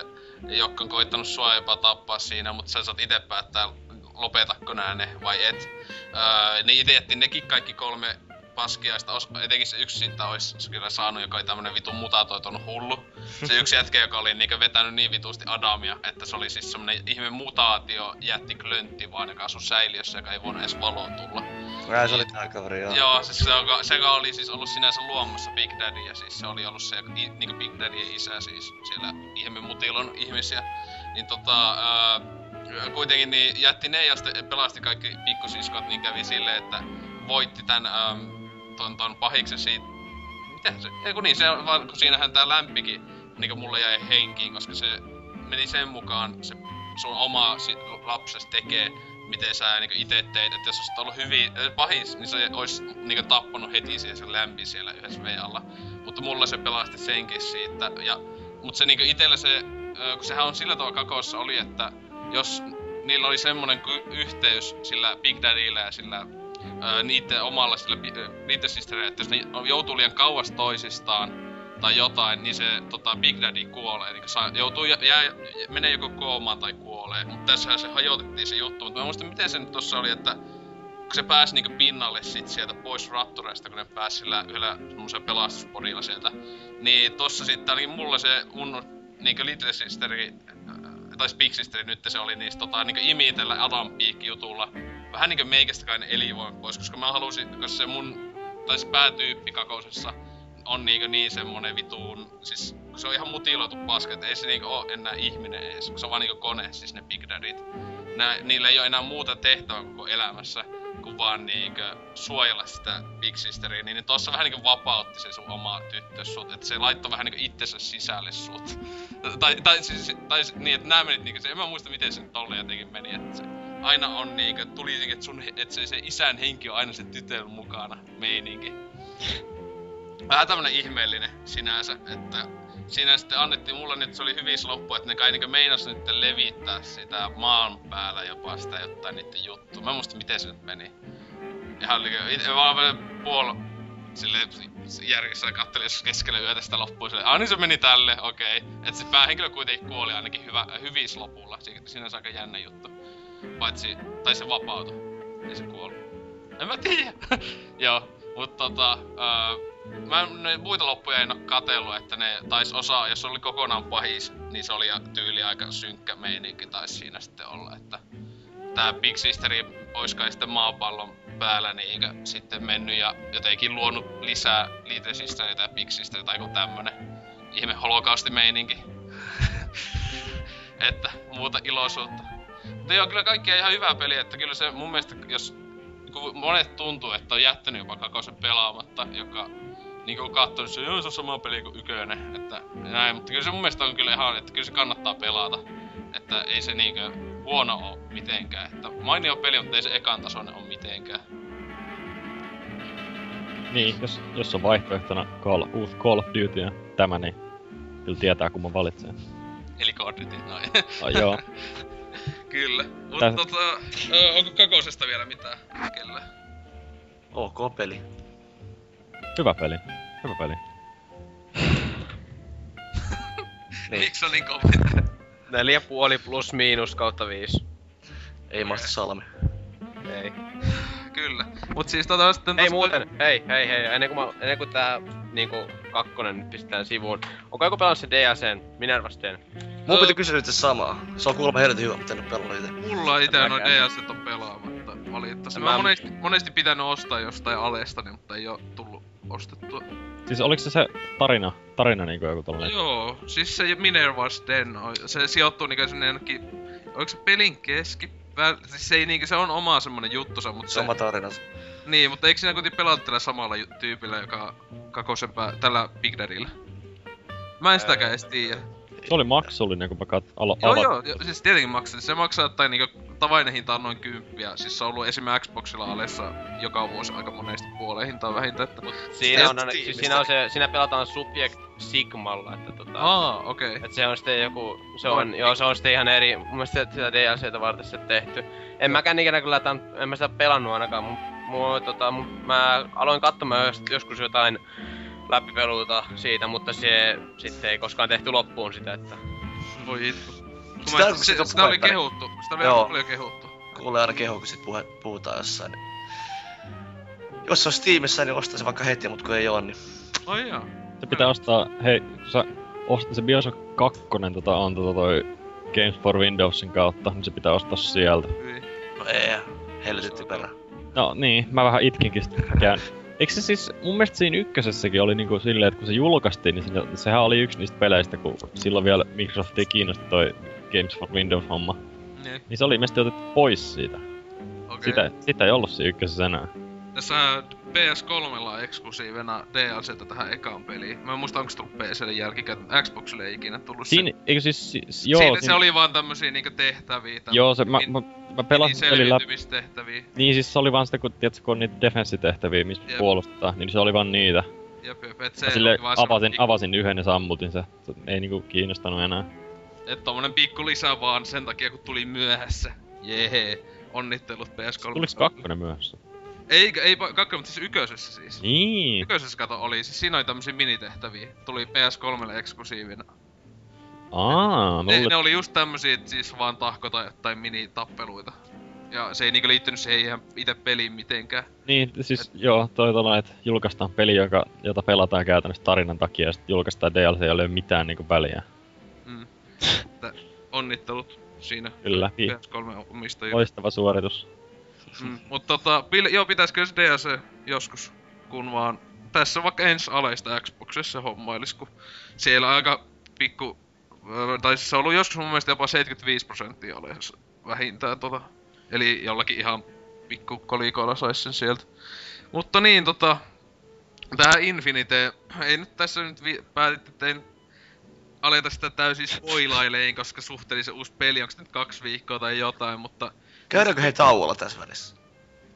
B: jotka on koittanut sua jopa tappaa siinä, mutta sä saat itse päättää, lopetakko nää ne vai et. Öö, ne itse nekin kaikki kolme paskiaista, os, etenkin se yksi siitä olisi kyllä saanut, joka oli tämmönen vitun mutatoitunut hullu. Se yksi jätkä, joka oli niinkö vetänyt niin vitusti Adamia, että se oli siis semmonen ihme mutaatio, jätti klöntti vaan, joka asui säiliössä, joka ei voinut edes valoon tulla.
D: Nää se oli tää kaveri, joo.
B: Joo, siis se, joka, se joka oli siis ollut sinänsä luomassa Big Daddy, ja siis se oli ollut se i, niinku Big Daddyn isä siis siellä ihme mutilon ihmisiä. Niin tota, ää, kuitenkin niin jätti ne ja sitten pelasti kaikki pikkusiskot, niin kävi silleen, että voitti tän äm, ton, ton pahiksen siitä. Miten se? Ei kun niin, se on vaan, kun siinähän tää lämpikin niinku mulle jäi henkiin, koska se meni sen mukaan se sun oma lapses tekee, miten sä niinku ite teit, että jos olisit ollut hyvin äh, pahis, niin se ois niinku tappanut heti siihen se lämpi siellä yhdessä V-alla. Mutta mulla se pelasti senkin siitä, ja, mut se niinku itellä se, äh, kun sehän on sillä tavalla kakossa oli, että jos niillä oli semmonen yhteys sillä Big Daddyllä ja sillä ää, niiden omalla sillä, niiden sisterillä, että jos ne joutuu liian kauas toisistaan tai jotain, niin se tota, Big Daddy kuolee. Eli saa, joutuu jää, menee joko koomaan tai kuolee. Mutta tässähän se hajotettiin se juttu. Mutta mä muistan, miten se nyt tossa oli, että kun se pääsi niinku pinnalle sit sieltä pois Raptoreista, kun ne pääsi sillä yhdellä semmoisella pelastuspodilla sieltä. Niin tossa sitten ainakin mulla se mun niinku Little Sisteri, tai Big Sisteri nyt se oli niistä tota niinku imi tällä Adam Peak jutulla. Vähän niinku meikästäkainen elinvoima pois, koska mä halusin, koska se mun, tai se päätyyppi kakousessa on niinku niin semmonen vituun, siis se on ihan mutiloitu paska, et ei se niinku oo enää ihminen ees, se on vaan niinku kone, siis ne Big Daddyt. Nää, niillä ei oo enää muuta tehtävää koko elämässä, kuin vaan niinkö suojella sitä Big Sisteria, niin tossa vähän niinku vapautti se sun oma tyttö sut, että se laittoi vähän niinku itsensä sisälle sut. tai, tai, siis, tai niin, että nää menit niinku se, en mä muista miten se tolle jotenkin meni, että se aina on niinkö, tuli niinkö, että sun, että se, se isän henki on aina se tytön mukana meininki. Vähän tämmönen ihmeellinen sinänsä, että siinä sitten annettiin mulle nyt, se oli hyvis loppu, että ne kai niinku meinas nyt levittää sitä maan päällä jopa sitä jotain niiden juttua. Mä en muista miten se nyt meni. Ihan niinku, itse vaan puol sille järjessä kattelin joskus keskellä yötä sitä loppua sille, niin se meni tälle, okei. Okay. Et se päähenkilö kuitenkin kuoli ainakin hyvä, hyvis lopulla, si- siinä on aika jännä juttu. Paitsi, tai se vapautui, ei se kuollut. En mä tiedä. Joo, mutta tota, öö, mä en muita loppuja en oo katsellut, että ne tais osa, jos oli kokonaan pahis, niin se oli tyyli aika synkkä meininki taisi siinä sitten olla, että tää Big Sisteri ois kai sitten maapallon päällä niinkö sitten mennyt ja jotenkin luonut lisää Little Sistereitä ja Big Sistereitä tai joku tämmönen ihme holokausti meininki. että muuta iloisuutta. Mutta joo, kyllä kaikki ihan hyvää peliä, että kyllä se mun mielestä, jos kun monet tuntuu, että on jättänyt jopa kakosen pelaamatta, joka niinku on kattonut se, joo se on sama peli kuin ykönen, että näin, mutta kyllä se mun mielestä on kyllä ihan, että kyllä se kannattaa pelata. Että ei se niinkö huono oo mitenkään, että mainio peli, mutta ei se ekan tasoinen oo mitenkään.
E: Niin, jos, jos on vaihtoehtona Call, uusi Call of Duty ja tämä, niin kyllä tietää, kun mä valitsen.
B: Eli Call of Duty, noin.
E: Ah, joo.
B: kyllä. Mutta tota, onko kakosesta vielä mitään kellä?
D: OK peli.
E: Hyvä peli. Hyvä peli.
D: Niin.
B: Miksi on niin kovin?
C: Neljä puoli plus miinus kautta viisi.
D: Ei maista salmi.
C: Ei.
B: Kyllä. Mut siis tota sitten...
C: Ei
B: tosta-
C: muuten, hei, hei, hei, ennen kuin, mä, ennen kuin tää niinku kakkonen nyt pistetään sivuun. Onko joku pelannut se DLCn Minervas Den?
D: Mun piti kysyä nyt se samaa. Se on kuulemma helvetin hyvä, mutta en oo pelannut itse.
B: Mulla ite noin. DS on pelaamatta valitettavasti.
C: Mä-
B: Mä oon monesti, monesti pitänyt ostaa jostain alesta, niin, mutta ei oo tullut ostettua.
E: Siis oliko se se tarina, tarina niinku joku tollanen?
B: Joo, siis se Minerva's Den, on- se sijoittuu niinku sinne jonnekin, oliko se pelin keski, siis se ei niinku, se on oma semmonen juttusa, mutta se,
D: Se oma tarina.
B: niin, mutta eikö siinä kuitenkin pelata tällä samalla tyypillä, joka kakosen pää, tällä Big Daddyllä? Mä en sitäkään edes tiedä.
E: Se oli maksullinen, kun mä kat, alo,
B: Joo,
E: avat-
B: joo, jo, siis tietenkin maksaa. Se maksaa tai niinku tavainen hinta on noin kymppiä. Siis se on ollut esimerkiksi Xboxilla alessa joka vuosi aika monesti puoleen hintaan vähintään. Että...
C: Siinä on,
D: tiimistä.
C: siis siinä on se, siinä pelataan Subject Sigmalla, että tota...
B: Aa, okei. Okay.
C: Et se on sitten joku, se on, joo se on sitten ihan eri, mun mielestä sitä DLCtä varten se tehty. En mäkään ikinä kyllä tämän, en mä sitä pelannut ainakaan, mun, mun, tota, mun, mä aloin katsomaan jos, joskus jotain läpipeluita siitä, mutta se sitten ei koskaan tehty loppuun sitä, että...
B: Voi itku.
D: Sitä-
B: mä, se,
D: sitä
B: sitä oli kehuttu. Sitä oli
D: Joo.
B: paljon kehuttu.
D: Kuulee aina keho, kun sit puhe, puhutaan jossain. Niin. Jos se on Steamissa, niin ostaa se vaikka heti, mutta kun ei oo, niin...
B: Ai joo.
E: Se pitää ostaa, hei, kun sä ostat se Bioshock 2 tota, on tota toi Games for Windowsin kautta, niin se pitää ostaa sieltä.
B: Hyi.
D: No ei, helvetin typerä.
E: No niin, mä vähän itkinkin sitä käyn. Eikö se siis, mun mielestä siinä ykkösessäkin oli niinku silleen, että kun se julkaistiin, niin siinä, sehän oli yksi niistä peleistä, kun silloin vielä Microsoft ei kiinnosti toi Games for Windows-homma.
B: Niin,
E: Niin se oli ilmeisesti otettu pois siitä.
B: okei.
E: Sitä, sitä ei ollut siinä ykkösessä enää.
B: Tässä PS3 on eksklusiivena DLCtä tähän ekaan peliin. Mä en muista onko se tullut PClle jälkikäteen. Xboxille ei ikinä tullut
E: Siinä,
B: se.
E: eikö siis, siis joo,
B: Siinä, se
E: siinä,
B: oli vaan tämmösiä niinku tehtäviä. täm-
E: joo, se, mä, mä, mä pelasin läpi.
B: selviytymistehtäviä.
E: Niin siis se oli vaan sitä, kun, tiedätkö, kun on niitä defenssitehtäviä, missä
B: Jep.
E: puolustetaan, niin se oli vaan niitä.
B: Jep, jep, et se
E: Mä sille
B: vaan
E: avasin,
B: pikku-
E: avasin yhden ja sammutin se. se ei niinku kiinnostanut enää.
B: Et tommonen pikku lisä vaan sen takia kun tuli myöhässä. Jee, onnittelut PS3.
E: Tuliko kakkonen myöhässä?
B: Ei, ei kakkonen, mutta siis yköisessä siis.
E: Niin.
B: Yköisessä kato oli, siis siinä oli tämmösiä minitehtäviä. Tuli PS3 eksklusiivina.
E: Aa,
B: Ne,
E: luulin,
B: ne oli just tämmösiä, että siis vaan tahkota jotain minitappeluita. Ja se ei niinku liittynyt siihen ihan itse peliin mitenkään.
E: niin, siis joo, toi tollanen, että julkaistaan peli, joka, jota pelataan käytännössä tarinan takia, ja sitten julkaistaan DLC, ei ole mitään niinku väliä.
B: Mm. Että onnittelut siinä
E: Kyllä, hi-
B: PS3 omistajille.
E: loistava suoritus.
B: Mm, mutta tota, pil- joo, pitäisikö se DLC joskus, kun vaan tässä vaikka ensi aleista Xboxissa hommailis, kun siellä aika pikku, tai siis se on ollut joskus mun mielestä jopa 75 prosenttia aleissa vähintään tota. Eli jollakin ihan pikku kolikoilla sais sen sieltä. Mutta niin tota, tää Infinite, ei nyt tässä nyt vi- päätitte, että en aleta sitä täysin spoilaileen, koska suhteellisen uusi peli, onko nyt kaksi viikkoa tai jotain, mutta
D: Käydäänkö hei tauolla tässä välissä?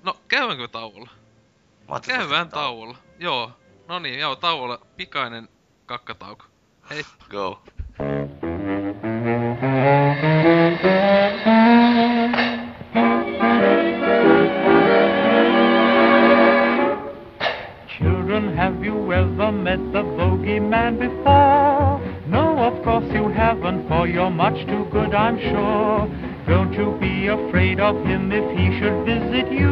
B: no käydäänkö tauolla? Käydään
D: tauo.
B: tauolla. Joo. No niin, joo, tauolla. Pikainen kakkatauko. Hei.
D: Go.
G: Children, have you ever met the bogeyman before? No, of course you haven't, for you're much too good, I'm sure. Don't you be afraid of him if he should visit you.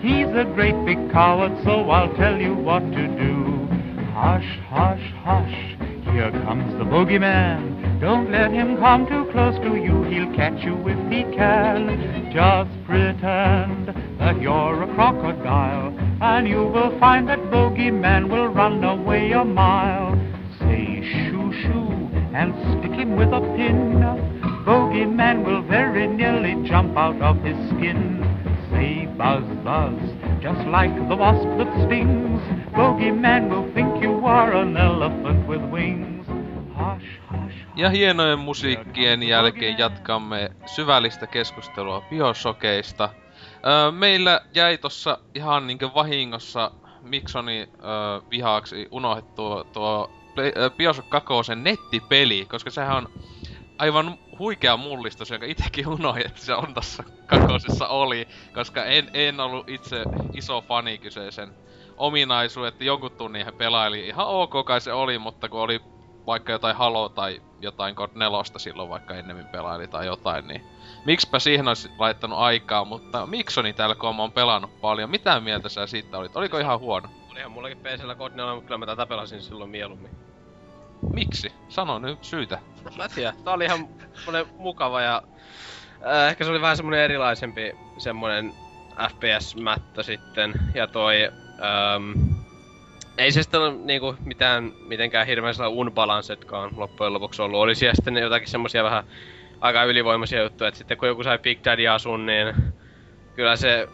G: He's a great big coward, so I'll tell you what to do. Hush, hush, hush, here comes the bogeyman. Don't let him come too close to you, he'll catch you if he can. Just pretend that you're a crocodile, and you will find that bogeyman will run away a mile. Say shoo shoo and stick him with a pin. Bogeyman will very nearly jump out of his skin. say buzz, buzz, just like the wasp that stings. Bogeyman will think you are an elephant with wings. Hush, hush,
B: Ja hienojen musiikkien jälkeen jatkamme syvällistä keskustelua biosokeista. Öö, meillä jäi tossa ihan niinkö vahingossa Miksoni öö, vihaaksi unohdettu tuo öö, Bioshock 2 nettipeli, koska sehän on aivan huikea mullistus, jonka itekin unohdin, että se on tossa kakosessa oli, koska en, en ollut itse iso fani kyseisen ominaisuus, että jonkun tunnin he pelaili. Ihan ok kai se oli, mutta kun oli vaikka jotain Halo tai jotain God 4 silloin vaikka ennemmin pelaili tai jotain, niin miksipä siihen olisi laittanut aikaa, mutta Miksoni täällä kun on pelannut paljon, mitä mieltä sä siitä olit? Oliko ihan huono?
C: Olihan mullakin PCllä God 4, mutta kyllä mä tätä pelasin silloin mieluummin.
B: Miksi? Sano nyt syytä.
C: Mä en tiedä, tää oli ihan mukava ja... Äh, ehkä se oli vähän semmonen erilaisempi semmonen FPS-mättö sitten. Ja toi... Ähm, ei se sitten niinku mitään mitenkään hirveän sellainen unbalancedkaan loppujen lopuksi ollut. Oli siellä sitten jotakin semmosia vähän aika ylivoimaisia juttuja, että sitten kun joku sai Big Daddy asun, niin kyllä se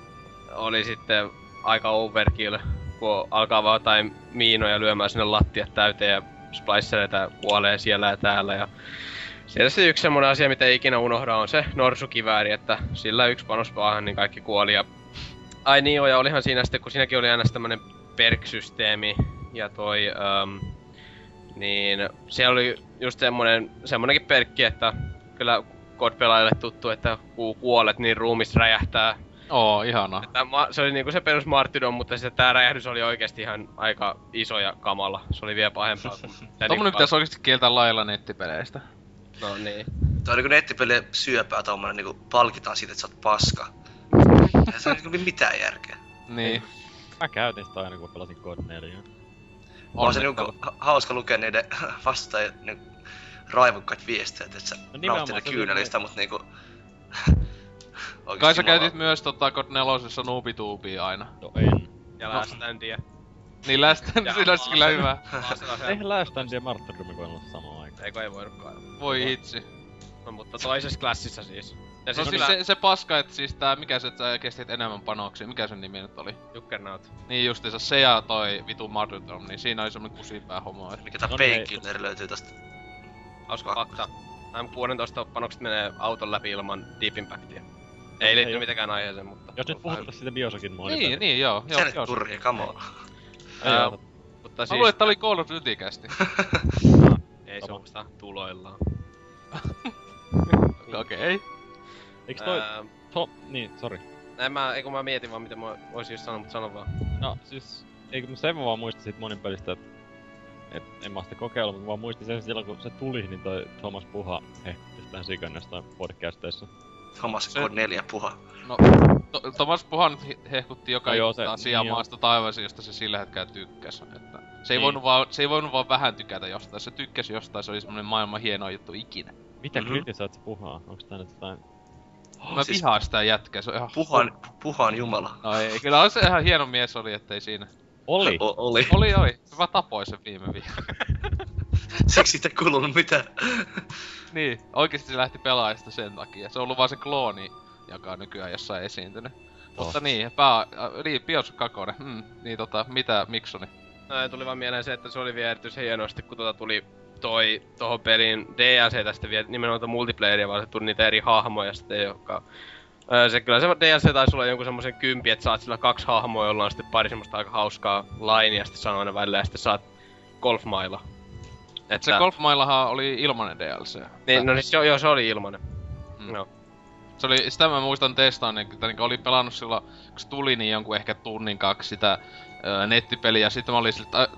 C: oli sitten aika overkill, kun alkaa vaan jotain miinoja lyömään sinne lattiat täyteen ja splicereita kuolee siellä ja täällä ja siellä se yksi semmonen asia, mitä ei ikinä unohda, on se norsukivääri, että sillä yksi panos päähän, niin kaikki kuoli ja... Ai niin joo, ja olihan siinä sitten, kun siinäkin oli aina tämmönen perk-systeemi ja toi... Um, niin siellä oli just semmonen, semmonenkin perkki, että kyllä kodpelaajille tuttu, että kun kuolet, niin ruumista räjähtää.
B: Oo, ihanaa.
C: Että ma- se oli niinku se perus martyrdom, mutta sitten tää räjähdys oli oikeesti ihan aika iso ja kamala. Se oli vielä pahempaa kuin... tää
B: Tommonen
C: niinku-
B: pitäisi oikeesti kieltää lailla nettipeleistä.
C: No niin.
D: Tuo on niinku nettipelien syöpää tommonen niinku palkitaan siitä, että sä oot paska. Ei se on niinku mitään järkeä.
B: Niin.
E: Mä käytin sitä aina kun pelasin God 4.
D: On se niinku ha- hauska lukea niiden vastustajien niinku raivokkaat viestejä, että sä
E: No
D: nauttii
E: se
D: kyynelistä, mut niinku... oikeesti
B: Kai sä käytit myös tota God 4 Noobituubia aina.
E: No en.
C: Ja
B: No.
C: Last Standia.
B: Niin lästä,
C: Ja
B: sillä olisi kyllä hyvä.
E: Eihän Last Stand ja Martyrdom voinut olla samaan aikaan.
C: Eikö ei voinutkaan.
B: Voi hitsi.
C: No mutta toisessa klassissa siis. Ja
B: No
C: siis
B: siis se, se paska, että siis tää, mikä se, että sä kestit enemmän panoksia, mikä sen nimi nyt oli?
C: Juggernaut.
B: Niin justiinsa se ja toi vitu Martyrdom, niin siinä oli semmonen kusipää homo. et-
D: Mikä tää
E: No niin.
D: Painkiller löytyy tosta.
C: Hauska
D: Fakta.
C: fakta. M16 panokset menee auton läpi ilman Deep Impactia. Ei liitty mitenkään aiheeseen, mutta...
E: Jos nyt puhutaan siitä Biosokin monin
B: Niin, niin joo. joo,
D: Se nyt
B: joo.
D: turhia, come on.
C: Mutta
B: Mä
C: siis...
B: luulen, että oli Call of Duty kästi.
C: Ei se onko tuloillaan.
B: Okei. Okay.
E: Eiks toi... To... Niin, sorry.
C: en mä, ei kun mä mietin vaan mitä mä voisin just sanoa, mutta sano vaan.
E: No siis, eikö mä sen vaan muista siitä monin pelistä, että et, en mä sitä kokeillut, mutta mä vaan muistin sen silloin kun se tuli, niin toi Thomas Puha hehkutti sitä sikan jostain podcasteissa.
D: Thomas
B: Se-
D: 4 puha.
B: No, to, Thomas Puhan nyt he- hehkutti joka
E: No joo, se-
B: asiaa
E: niin
B: maasta taivasi, josta se sillä hetkellä tykkäs. Että se, ei
E: Niin.
B: voinut vaan, se ei voinut vaan vähän tykätä jostain, se tykkäsi jostain, se oli semmonen maailman hieno juttu ikinä.
E: Mitä
D: Mhm.
E: mm-hmm. kritisoit se Puhaa? Onks tää nyt jotain...
B: Mä
D: siis-
B: vihaan sitä jätkää, se on ihan...
D: Puhan, puhan jumala.
B: No ei, kyllä on se ihan hieno mies oli, ettei siinä.
E: Oli!
D: O- oli.
B: Oli, oli. Mä tapoin sen viime viikolla.
D: Siksi ei kuulunut mitään.
B: niin, oikeesti se lähti pelaajasta sen takia. Se on ollut vaan se klooni, joka on nykyään jossain esiintynyt.
E: Oh.
B: Mutta niin, pää... Äh, niin, Bioshock 2. Hmm, niin tota, mitä Miksoni?
C: No, tuli vaan mieleen se, että se oli vielä erityisen hienosti, kun tuota tuli toi tohon pelin DLC tästä vielä nimenomaan tuota multiplayeria, vaan se tuli niitä eri hahmoja sitten, joka... Öö, se kyllä se DLC taisi olla jonkun semmosen kympi, että saat sillä kaksi hahmoa, jolla on sitten pari semmoista aika hauskaa lainia sitten sanoo aina välillä, ja sitten saat golfmailla. Että,
B: Se Golfmaillahan oli ilmanen DLC.
C: Niin, no siis joo, joo, se oli ilmanen.
B: Mm.
C: No.
B: Se oli, sitä mä muistan testaan, että niin oli pelannut silloin, kun se tuli niin jonkun ehkä tunnin kaksi sitä ö, nettipeliä, ja sitten mä olin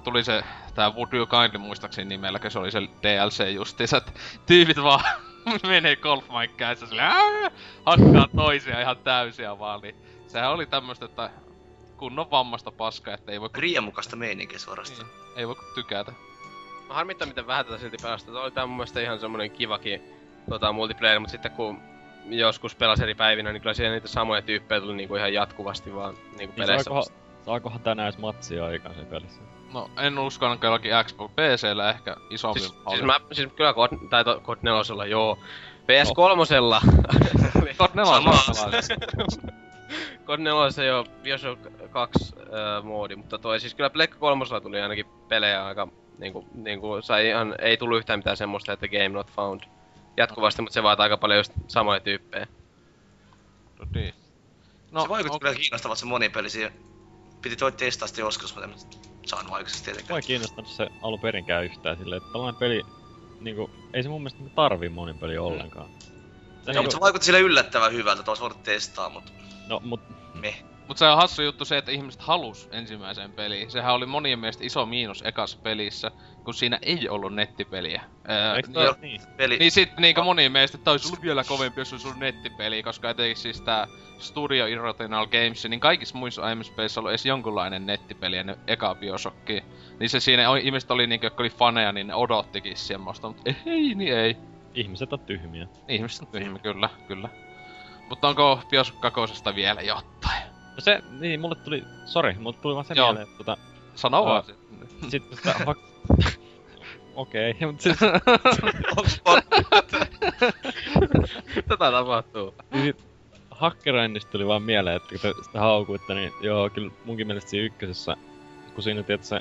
B: tuli se, tää Would You Kindly muistaakseni nimellä, kun se oli se DLC justiinsa, että tyypit vaan menee golfmaikkäissä sille, "Ää!" hakkaa toisia ihan täysiä vaan, niin sehän oli tämmöstä, että kunnon vammasta paskaa, että ei voi,
D: Riemukasta meininkiä suorastaan.
B: niin, ei voi tykätä.
C: No harmittaa miten vähän tätä silti pelasta. Tämä oli tää mun mielestä ihan semmonen kivakin tota, multiplayer, mutta sitten kun joskus pelasi eri päivinä, niin kyllä siellä niitä samoja tyyppejä tuli niinku ihan jatkuvasti vaan niinku
E: Niin
C: peleissä.
E: saakohan, saakohan tänään edes matsia aikaan sen pelissä?
B: No, en usko ainakaan jollakin Xbox PCllä ehkä isompi
C: Siis, siis, mä, siis kyllä God, tai to, God 4 joo. PS3
B: God 4
D: Sama.
C: Kod 4 jo Bioshock 2 äh, moodi, mutta toi siis kyllä Pleikka 3 tuli ainakin pelejä aika niinku, niinku sai ihan, ei tullut yhtään mitään semmoista, että game not found jatkuvasti, mutta se vaatii aika paljon just samoja tyyppejä.
B: No niin.
D: No, se vaikutti
B: ok-
D: kyllä kiinnostavalta se monipeli siihen. Piti toi testaa sitä joskus, mutta en saanut aikaisemmin
E: Mua
D: tietenkään.
E: ei kiinnostanut se alun perinkään yhtään silleen, että tällainen peli, niinku, ei se mun mielestä niinku tarvii monin peli ollenkaan. Se
D: Joo,
E: niinku,
D: mutta se vaikutti sille yllättävän hyvältä, että olisi voinut testaa, mutta
E: no, mut
D: me.
B: Mut se on hassu juttu se, että ihmiset halus ensimmäiseen peliin. Sehän oli monien mielestä iso miinus ekassa pelissä, kun siinä ei ollut nettipeliä. Öö,
E: eikö
B: niin,
E: toi, niin.
D: Peli,
B: niin sit niinku monien mielestä, että olisi ollut vielä kovempi, jos olisi ollut nettipeli, koska etenkin siis tää Studio Irrational Games, niin kaikissa muissa aiemmissa peleissä on ollut edes jonkunlainen nettipeli ennen eka Bioshockia. Niin se siinä, oli- ihmiset oli niinku, jotka oli faneja, niin ne odottikin semmoista, mutta ei, niin ei.
E: ihmiset on tyhmiä.
B: Ihmiset on tyhmä, kyllä, kyllä. Mutta onko Bioshock 2 vielä jotain?
E: No se, niin, mulle tuli, sori, mulle tuli vaan se
B: Joo.
E: mieleen, että tota,
B: Sano vaan
E: Aa.
B: sitten.
E: sit sitä hak... Okei, okay, mutta siis?
C: Tätä tapahtuu.
E: niin hakkeroinnista tuli vaan mieleen, että kun te sitä haukuitte, niin joo, kyllä munkin mielestä siinä ykkösessä, kun siinä, tiedätkö,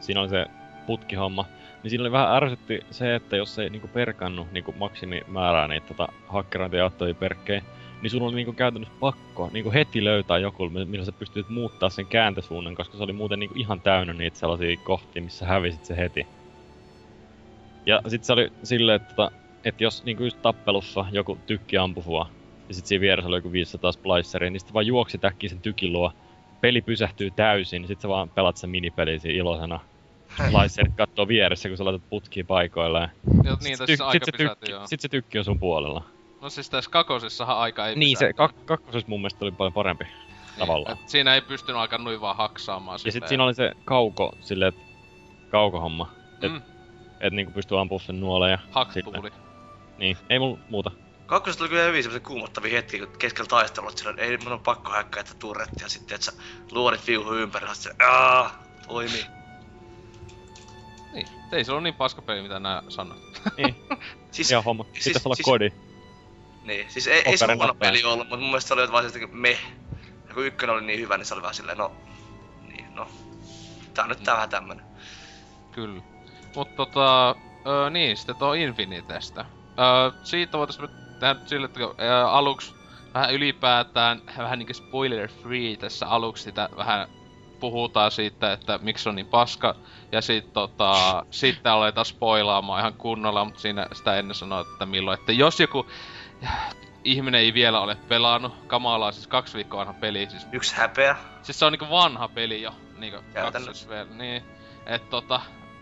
E: siinä oli se putkihomma, niin siinä oli vähän ärsytti se, että jos ei niinku perkannu niinku maksimimäärää niitä tota, hakkerointia ja auttavia perkkejä, niin sun oli niinku käytännössä pakko niinku heti löytää joku, mi- millä sä pystyt muuttaa sen kääntösuunnan, koska se oli muuten niinku ihan täynnä niitä sellaisia kohtia, missä hävisit se heti. Ja sit se oli silleen, että, tota, että jos niinku just tappelussa joku tykki ampui sua, ja sit siinä vieressä oli joku 500 spliceria, niin sitten vaan juoksi äkkiä sen tykin luo, peli pysähtyy täysin, niin sit sä vaan pelat sen minipeli siinä iloisena. Slicerit kattoo vieressä, kun sä laitat putkia paikoilleen.
B: Ja
E: Sit
B: niin,
E: tyk-
B: aika
E: sit se tykki,
B: joo.
E: sit se tykki on sun puolella.
B: No siis tässä kakosessahan aika ei
E: Niin, se
B: pysähtynyt.
E: kak- kakkosessa mun mielestä oli paljon parempi. tavallaan.
B: Et siinä ei pystynyt aika noin vaan haksaamaan
E: Ja
B: sitä.
E: sit siinä oli se kauko, silleen, että kaukohomma. Et,
B: Mm,
E: et niinku pystyy ampumaan sen nuoleen ja
B: haktuuli.
E: Niin, ei mulla muuta.
D: Kakkosesta oli kyllä hyvin semmosen kuumottavia hetki, kun keskellä taistelua, että ei mun on pakko häkkää että turrettia sitten, että sä luodit viuhu ympäri, ja sit se aah, toimii.
B: Niin, ei se ole niin paska peli, mitä nää sanoo.
E: Niin,
D: Siis,
E: ihan homma.
D: siis-
E: Pitäis olla
D: siis-
E: kodi.
D: Niin, siis ei, ei se huono peli ollut, mutta mun mielestä se oli vaan jotenkin meh. Ja kun ykkönen oli niin hyvä, niin se oli vähän silleen, no, niin, no. Tää on nyt tää vähän tämmönen.
B: Kyllä. Mut tota, öö, niin, sitten tuo Infinitestä. Öö, siitä voitais nyt tehdä sille, että öö, aluksi vähän ylipäätään, vähän niinku spoiler free tässä aluksi sitä vähän puhutaan siitä, että miksi se on niin paska. Ja sit tota, sitten aletaan spoilaamaan ihan kunnolla, mutta siinä sitä ennen sanoa, että milloin, että jos joku ihminen ei vielä ole pelannut, kamalaa siis kaksi viikkoa vanha peli, siis
D: Yksi häpeä.
B: Siis se on niinku vanha peli jo, niinku kaksos vielä, niin. Et tota,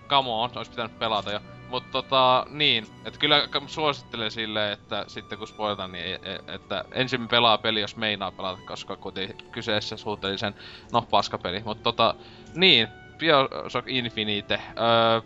B: come on, olisi pitänyt pelata jo. Mut tota, niin, et kyllä suosittelen silleen, että sitten kun spoilataan, niin e- e- että ensin pelaa peli, jos meinaa pelata, koska kuitenkin kyseessä suhteellisen, no paskapeli. Mut tota, niin, Bioshock Infinite, öö,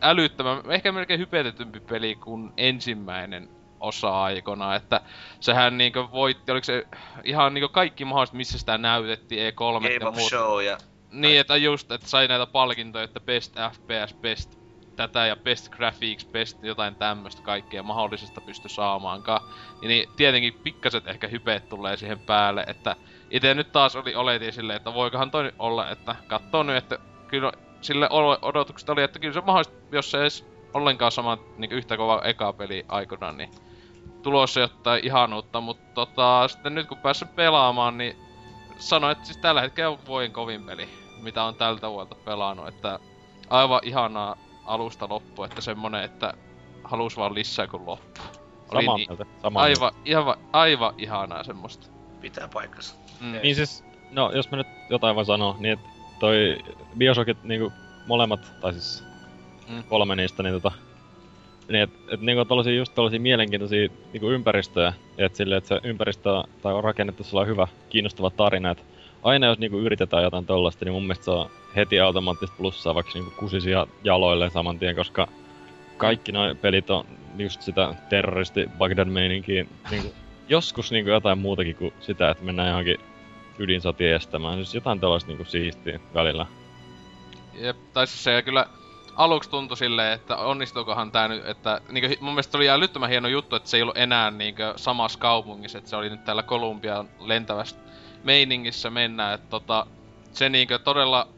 B: älyttömän, ehkä melkein hypetetympi peli kuin ensimmäinen osa aikona, että sehän niinkö voitti, oliko se ihan niinkö kaikki mahdolliset, missä sitä näytettiin, E3
D: Game
B: ja
D: of
B: muut.
D: Show ja
B: Niin, että just, että sai näitä palkintoja, että Best FPS, Best tätä ja Best Graphics, Best jotain tämmöstä kaikkea mahdollisesta pysty saamaankaan. Niin tietenkin pikkaset ehkä hypeet tulee siihen päälle, että itse nyt taas oli oletin silleen, että voikohan toi nyt olla, että katsoo nyt, että kyllä sille odotukset oli, että kyllä se mahdollisesti, jos se edes ollenkaan sama niin yhtä kova eka peli aikana, niin tulossa jotain ihanuutta, mutta tota, sitten nyt kun päässyt pelaamaan, niin sanoin, että siis tällä hetkellä on vuoden kovin peli, mitä on tältä vuodelta pelannut, että aivan ihanaa alusta loppu, että semmonen, että halus vaan lisää kuin loppu. Oli
E: Samaa
B: niin,
E: mieltä, samaa mieltä.
B: aivan, aivan, aivan ihanaa semmoista.
D: pitää paikkansa.
B: Mm.
E: Niin siis, no jos mä nyt jotain vaan sanon, niin että toi Bioshockit niinku molemmat, tai siis
B: Mm.
E: kolme niistä, niin tota, niin et, et niinku tollasia, just tollasia mielenkiintoisia niinku ympäristöjä, et sille, että se ympäristö tai on rakennettu sellainen hyvä, kiinnostava tarina, et aina jos niinku yritetään jotain tollasta, niin mun mielestä se on heti automaattisesti plussaa, vaikka niinku kusisia jaloille saman tien, koska kaikki nuo pelit on just sitä terroristi Bagdad meininkiä, niinku, joskus niinku jotain muutakin kuin sitä, että mennään johonkin ydinsotia estämään. Siis jotain tällaista niinku siistiä välillä.
B: Jep, tai siis se kyllä aluksi tuntui silleen, että onnistuukohan tää nyt, että niinku, mun mielestä oli älyttömän hieno juttu, että se ei ollut enää niinku samassa kaupungissa, että se oli nyt täällä Kolumbian lentävässä meiningissä mennä, että tota, se niinku todella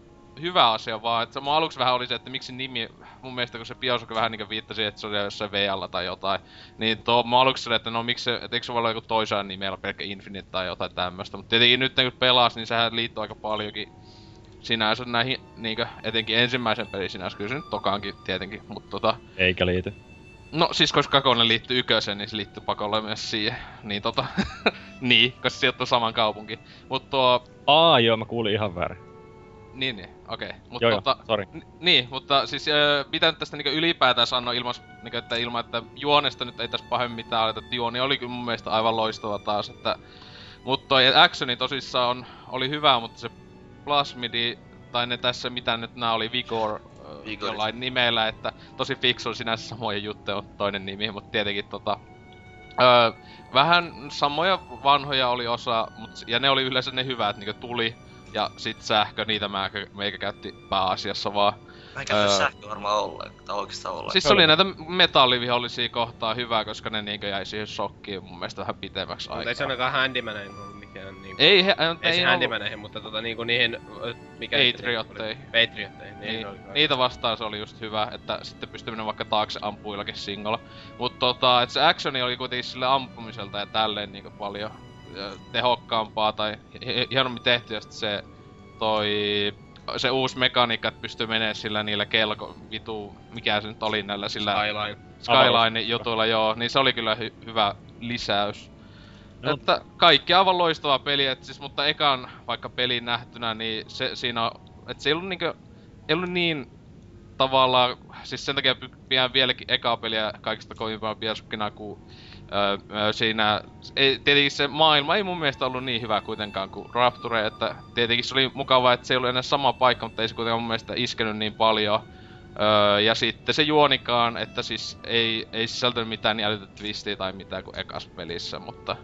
B: hyvä asia vaan, että mun aluksi vähän oli se, että miksi nimi, mun mielestä kun se Bioshock vähän niinku viittasi, että se oli jossain VL tai jotain, niin tuo mun aluksi se, että no miksi se, että eikö se voi olla joku toisaan nimellä, pelkkä Infinite tai jotain tämmöstä, mutta tietenkin nyt kun pelas, niin sehän liittyy aika paljonkin sinänsä näihin, niinkö, etenkin ensimmäisen pelin sinänsä, kyllä se nyt tokaankin tietenkin, mutta tota,
E: Eikä liity.
B: No siis koska Kakonen liittyy ykösen, niin se liittyy pakolla myös siihen. Niin tota, niin, koska se sijoittuu saman kaupunki. Mut tuo,
E: Aa, joo, mä kuulin ihan väärin.
B: niin niin, okei. Okay. Mut
E: Joo,
B: tota,
E: joo, sori.
B: N- niin, mutta siis öö, mitä nyt tästä niinku ylipäätään sanoa ilman, niinku, että ilman, että juonesta nyt ei tässä pahemmin mitään aleta, että juoni oli kyllä mun mielestä aivan loistava taas, että... Mut toi actioni tosissaan on, oli hyvä, mutta se plasmidi, tai ne tässä mitä nyt nää oli, Vigor,
D: Vigorit.
B: jollain nimellä, että tosi fiksu sinänsä samoja juttuja on toinen nimi, mutta tietenkin tota... Öö, vähän samoja vanhoja oli osa, mut, ja ne oli yleensä ne hyvät, niinku tuli, ja sit sähkö, niitä mä, meikä käytti pääasiassa vaan.
D: Mä en käytä
B: Öö.
D: sähköä varmaan ollenkaan, tai oikeastaan ollenkaan.
B: Siis se oli näitä metallivihollisia kohtaa hyvä, koska ne niinkö jäi siihen shokkiin mun mielestä vähän pitemmäksi
C: Mutta ei
B: aikaa.
C: se ainakaan handymaneihin ollut mikään niinku...
B: Ei, he,
C: ei,
B: ei, ei ollut
C: handymaneihin, mutta tota niinku niihin... Mikä
B: Patriotteihin.
C: Patriotteihin, niin,
B: Niin,
C: oli
B: niitä vastaan se oli just hyvä, että sitten pystyi mennä vaikka taakse ampuillakin singolla. Mut tota, et se actioni oli kuitenkin sille ampumiselta ja tälleen niinku paljon tehokkaampaa tai hi- hienommin tehty ja se toi se uusi mekaniikka, että pystyy menemään sillä niillä kelko, vitu, mikä se nyt oli näillä sillä
C: Skyline.
B: Skyline jutuilla, joo, niin se oli kyllä hy- hyvä lisäys.
E: No.
B: Että kaikki aivan loistava peli, et siis, mutta ekan vaikka pelin nähtynä, niin se siinä on, et se ei ollut niinkö, ei ollut niin tavallaan, siis sen takia pidän vieläkin ekaa peliä kaikista kovimpaa Bioshockinaa, kun öö, siinä, ei, tietenkin se maailma ei mun mielestä ollut niin hyvä kuitenkaan kuin Rapture, että tietenkin se oli mukavaa, että se ei ollut enää sama paikka, mutta ei se kuitenkaan mun mielestä iskenyt niin paljon. Öö, ja sitten se juonikaan, että siis ei, ei sisältänyt mitään niin älytöntä twistiä tai mitään kuin ekas pelissä, mutta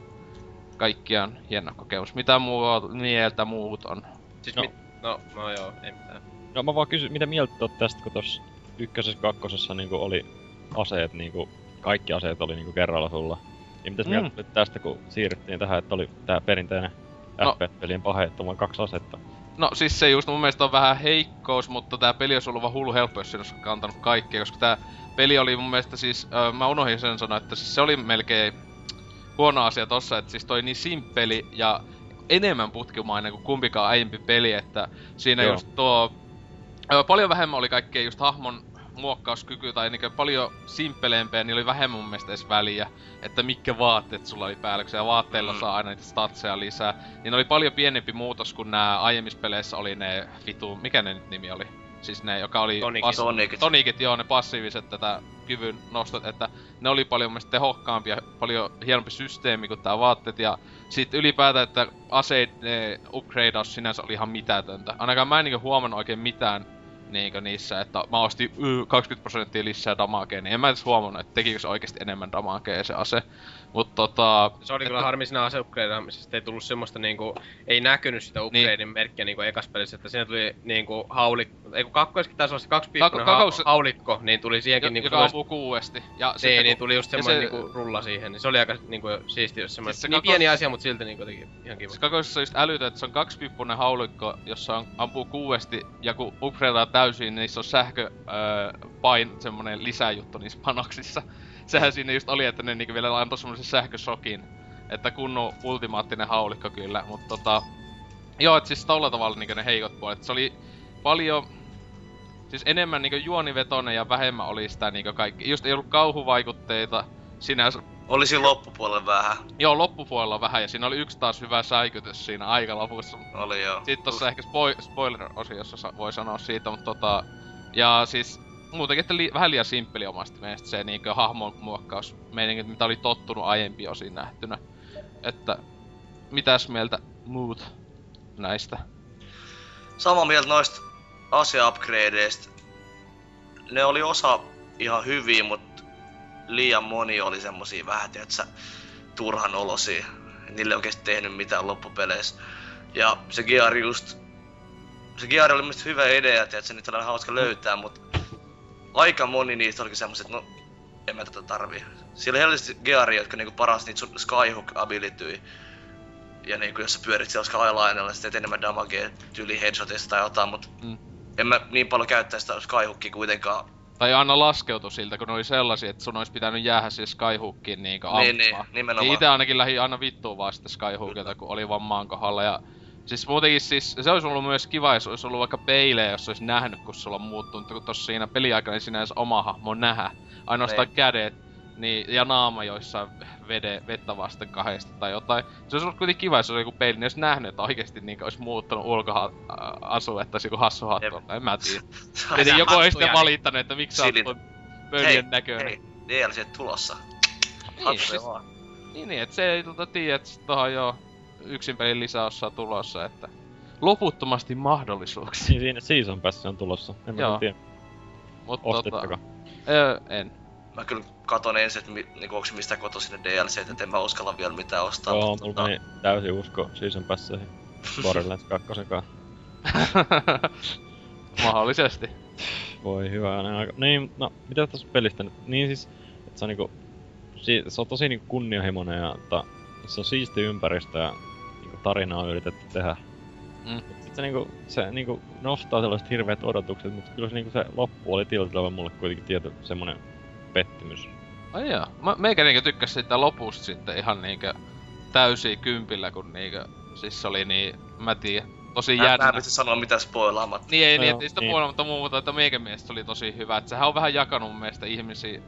B: kaikkiaan hieno kokemus. Mitä muuta mieltä muut on?
C: Siis
E: No.
C: mit... No, no joo, ei mitään.
E: No mä vaan kysyn, mitä mieltä oot tästä, kun tossa ykkösessä kakkosessa niinku oli aseet niinku, kaikki aseet oli niinku kerralla sulla. Niin mitäs
B: Mm.
E: mieltä tästä, kun siirryttiin tähän, että oli tää perinteinen
B: No.
E: FPS-pelien pahe, että on kaksi asetta.
B: No siis se just mun mielestä on vähän heikkous, mutta tää peli olisi ollut vaan hullu helppo, jos olisi kantanut kaikkea, koska tää peli oli mun mielestä siis, öö, mä unohdin sen sanoa, että siis se oli melkein huono asia tossa, että siis toi niin simppeli ja enemmän putkimainen kuin kumpikaan aiempi peli, että siinä
E: Joo.
B: just tuo, paljon vähemmän oli kaikkea just hahmon muokkauskyky tai niinkö paljon simppeleempiä, niin oli vähemmän mun mielestä edes väliä, että mitkä vaatteet sulla oli päällä, kun vaatteilla
D: Mm.
B: saa aina niitä statseja lisää. Niin oli paljon pienempi muutos kuin nämä aiemmissa peleissä oli ne vitu, mikä ne nyt nimi oli? Siis ne, joka oli...
C: Tonikit.
D: Tonikit.
B: Tonikit, joo, ne passiiviset tätä kyvyn nostot, että ne oli paljon mielestä tehokkaampia, paljon hienompi systeemi kuin tää vaatteet ja sitten ylipäätään, että aseiden upgradeaus sinänsä oli ihan mitätöntä. Ainakaan mä en niinku huomannut oikein mitään niinkö niissä, että mä ostin y, 20 prosenttia lisää damakea, niin en mä edes huomannut, että tekikö se oikeasti enemmän damakea se ase. Mut tota...
C: Se oli kyllä harmi siinä aseupgradeaamisesta, ei tullut semmoista niinku, ei näkynyt sitä upgradein merkkiä niinku ekas pelissä, että siinä tuli niinku haulikko, ei kun kakkoiskin taisi olla se
B: Kako-
C: ha-
B: kakos-
C: haulikko, niin tuli siihenkin
B: Jo,
C: niinku
B: joka ampuu kuuesti. Ja
C: niin,
B: sitten
C: niin tuli just semmoinen
B: se-
C: niinku rulla siihen, niin se oli aika niinku siisti, jos semmoinen,
B: Siis se
C: niin
B: kakos-
C: pieni asia, mut silti niinku jotenkin ihan kiva.
B: Se kakoisessa on just älytön, että se on kaksipippunen haulikko, jossa on, ampuu kuuesti, ja kun upgradeaa täysin, niin niissä on sähkö öö, pain, semmonen lisäjuttu niissä panoksissa. Sehän siinä just oli, että ne niinku vielä antoi semmosen sähkösokin. Että kunnon ultimaattinen haulikko kyllä, mutta tota... Joo, et siis tolla tavalla niinku ne heikot puolet. Se oli paljon... Siis enemmän niinku juonivetonen ja vähemmän oli sitä niinku kaikki. Just ei ollut kauhuvaikutteita sinänsä
D: Oli siinä loppupuolella vähän.
B: Joo, loppupuolella vähän, ja siinä oli yksi taas hyvä säikytys siinä aika lopussa.
D: Oli joo.
B: Sitten tossa ehkä spoi- spoiler-osiossa sa- voi sanoa siitä, mutta tota... Ja siis muutenkin, että li- vähän liian simppeli omasta mielestä se niinkö hahmon muokkaus meininki, mitä oli tottunut aiempi osin nähtynä. Että mitäs mieltä muut näistä?
D: Sama mieltä noista ase-upgradeista. Ne oli osa ihan hyviä, mutta liian moni oli semmosia vähän, tietsä, turhan olosia. Niille oikeesti tehnyt mitään loppupeleissä. Ja se Gear just... Se Gear oli mielestäni hyvä idea, että niitä oli hauska löytää, mutta aika moni niistä olikin semmoset, no en mä tätä tarvii. Siellä oli helposti gearia, jotka niinku paras niitä sun skyhook abilityy. Ja niinku jos sä pyörit siellä skylinella, sitten teet enemmän damagea tyyli headshotista tai jotain, mut
B: Mm.
D: en mä niin paljon käyttää sitä skyhookia kuitenkaan.
B: Tai aina laskeutu siltä, kun ne oli sellaisia, että sun olisi pitänyt jäädä siihen Skyhookiin niinkö.
D: Niin, niin, nimenomaan.
B: Niin ite ainakin lähi aina vittuun vaan sitä Skyhookilta, kun oli vaan maan kohdalla. Ja siis muutenkin siis, se olisi ollut myös kiva, jos olisi ollut vaikka peilejä, jos olisi nähnyt, kun sulla on muuttunut, kun tossa siinä peliaikana ei sinä edes oma hahmo nähdä. Ainoastaan
D: Niin.
B: kädet niin, ja naama joissain vede, vettä vasten kahdesta tai jotain. Se olisi ollut kuitenkin kiva, jos olisi joku peili, niin olisi nähnyt, että oikeesti niin olisi muuttunut ulkoasu, että olisi joku hassu hattu. En mä tiedä. Tietenkin joku olisi sitten
C: hattuja,
B: valittanut, että miksi sä oot pöljän näköinen.
D: Hei, DLC tulossa.
B: Niin, siis-
D: vaan.
B: Niin, niin, et se ei tota tiedä, että sit tohon jo yksin pelin lisäossa tulossa, että loputtomasti mahdollisuuksia.
E: Niin siinä Season Pass on tulossa. En mä
B: Joo.
E: tiedä.
B: Mut tota, öö, en.
D: Mä kyllä katon ensin, että mi, niinku, onks mistä kotoisin ne DLC, että en mä uskalla vielä mitään ostaa.
E: Joo,
D: mutta
E: mulla
D: tota,
E: täysin usko Season Passeihin. Borderlands 2
B: Mahdollisesti.
E: Voi hyvä aika. Niin, no, mitä tästä pelistä nyt? Niin siis, että se on niinku... Si- se on tosi niinku kunnianhimoinen ja ta, se on siisti ympäristö ja tarinaa on yritetty tehdä.
B: Mm.
E: Mut sit se niinku, se niinku nostaa sellaiset hirveät odotukset, mutta kyllä se niinku se loppu oli tietyllä mulle kuitenkin tietty semmonen pettymys.
B: Ai joo. Mä, meikä niinkö tykkäs siitä lopusta sitten ihan niinkö täysin kympillä, kun niinkö... Siis se oli niin, mä tiedän, tosi
D: mä, mä
B: jännä.
D: en pysty sanoa mitään spoilaamatta.
B: Niin ei,
E: No
B: niin,
E: joo,
B: ei sitä
E: niin.
B: puolella, mutta muu, mutta että meikän mielestä oli tosi hyvä. Et sehän on vähän jakanut mun mielestä ihmisiä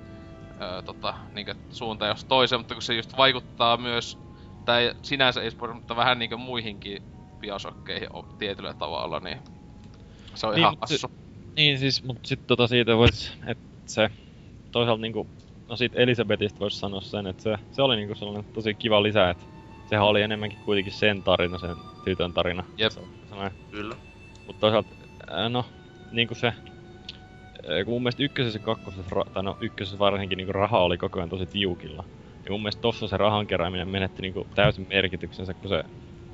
B: öö, tota, niinkö suuntaan jos toiseen, mutta kun se just vaikuttaa myös, tai sinänsä ei spoil, mutta vähän niinkö muihinkin biosokkeihin o- tietyllä tavalla, niin se on
E: Niin,
B: ihan hassu.
E: Niin siis, mut sit tota siitä vois, että se toisaalta niinku, no siitä Elisabetista vois sanoa sen, että se, se oli niinku sellainen tosi kiva lisä, että sehän oli enemmänkin kuitenkin sen tarina, sen tytön tarina.
B: Jep.
E: Se on sellainen
D: Kyllä.
E: Mutta toisaalta, no, niinku se... Kun mun mielestä ykkösessä ja kakkosessa, tai no ykkösessä varsinkin niinku raha oli koko ajan tosi tiukilla. Ja mun mielestä tossa se rahan kerääminen menetti niinku täysin merkityksensä, kun se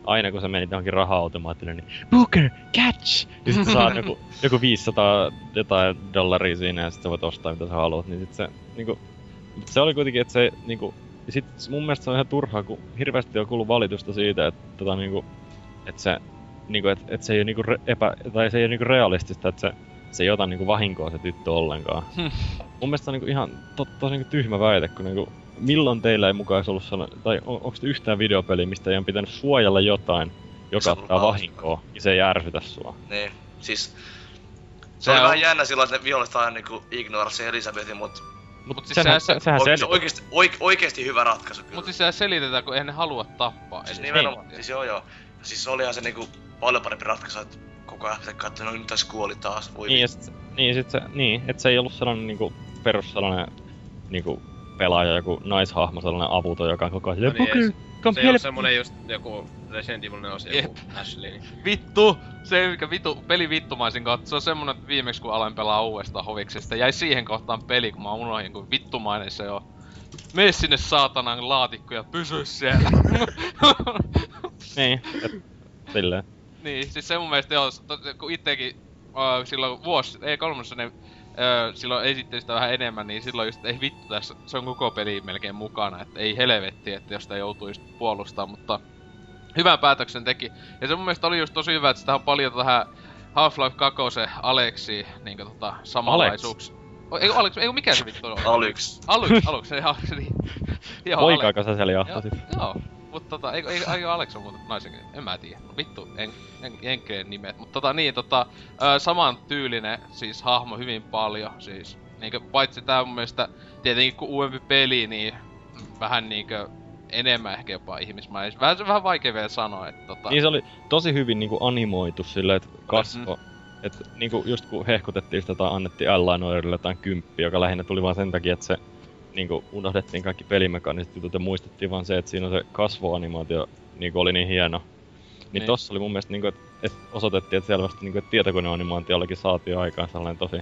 E: aina kun sä menit johonkin raha-automaattille, niin Booker, catch! Ja sit saat joku, joku 500 jotain dollaria siinä ja sit sä voit ostaa mitä sä haluat, niin sit se niinku... Se oli kuitenkin, että se niinku... Ja sit mun mielestä se on ihan turhaa, kun hirveästi on kuullut valitusta siitä, että tota niinku... Että se niinku, et, et se ei ole niinku re, epä, tai se ei ole niinku realistista, että se, se ei ota niinku vahinkoa se tyttö ollenkaan.
B: Hmm.
E: Mun mielestä se on niinku ihan to, tosi niinku tyhmä väite, kun niinku, milloin teillä ei mukaan olisi ollut sellainen, tai on, onko yhtään videopeliä, mistä ei ole pitänyt suojella jotain, joka
D: Se on
E: ottaa vahinkoa, ja se ei ärsytä sua.
D: Niin, siis... Se,
B: Se
D: oli
B: on-
D: vähän jännä silloin, että ne viholliset aina niinku ignorasi Elisabetin, mut
E: Mut,
B: Mut siis
E: sehän,
B: sehän-
E: se, sehän
D: se
E: sel...
D: oikeesti, oike, oikeesti hyvä ratkaisu kyllä.
B: Mut siis sehän selitetään, kun eihän ne halua tappaa.
D: Siis
B: Eli
D: nimenomaan, siis joo joo. Siis olihan se niinku paljon parempi ratkaisu, että koko ajan pitää katsoa, no nyt tässä kuoli taas, voi
E: Niin, ja sit, niin, sit se, niin, että se ei ollut sellainen niinku, perus sellainen niinku, pelaaja, joku naishahmo, sellainen avuton, joka on koko ajan
C: No
E: silleen,
C: niin, ei
E: Booker, come
C: Se
E: help!
C: semmonen just joku Resident Evil 4 joku Ashley. Niin.
B: Vittu! Se mikä vittu, peli vittumaisin kautta, se on semmonen, että viimeksi kun aloin pelaa uudestaan hoviksesta, jäi siihen kohtaan peli, kun mä unohdin, kun vittumainen se on. Mene sinne saatanan laatikko ja pysy siellä.
E: Niin, et, silleen.
B: niin, siis se mun mielestä joo, kun ittekin uh, silloin vuosi, ei kolmessa ne uh, silloin esitteli sitä vähän enemmän, niin silloin just ei vittu tässä, se on koko peli melkein mukana, että ei helvetti, että jos sitä joutuu just puolustamaan, mutta hyvän päätöksen teki. Ja se mun mielestä oli just tosi hyvä, että sitä on paljon tähän Half-Life 2 Aleksi niinku tota samanlaisuuksia. O, Ei, Alex, ei mikä se vittu on?
D: Alyx.
B: Aluksi, joo, se niin. Joo, Alex.
E: Poikaako sä siellä
B: Joo,
E: jahtasit?
B: joo. Mut tota, eikö, eikö, eikö Alex on muuten naisen nimi? En mä tiedä. Vittu, en, en, jenkkeen nimet. Mut tota niin, tota, ö, saman tyylinen siis hahmo hyvin paljon. Siis niinkö, paitsi tää mun mielestä tietenkin kun uudempi peli, niin vähän niinkö enemmän ehkä jopa ihmismäinen. Vähän, vähän vaikea vielä sanoa, että tota...
E: Niin se oli tosi hyvin niinku animoitu silleen, että kasvo. Et niinku just kun hehkutettiin sitä tai annettiin L-Noirille jotain kymppiä, joka lähinnä tuli vaan sen takia, että se niinku unohdettiin kaikki pelimekaniset jutut ja muistettiin vaan se, että siinä se kasvoanimaatio niinku oli niin hieno. Niin,
B: Niin.
E: tossa oli mun mielestä niinku, että et osoitettiin, että selvästi niinku, et tietokoneanimaatiollakin saatiin aikaan sellainen tosi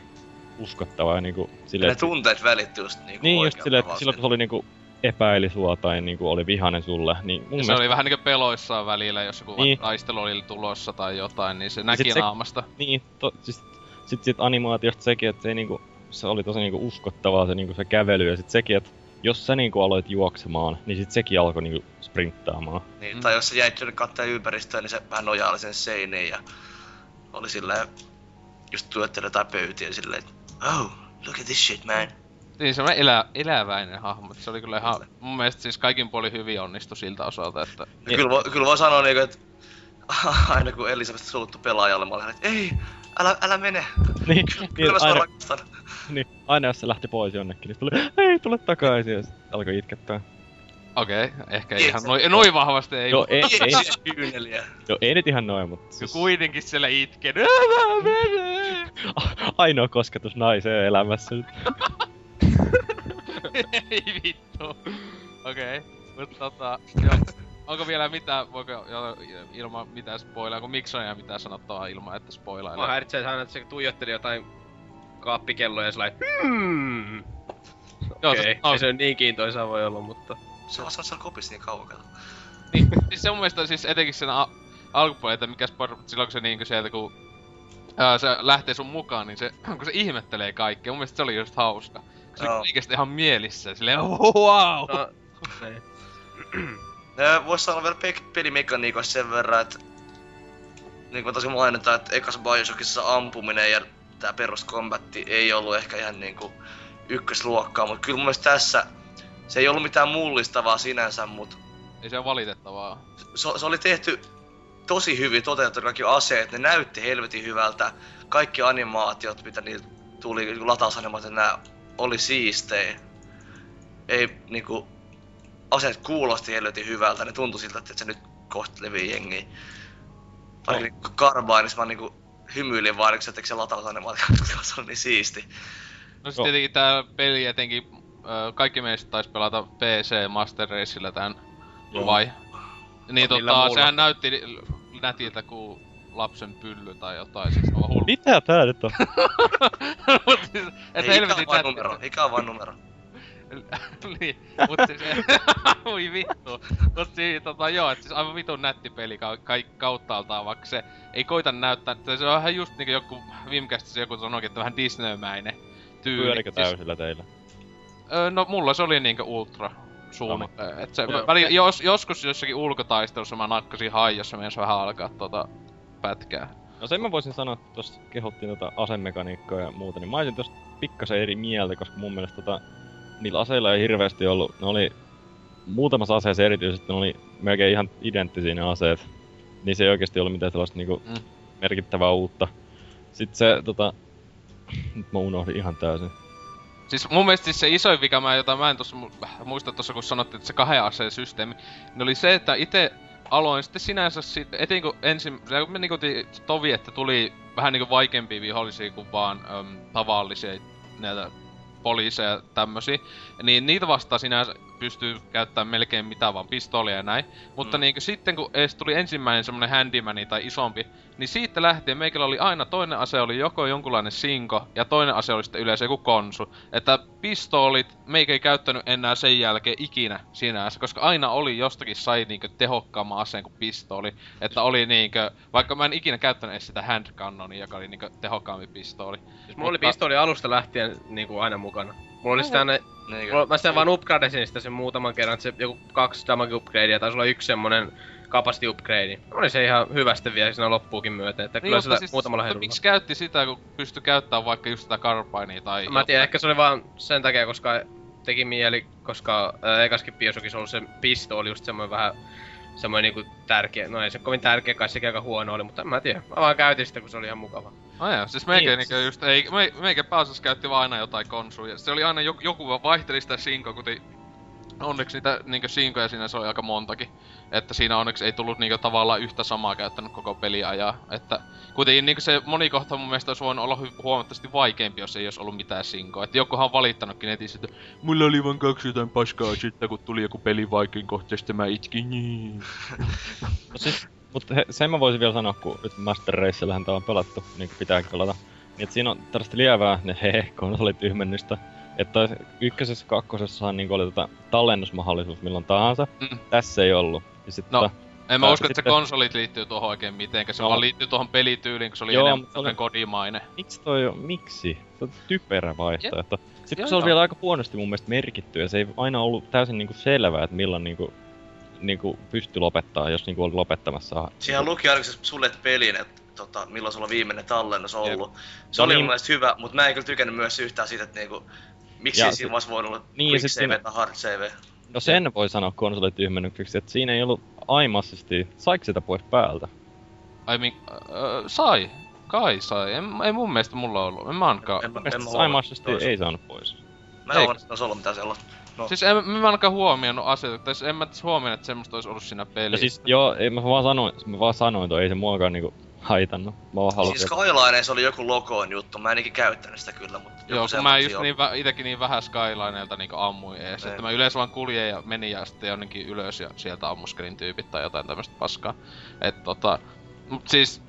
E: uskottava ja niinku
D: Ja
E: silleen,
D: ne
E: että-
D: tunteet välittyy just niinku
E: Niin just silleen, että silloin kun se oli niinku epäili sua tai niinku oli vihanen sulle, niin mun
B: Ja se
E: mielestä
B: oli vähän niinkö peloissaan välillä, jos joku
E: Niin.
B: niin. taistelu oli tulossa tai jotain, niin se näki
E: sit se-
B: naamasta.
E: Niin, to, siis, sit sit animaatiosta sekin, että se ei niinku, se oli tosi niinku uskottavaa se, niinku se kävely ja sit sekin, että jos sä niinku aloit juoksemaan, niin sit sekin alkoi niinku sprinttaamaan.
D: Niin,
B: Mm.
D: tai jos sä jäit jonne katsoa ympäristöä, niin se vähän nojaili sen seiniin ja oli silleen, just tuotteli jotain pöytiä silleen, että oh, look at this shit man.
B: Niin semmonen elä, eläväinen hahmo. Se oli kyllä ihan, mun mielestä siis kaikin puolin hyvin onnistu siltä osalta, että...
D: Ja kyllä, kyllä voi sanoa niinku, että aina kun Elisabeth suuttu pelaajalle, mä olin, että ei, älä, älä mene.
E: niin,
D: Kyllä
E: niin,
D: mä
E: aina,
D: rakastan.
E: niin, aina jos se lähti pois jonnekin, niin se tuli, ei, tule takaisin, ja alkoi itkettää.
B: Okei, okay, ehkä ei
D: Niin,
B: ihan noin noi vahvasti ei.
E: Joo, ei, ei,
D: Ei, kyyneliä.
E: joo, ei nyt ihan noin, mutta siis
B: kuitenkin siellä itken.
E: Ainoa kosketus naiseen elämässä. nyt.
B: ei vittu. Okei, okay. mutta tota, joo. Onko vielä mitään, voiko jo, ilman mitään spoilaa, kun Miksonia mitään sanottavaa ilman, että
C: Mua
B: spoilailee?
C: häiritsee aina, että se tuijotteli jotain kaappikelloja ja sellainen hmm.
B: Joo, se-
C: okay.
B: no,
C: ei se niin kiintoisaa voi olla, mutta...
D: Se on siellä kopissa niin kauan kato.
B: Niin, siis se mun mielestä siis etenkin sen al- alkupuolella, että mikä sport, silloin kun se niinkö sieltä kun ää, se lähtee sun mukaan, niin se, kun se ihmettelee kaikkea, mun mielestä se oli just hauska. Se
D: Joo.
B: oli oikeesti ihan mielissä, silleen oh, wow!
C: No, niin.
D: Ja vois sanoa vielä pe- pelimekaniikoista sen verran, että niin kuin tosi mainita, että ekas Bioshockissa ampuminen ja tää peruskombatti ei ollut ehkä ihan niinku ykkösluokkaa, mutta kyllä mun mielestä tässä se ei ollut mitään mullistavaa sinänsä, mutta
B: Ei se ole valitettavaa.
D: se, se oli tehty tosi hyvin toteutettu kaikki aseet, ne näytti helvetin hyvältä. Kaikki animaatiot, mitä niillä tuli, niinku latausanimaatiot, nää oli siistejä. Ei niinku, aseet kuulosti helvetin hyvältä, ne tuntui siltä, että se nyt kohta levii jengiä. Ainakin no. Carbineissa mä niinku hymyilin vaan, kun se se latausanimaatio, koska se oli niin siisti.
B: No sit tietenkin tää peli etenkin, ö, kaikki meistä taisi pelata PC Master Racella tän,
E: Joo.
B: vai? Niin
C: No,
B: tota,
C: muulla?
B: sehän näytti nätiltä kuin lapsen pylly tai jotain, siis on hullu.
E: Mitä tää nyt on?
B: Mut siis, et
D: Ei, ikä on vain
B: nätti.
D: numero, ikä on vain numero.
B: niin, mut siis, voi vittu. Mut siis, tota joo, et siis aivan vitun nätti peli ka- ka- kauttaaltaan, vaikka se ei koita näyttää, että se on vähän just niinku joku, viime kästissä joku sanoikin, että vähän Disneymäinen tyyli.
E: Pyörikö
B: Siis-
E: täysillä teillä?
B: Öö, no mulla se oli niinkö ultra suunnilleen. Et se,
C: Joo.
B: väli, jos, joskus jossakin ulkotaistelussa mä nakkasin hai, jossa meinas vähän alkaa tota pätkää.
E: No sen mä voisin sanoa, että tossa kehottiin tota asemekaniikkaa ja muuta, niin mä olisin tosta pikkasen eri mieltä, koska mun mielestä tota, niillä aseilla ei hirveästi ollut, ne oli muutamassa aseessa erityisesti ne oli melkein ihan identtisiä ne aseet. Niin se ei oikeasti ollut mitään sellaista niinku
B: Mm.
E: merkittävää uutta. Sitten se tota, nyt mä unohdin ihan täysin.
B: Siis mun mielestä siis se isoin vika, mä, jota mä en tossa mu- muista tossa kun sanottiin, että se kahden aseen systeemi, niin oli se, että itse aloin sitten sinänsä siitä, etin kun ensin, se kun me niinku tovi, että tuli vähän niinku vaikeampia vihollisia kuin vaan äm, tavallisia näitä poliiseja ja tämmösiä, niin niitä vastaan sinänsä pystyy käyttämään melkein mitä vaan, pistoolia ja näin. Mutta
D: Mm.
B: niin sitten kun edes tuli ensimmäinen semmonen handymani tai isompi, niin siitä lähtien meikällä oli aina toinen ase oli joko jonkunlainen sinko ja toinen ase oli sitten yleensä joku konsu. Että pistoolit meikä ei käyttänyt enää sen jälkeen ikinä sinänsä, koska aina oli jostakin sai niinkö tehokkaamman aseen kuin pistooli. Että oli niinkö, vaikka mä en ikinä käyttänyt edes sitä hand cannonia, joka oli niinkö tehokkaampi pistooli.
C: Siis mulla oli
B: Mutta-
C: pistooli alusta lähtien niinku aina mukana. Mulla oli sitä ne,
D: Niinkö?
C: mulla, mä sitä vaan upgradesin sitä sen muutaman kerran, että se joku kaksi damage upgradea, taisi olla yksi semmonen capacity upgrade. Oli se ihan hyvä sitten vielä siinä loppuukin myöten, että kyllä
B: mutta
C: sitä siis, muutamalla heilulla.
B: Miksi käytti sitä, kun pystyi käyttämään vaikka just sitä Carbinea tai
C: Mä tiedän, ehkä se oli vaan sen takia, koska teki mieli, koska ää, ekaskin Bioshockissa ollut se pistooli just semmoinen vähän semmoinen niinku tärkeä, no ei se kovin tärkeä, kai sekin aika huono oli, mutta en mä tiedä. Mä vaan käytin sitä, kun se oli ihan mukava.
B: Ai jaa, siis meikä
E: Niin,
B: siis... just, ei, me, meikä pääosassa käytti vaan aina jotain konsuja. Se oli aina joku, joku vaan vaihteli sitä sinkoa, kun onneksi niitä niinkö sinkoja siinä se oli aika montakin. Että siinä onneksi ei tullut niinkö tavallaan yhtä samaa käyttänyt koko peliajaa. Että kuitenkin niinkö se monikohta mun mielestä olisi voinut olla huomattavasti vaikeampi, jos ei olisi ollut mitään sinkoa. Että jokuhan on valittanutkin netissä, että mulla oli vaan kaksi jotain paskaa sitten, kun tuli joku peli vaikein kohta, ja sitten mä itkin. Niin.
E: No siis, mutta sen mä voisin vielä sanoa, kun nyt Master Raceillähän tää on pelattu, niin kuin pitääkin pelata. Niin että siinä on tällaista lievää ne he konsolityhmennystä. Että ykkösessä kakkosessahan niin oli tota tallennusmahdollisuus milloin tahansa.
B: Mm.
E: Tässä ei ollut. Ja sitten
B: No,
E: tota,
B: En mä usko, että se konsolit liittyy tuohon oikein mitenkään. Se
E: No.
B: vaan liittyy tuohon pelityyliin, kun se oli
E: Joo,
B: enemmän
E: oli-
B: kodimainen.
E: Miksi toi on, miksi? Se on typerä vaihtoehto. Sitten
B: Joo,
E: se on vielä aika huonosti mun mielestä merkitty ja se ei aina ollut täysin niinku selvää, että milloin niinku, niinku pystyi lopettaa, jos niinku oli lopettamassa.
D: Siihen luki ainakin sulle pelin, että tota, milloin sulla on viimeinen tallennus ollut. Se
E: No
D: oli
E: niin.
D: mun mielestä hyvä, mutta mä en kyllä tykännyt myös yhtään siitä, että niinku, miksi
E: Ja
D: siinä olisi voinut olla
E: Niin, ja
D: quick save tai hard save.
E: No sen voi sanoa konsolityhmennykseksi, että siinä ei ollut aimassisesti, saiko sitä pois päältä?
B: Ai mi... Öö, sai. Kai sai. En, ei mun mielestä mulla ollut. En mä ainakaan.
D: En, en,
E: Mielestäni aimassisesti
D: toisin.
E: ei saanut pois.
D: Mä en olisi ollut mitään sellaista. No.
B: Siis en, en mä ainakaan huomioinut asioita. Tai siis en mä tässä huomioinut, että semmoista olisi ollut siinä
E: Ja
B: pelissä.
E: siis joo, ei, mä vaan sanoin, mä vaan sanoin toi, ei se muakaan niinku haitannut. Mä vaan halusin,
D: Siis Skylineissa oli joku logoon juttu, mä en ikinä käyttänyt sitä kyllä, mutta joku
B: Joo, kun mä just niin, vä- itekin niin vähän Skylineilta niinku ammuin ees.
D: Niin.
B: Että mä yleensä vaan kuljen ja menin ja sitten jonnekin ylös ja sieltä ammuskelin tyypit tai jotain tämmöstä paskaa. Et tota... Mut siis...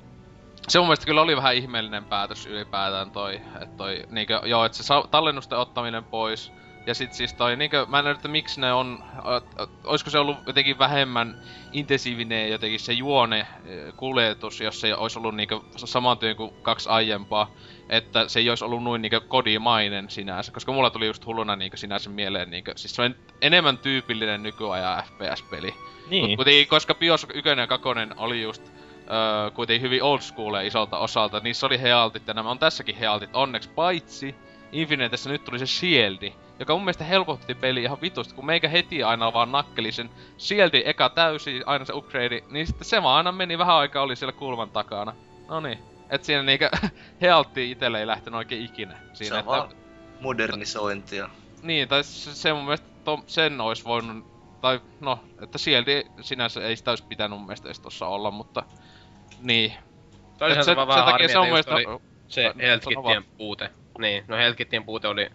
B: Se mun mielestä kyllä oli vähän ihmeellinen päätös ylipäätään toi, että toi niinkö, joo, että se sa- tallennusten ottaminen pois. Ja sit siis toi niinkö, mä en että miksi ne on, oisko se ollut jotenkin vähemmän intensiivinen jotenkin se juone kuljetus, jos se olisi ollut niinkö saman työn kuin kaksi aiempaa että se ei olisi ollut noin niinkö kodimainen sinänsä, koska mulla tuli just hulluna niinkö sinänsä mieleen niinkö, siis se on enemmän tyypillinen nykyajan FPS-peli.
E: Niin.
B: Mut kuitenkin, koska Bioshock 1 ja 2 oli just öö, kuitenkin hyvin old school isolta osalta, niissä oli healtit ja nämä on tässäkin healtit onneksi, paitsi Infinitessä nyt tuli se shieldi, joka mun mielestä helpotti peli ihan vitusti, kun meikä heti aina vaan nakkeli sen shieldi eka täysi, aina se upgrade, niin sitten se vaan aina meni vähän aikaa oli siellä kulman takana. No niin. Et siinä niinkö healtti itelle ei lähtenyt oikein ikinä. Siinä,
D: Se on
B: että,
D: vaan modernisointia.
B: Niin, tai se, se mun mielestä to, sen olisi voinut, tai no, että sieltä sinänsä ei sitä olisi pitänyt mun mielestä edes tossa olla, mutta niin.
C: Toi oli
B: Et
C: se,
B: se, sen
C: vähän
B: takia
C: harmi,
B: se on mielestä...
C: oli se
B: Sano
C: health
B: vaan.
C: kittien puute. Niin, no kittien puute oli...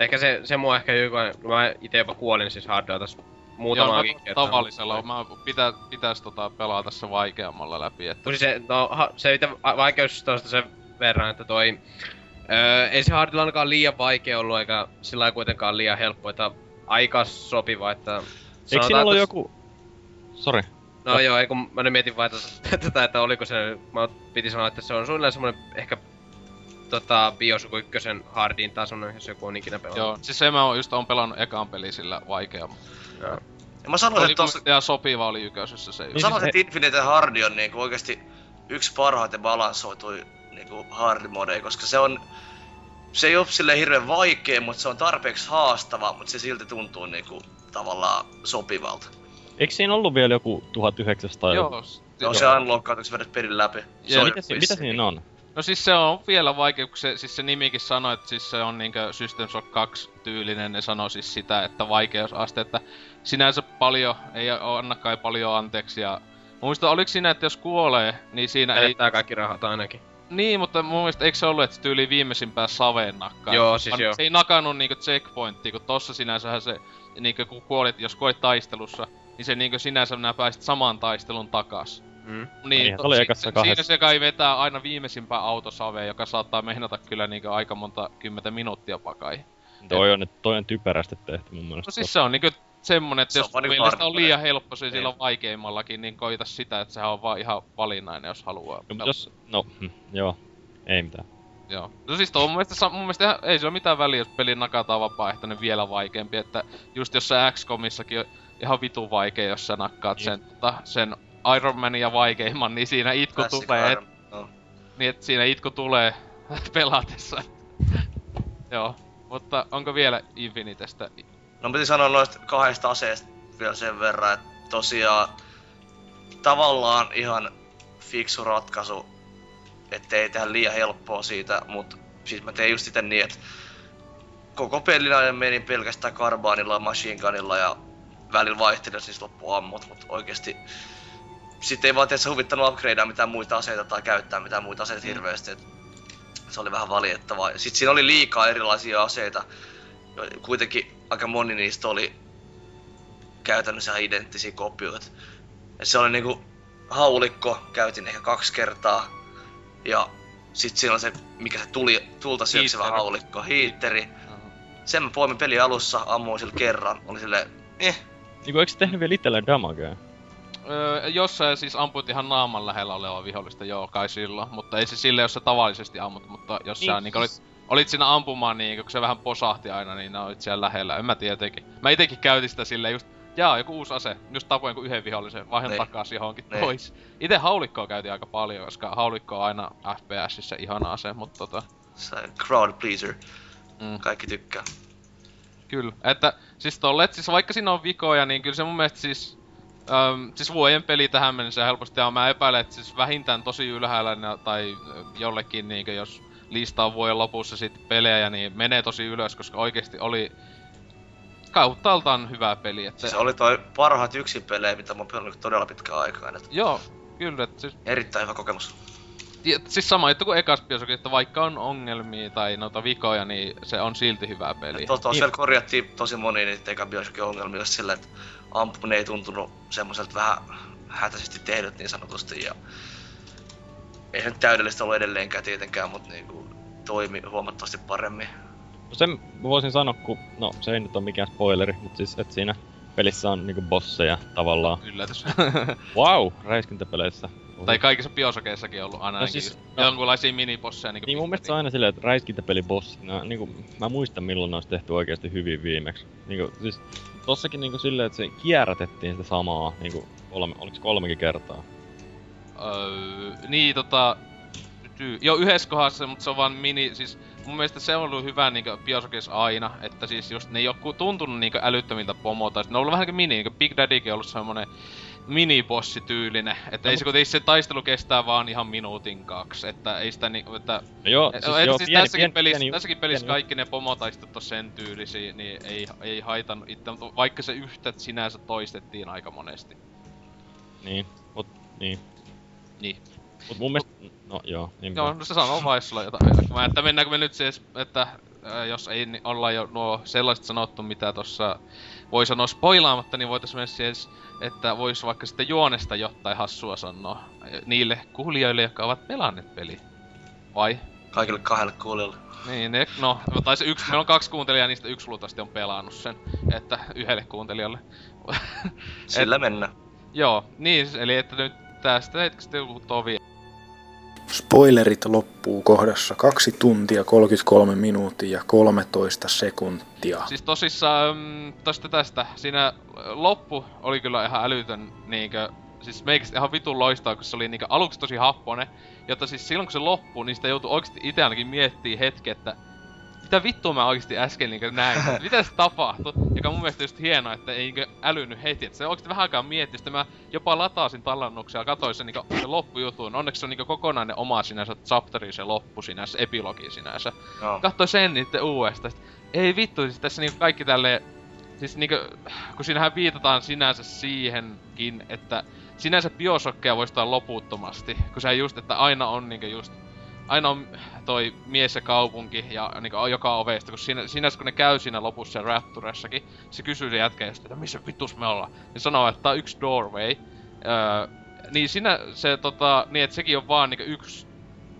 C: Ehkä se, se mua ehkä joku, mä ite jopa kuolin siis hardilla tässä muutamaankin
B: mä tavallisella, mä pitä, pitäis tota pelata se vaikeammalla läpi, että...
C: Tosi se, no, ha, se itse va- vaikeus tosta sen verran, että toi... Öö, ei se hardilla ainakaan liian vaikea ollut, eikä sillä kuitenkaan liian helppo, että aika sopiva, että...
E: Eikö siinä ollut joku... Sori.
C: No joo, ei kun mä nyt mietin vaan tätä, tätä, että oliko se, mä piti sanoa, että se on suunnilleen semmonen ehkä tota Bioshock 1 hardin tasoinen, jos joku on ikinä pelannut.
B: Joo, siis se mä oon just on pelannut ekan peli sillä vaikeamman.
C: Joo.
D: Ja mä sanoisin,
B: Oli
D: että tossa,
B: ja sopiva oli yköisessä se
D: mä sanoisin, että Infinite Hardi on niinku oikeesti yksi parhaiten balansoitui niinku hard modeja, koska se on... Se ei oo silleen hirveen vaikea, mutta se on tarpeeksi haastava, mutta se silti tuntuu niinku tavallaan sopivalta.
E: Eikö siinä ollut vielä joku 1900 joku?
B: Joo,
D: Se
B: joo.
D: on se unlockkaat, kun vedät pelin läpi.
B: Ja
D: on
E: Mitä, si- mitä siinä on?
B: No siis se on vielä vaikea, kun se, siis se nimikin sanoi, että siis se on niinkö System Shock 2 tyylinen, ne sanoi siis sitä, että vaikeusaste, että sinänsä paljon, ei anna kai paljon anteeksi ja mielestä oliko siinä, että jos kuolee, niin siinä ei...
C: Menettää kaikki rahat ainakin.
B: Niin, mutta mun mielestä eikö se ollut, että tyyli viimeisimpään saveen nakkaa?
C: Joo, siis joo.
B: Se ei nakannut niinku checkpointtia, kun tossa sinänsähän se, niinku kun kuolit, jos kuolit taistelussa, niin se niinku sinänsä nää pääsit samaan taistelun takas.
C: Mm.
B: Niin,
E: se
B: si-
E: ekassa
B: siinä se kai vetää aina viimeisimpään autosaveen, joka saattaa mehnata kyllä niinku aika monta kymmentä minuuttia pakai.
E: Toi on, toi on typerästi tehty mun mielestä.
B: No siis se on niinku semmonen, että
D: Se
B: jos
D: niinku
B: mielestä on liian helppo se
D: Niin.
B: silloin vaikeimmallakin, niin koita sitä, että sehän on vaan ihan valinnainen, jos haluaa.
E: No, jos... No, hm, joo. Ei mitään.
B: Joo. No siis tuo on mun mielestä, mun mielestä ihan, ei sillä ole mitään väliä, jos peli nakataan vapaaehtoinen vielä vaikeampi, että just jos se XCOMissakin on ihan vitu vaikea, jos sä nakkaat
E: Niin.
B: sen, tota, sen Iron Manin vaikeimman, niin siinä itku
D: Classic
B: tulee, et,
D: no.
B: niin että siinä itku tulee pelatessa. Joo. Mutta onko vielä Infinitestä?
D: No piti sanoa noista kahdesta aseesta vielä sen verran, että tosiaan tavallaan ihan fiksu ratkaisu, ettei tehdä liian helppoa siitä, mutta siis mä tein just sitä niin, että koko pelin ajan menin pelkästään karbaanilla ja machine gunilla ja välillä vaihtelin siis loppu ammut, mutta oikeesti sitten ei vaan tietysti huvittanut upgradea mitään muita aseita tai käyttää mitään muita aseita hirveästi, et se oli vähän valitettavaa. Sitten siinä oli liikaa erilaisia aseita, jo- kuitenkin aika moni niistä oli käytännössä ihan identtisiä kopioita. Ja se oli niinku haulikko, käytin ehkä kaksi kertaa. Ja sit siinä on se, mikä se tuli, tulta syöksevä haulikko, hiitteri. Sen mä poimin pelin alussa, ammuin sillä kerran. Oli sille, eh,
E: Niinku eikö se tehnyt vielä itselleen damagea?
B: Öö, jos sä siis amput ihan naaman lähellä olevaa vihollista, joo, kai silloin. Mutta ei se sille, jos sä tavallisesti ammut, mutta jos niin, sä niin olit, olit siinä ampumaan niin, kun se vähän posahti aina, niin olit siellä lähellä. En mä tietenkin. Mä itekin käytin sitä silleen just, jaa, joku uusi ase. Just tapoin jonkun yhden vihollisen, vaihan
D: Niin.
B: takaisin johonkin
D: Niin.
B: pois. Ite haulikkoa käytin aika paljon, koska haulikko on aina FPSissä ihana ase, mutta tota...
D: Se crowd pleaser.
B: Mm.
D: Kaikki tykkää.
B: Kyllä, että siis tolle, että siis vaikka siinä on vikoja, niin kyllä se mun mielestä siis... Öm, siis vuoden peli tähän mennessä helposti, ja mä epäilen, että siis vähintään tosi ylhäällä tai ö, jollekin niinkö jos listaa vuoden lopussa sit pelejä, niin menee tosi ylös, koska oikeesti oli kauttaaltaan hyvä peli. Että,
D: Siis oli toi parhaat yksin pelejä, mitä mä oon pelannut todella pitkään aikaan. Et
B: Joo, kyllä, että siis,
D: erittäin hyvä kokemus.
B: ja siis sama juttu kuin ekas Bioshock, että vaikka on ongelmia tai noita vikoja, niin se on silti hyvä peli.
D: Tuossa niin. siellä korjattiin tosi moni niitä eka Bioshockin ongelmia sillä, että ampuminen ei tuntunut semmoiselta vähän hätäisesti tehdyt niin sanotusti. Ja ei se nyt täydellistä ollut edelleenkään tietenkään, mutta niinku toimi huomattavasti paremmin.
E: No sen voisin sanoa, kun, no se ei nyt ole mikään spoileri, mutta siis, että siinä pelissä on niinku bosseja tavallaan.
B: Yllätys.
E: Wow, räiskintäpeleissä.
B: tai kaikissa Bioshockeissakin on ollut aina
E: No siis- no-
B: jonkunlaisia minibosseja. Niin,
E: Niin mun mielestä se on aina silleen, että räiskintäpelibossi, no, niinku, mä muistan milloin ne olisi tehty oikeasti hyvin viimeksi. Niinku, siis tossakin niinku silleen, että se kierrätettiin sitä samaa, niinku, kolme, oliks kolmekin kertaa?
B: Öö, niin tota... Joo, yhdessä kohdassa, mutta se on vaan mini, siis mun mielestä se on ollut hyvä niinkö Bioshockissa aina, että siis just ne ei oo tuntunut niinkö älyttömiltä pomolta, ne on ollut vähän niinku mini, niinkö Big Daddykin on ollut semmonen minibossityylinen, että ei se kuitenkin se taistelu kestää vaan ihan minuutin kaksi, että ei sitä niinku, että
E: No joo,
B: siis,
E: siis, joo,
B: siis
E: pieni,
B: tässäkin,
E: pieni,
B: pelissä,
E: pieni,
B: tässäkin pelissä
E: pieni-
B: kaikki ne pomotaistot on sen tyylisiä, niin ei, ei haitannut itse, mutta vaikka se yhtä sinänsä toistettiin aika monesti.
E: Niin, mut, niin.
B: Niin.
E: Mut mun mielestä, no joo, niin
B: Joo, no se sanoo vai sulla jotain. Mä, että mennäänkö me nyt siis, että jos ei niin olla jo nuo sellaiset sanottu, mitä tossa voi sanoa spoilaamatta, niin voitais mennä siis, että vois vaikka sitten juonesta jotain hassua sanoa niille kuulijoille, jotka ovat pelanneet peli. Vai?
D: Kaikille kahdelle kuulijalle.
B: Niin, ne, no, tai se yksi, meillä on kaksi kuuntelijaa, niistä yksi luultavasti on pelannut sen, että yhdelle kuuntelijalle.
D: Sillä mennään.
B: Joo, niin, eli että nyt tästä hetkestä joku tovi
A: Spoilerit loppuu kohdassa 2 tuntia 33 minuuttia ja 13 sekuntia.
B: Siis tosissaan mm, tosta tästä, siinä loppu oli kyllä ihan älytön niinkö, siis meikästä ihan vitun loistaa, kun se oli niinkö aluksi tosi happone, jotta siis silloin kun se loppuu, niin sitä joutui oikeesti itse ainakin miettimään hetki, että mitä vittua mä oikeesti äsken niinkö näin, mitä se tapahtui, joka mun mielestä just hienoa, että ei niinkö älynyt heti, että se oikeesti vähän aikaa mietti, sitten mä jopa lataasin tallennuksia ja katsoin sen, niinkö, se loppujutun, onneksi se on niinkö kokonainen oma sinänsä chapteri se loppu sinänsä, epilogi sinänsä,
D: Joo.
B: katsoi sen niitten uudestaan. Ei vittu, siis tässä niinku kaikki tälleen... Siis niinku, kun siinähän viitataan sinänsä siihenkin, että sinänsä biosokkeja voisi olla loputtomasti. Kun se just, että aina on niinku just... Aina on toi mies ja kaupunki ja niinku joka ovesta, kun siinä, sinänsä kun ne käy siinä lopussa ja Rapturessakin, se kysyy se jätkä että missä vittus me ollaan. Niin sanoo, että tää on yksi doorway. Öö, niin siinä se tota, niin että sekin on vaan niinku yksi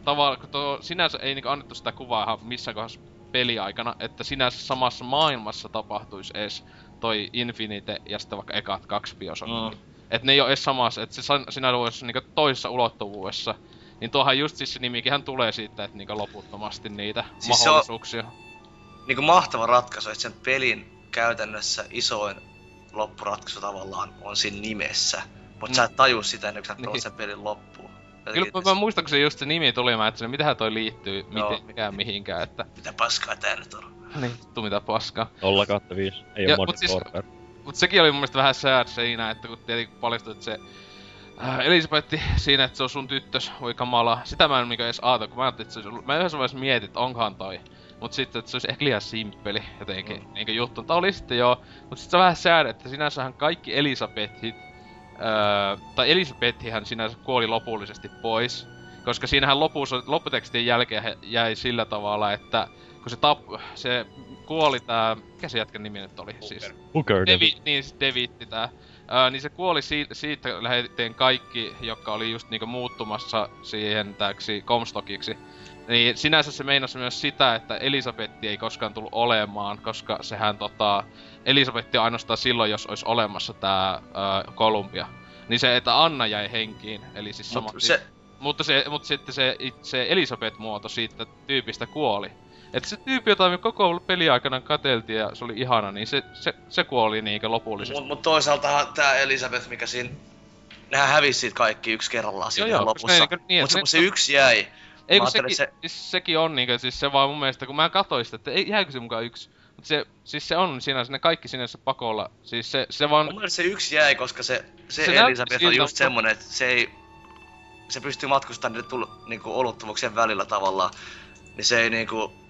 B: tavallaan, kun tuo, sinänsä ei niinku annettu sitä kuvaa ihan missään kohdassa peliaikana, että sinänsä samassa maailmassa tapahtuisi edes toi Infinite ja sitten vaikka ekat kaksi Bioshockia.
D: Mm.
B: Et ne ei oo edes samassa, että se sinä voisi niinku toisessa ulottuvuudessa. Niin tuohan just siis se nimikin tulee siitä, että niinku loputtomasti niitä
D: Siis
B: siis
D: on-
B: mahdollisuuksia.
D: Niinku mahtava ratkaisu, että sen pelin käytännössä isoin loppuratkaisu tavallaan on siinä nimessä. Mut
B: Mm.
D: sä et taju sitä ennen kuin sä
B: Niin.
D: sen pelin loppuun.
B: Kyllä
D: Jotenkin,
B: mä, mä muistan, kun se just se nimi tuli, mä että mitähän toi liittyy,
D: Joo.
B: miten, mikään mihinkään, että
D: Mitä paskaa tää nyt on?
B: niin, vittu mitä paskaa.
E: 0 kautta 5, ei
B: Ja,
E: oo
B: mut
E: Modern
B: siis-. Mut sekin oli mun mielestä vähän sad siinä, että kun tietenkin paljastui, että se äh, Elisabetti siinä, että se on sun tyttös, voi kamala. Sitä mä en niinku edes aata, kun mä ajattelin, että se olisi ollut, mä yhdessä vaiheessa mietin, että onkohan toi. Mut sitten, että se olisi ehkä liian simppeli jotenkin mm. niinku juttu. Tää oli sitten joo, mut sit se vähän sad, että sinänsähän kaikki Elisabethit, öö, tai Elisabethihän sinänsä kuoli lopullisesti pois. Koska siinähän lopussa, lopputekstien jälkeen jäi sillä tavalla, että kun se tap, se kuoli tää, mikä se jätkän nimi nyt oli? Siis,
E: Hooker
B: Devi, niin siis Devitti tää. Ää, niin se kuoli si- siitä lähetettiin kaikki, jotka oli just niinku muuttumassa siihen täksi Comstockiksi. Niin sinänsä se meinasi myös sitä, että Elisabetti ei koskaan tullut olemaan, koska sehän tota... Elisabetti ainoastaan silloin, jos olisi olemassa tää ää, Columbia. Niin se, että Anna jäi henkiin, eli siis sama...
D: Mut se,
B: Mutta, se, mutta sitten se, se Elisabeth-muoto siitä tyypistä kuoli. Että se tyyppi, jota me koko peliaikana kateltiin ja se oli ihana, niin se, se, se kuoli niinkö lopullisesti.
D: mut, mut toisaalta tää Elisabeth, mikä siinä... Nehän hävisi siitä kaikki yksi kerrallaan siinä
B: joo,
D: lopussa.
B: ne niinku- niin,
D: Mut se, mut se yksi jäi.
B: Ei kun sekin, se... siis sekin on niinkö, siis se vaan mun mielestä, kun mä katsoin sitä, että ei, jääkö se mukaan yksi. Mut se, siis se on siinä, ne kaikki sinänsä pakolla. Siis se, se vaan,
D: Mun mielestä se yksi jäi, koska se, se,
B: Se
D: Elisabeth on just semmonen, että se ei... Se pystyy matkustamaan niiden tull, niinku oluttomuuksien välillä tavallaan. Niin se ei niinku...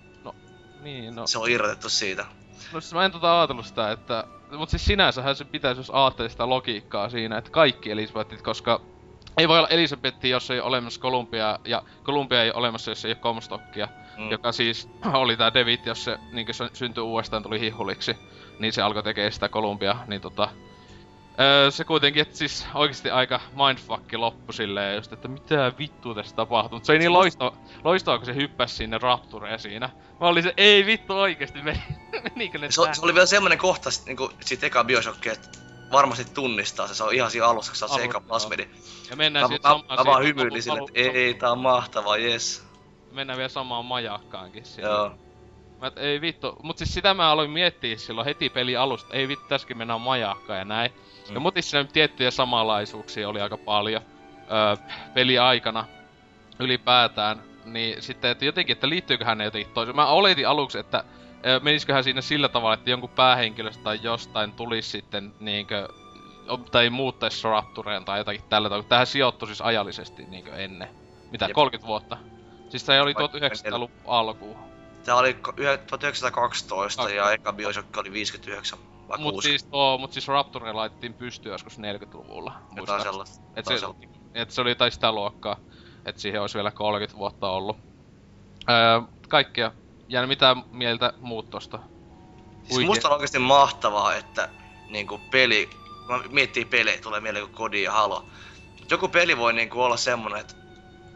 B: niin no.
D: Se on irrotettu siitä.
B: No siis mä en tota ajatellut sitä, että... Mut siis sinänsähän se pitäisi, jos ajattelee sitä logiikkaa siinä, että kaikki Elisabethit, koska... Ei voi olla Elisabetti, jos ei ole olemassa Kolumbia, ja Kolumbia ei ole olemassa, jos ei ole Comstockia.
D: Mm.
B: Joka siis oli tää David, jos se niin se syntyi uudestaan, tuli hihuliksi. Niin se alkoi tekee sitä Kolumbia, niin tota... Öö, se kuitenkin, että siis oikeasti aika mindfuckki loppu silleen just, että mitä vittua tässä tapahtuu. Mut se oli niin loistava, loistava kun se hyppäsi sinne Raptureen siinä. Mä olin se, ei vittu oikeesti meni, menikö ne
D: Se,
B: tähän?
D: se oli vielä semmonen kohta sit, niinku, siitä eka Bioshockia, että varmasti tunnistaa se. Se on ihan siinä alussa, kun se on se eka plasmidi.
B: Ja mennään
D: Mä,
B: sitten
D: mä,
B: samaan
D: mä vaan hymyilin sille, että ei, tää on mahtavaa, jes.
B: Mennään vielä samaan majakkaankin siinä.
D: Joo.
B: Mä et, ei vittu, mut siis sitä mä aloin miettiä silloin heti peli alusta, ei vittu tässäkin mennään majakkaan ja näin. Mm. Ja mutis siinä tiettyjä samanlaisuuksia oli aika paljon öö, peli aikana ylipäätään. Niin sitten, että jotenkin, että liittyyköhän ne jotenkin toiseen. Mä oletin aluksi, että öö, menisiköhän siinä sillä tavalla, että jonkun päähenkilöstä tai jostain tulisi sitten niinkö tai muuttaisi Raptureen tai jotakin tällä tavalla. Tähän sijoittui siis ajallisesti niinkö ennen. Mitä,
D: Jep.
B: 30 vuotta? Siis se oli
D: Vai-
B: 1900-luvun alkuun.
D: Tää oli ko- yhä- 1912 ja
B: Kaksi.
D: eka Bioshock oli 59 vai
B: Mut
D: 6.
B: siis, tuo, mut siis Rapture laitettiin pystyyn joskus 40-luvulla.
D: Jotain sellaista.
B: Et se, et se oli tai sitä luokkaa, että siihen olisi vielä 30 vuotta ollut. Öö, kaikkea. Ja mitä mieltä muut tosta?
D: Siis musta on oikeesti mahtavaa, että niinku peli, mä miettii pelejä, tulee mieleen kuin Kodi ja Halo. Joku peli voi niinku olla semmonen, että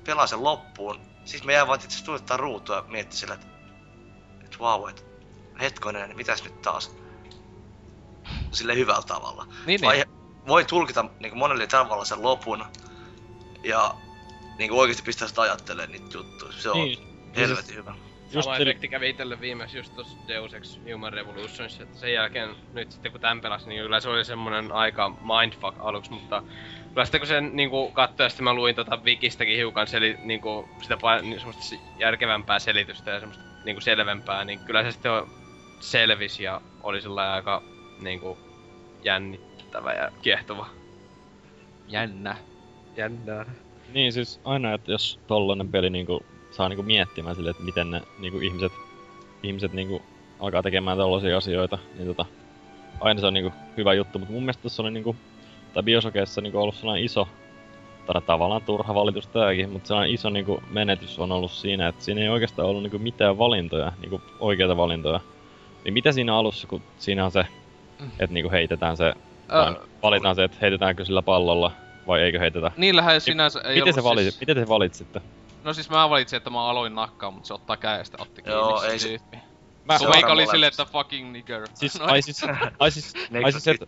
D: pelaa sen loppuun. Siis me jää vaan itse tuottaa ruutua ja miettii sillä, että et vau, et hetkonen, mitäs nyt taas? Sille hyvällä tavalla.
B: Niin,
D: Vai,
B: niin.
D: voi tulkita niinku monella tavalla sen lopun ja niinku oikeesti pistää sitä ajattelemaan niitä juttuja. Se on
E: Niin.
D: helvetin hyvä.
E: Just
C: Sama efekti kävi itselle viimeksi just tossa Deus Ex Human Revolutionissa, että sen jälkeen nyt sitten kun tän pelasi, niin kyllä se oli semmonen aika mindfuck aluksi, mutta kyllä sitten kun sen niinku katsoi ja sitten mä luin tota Wikistäkin hiukan seli, niinku sitä niin semmoista järkevämpää selitystä ja semmoista niinku selvempää, niin kyllä se sitten on selvisi ja oli sillä aika niinku jännittävä ja kiehtova.
B: Jännä.
C: Jännää.
E: Niin siis aina, että jos tollanen peli niinku saa niinku miettimään sille, että miten ne niinku ihmiset, ihmiset niinku alkaa tekemään tällaisia asioita, niin tota, aina se on niinku hyvä juttu, mutta mun mielestä tässä oli niinku, tai Biosokeessa niinku ollut sellainen iso, tai tavallaan turha valitus tääkin, mutta sellainen iso niinku menetys on ollut siinä, että siinä ei oikeastaan ollut niinku mitään valintoja, niinku oikeita valintoja. Niin mitä siinä alussa, kun siinä on se, että niinku heitetään se,
B: Öö,
E: valitaan se, että heitetäänkö sillä pallolla vai eikö heitetä.
B: niillähän ei sinänsä ei
E: Miten, se valitit,
B: siis...
E: miten te valitsitte?
B: No siis mä valitsin, että mä aloin nakkaa, mutta se ottaa käestä otti kiinni
D: Joo,
B: se
D: ei se-
B: tyyppi.
E: Mä,
D: on
B: meikä oli
D: molemmat.
B: silleen, että fucking nigger.
E: siis,
B: No,
E: ai siis, ai siis, ai siis, et,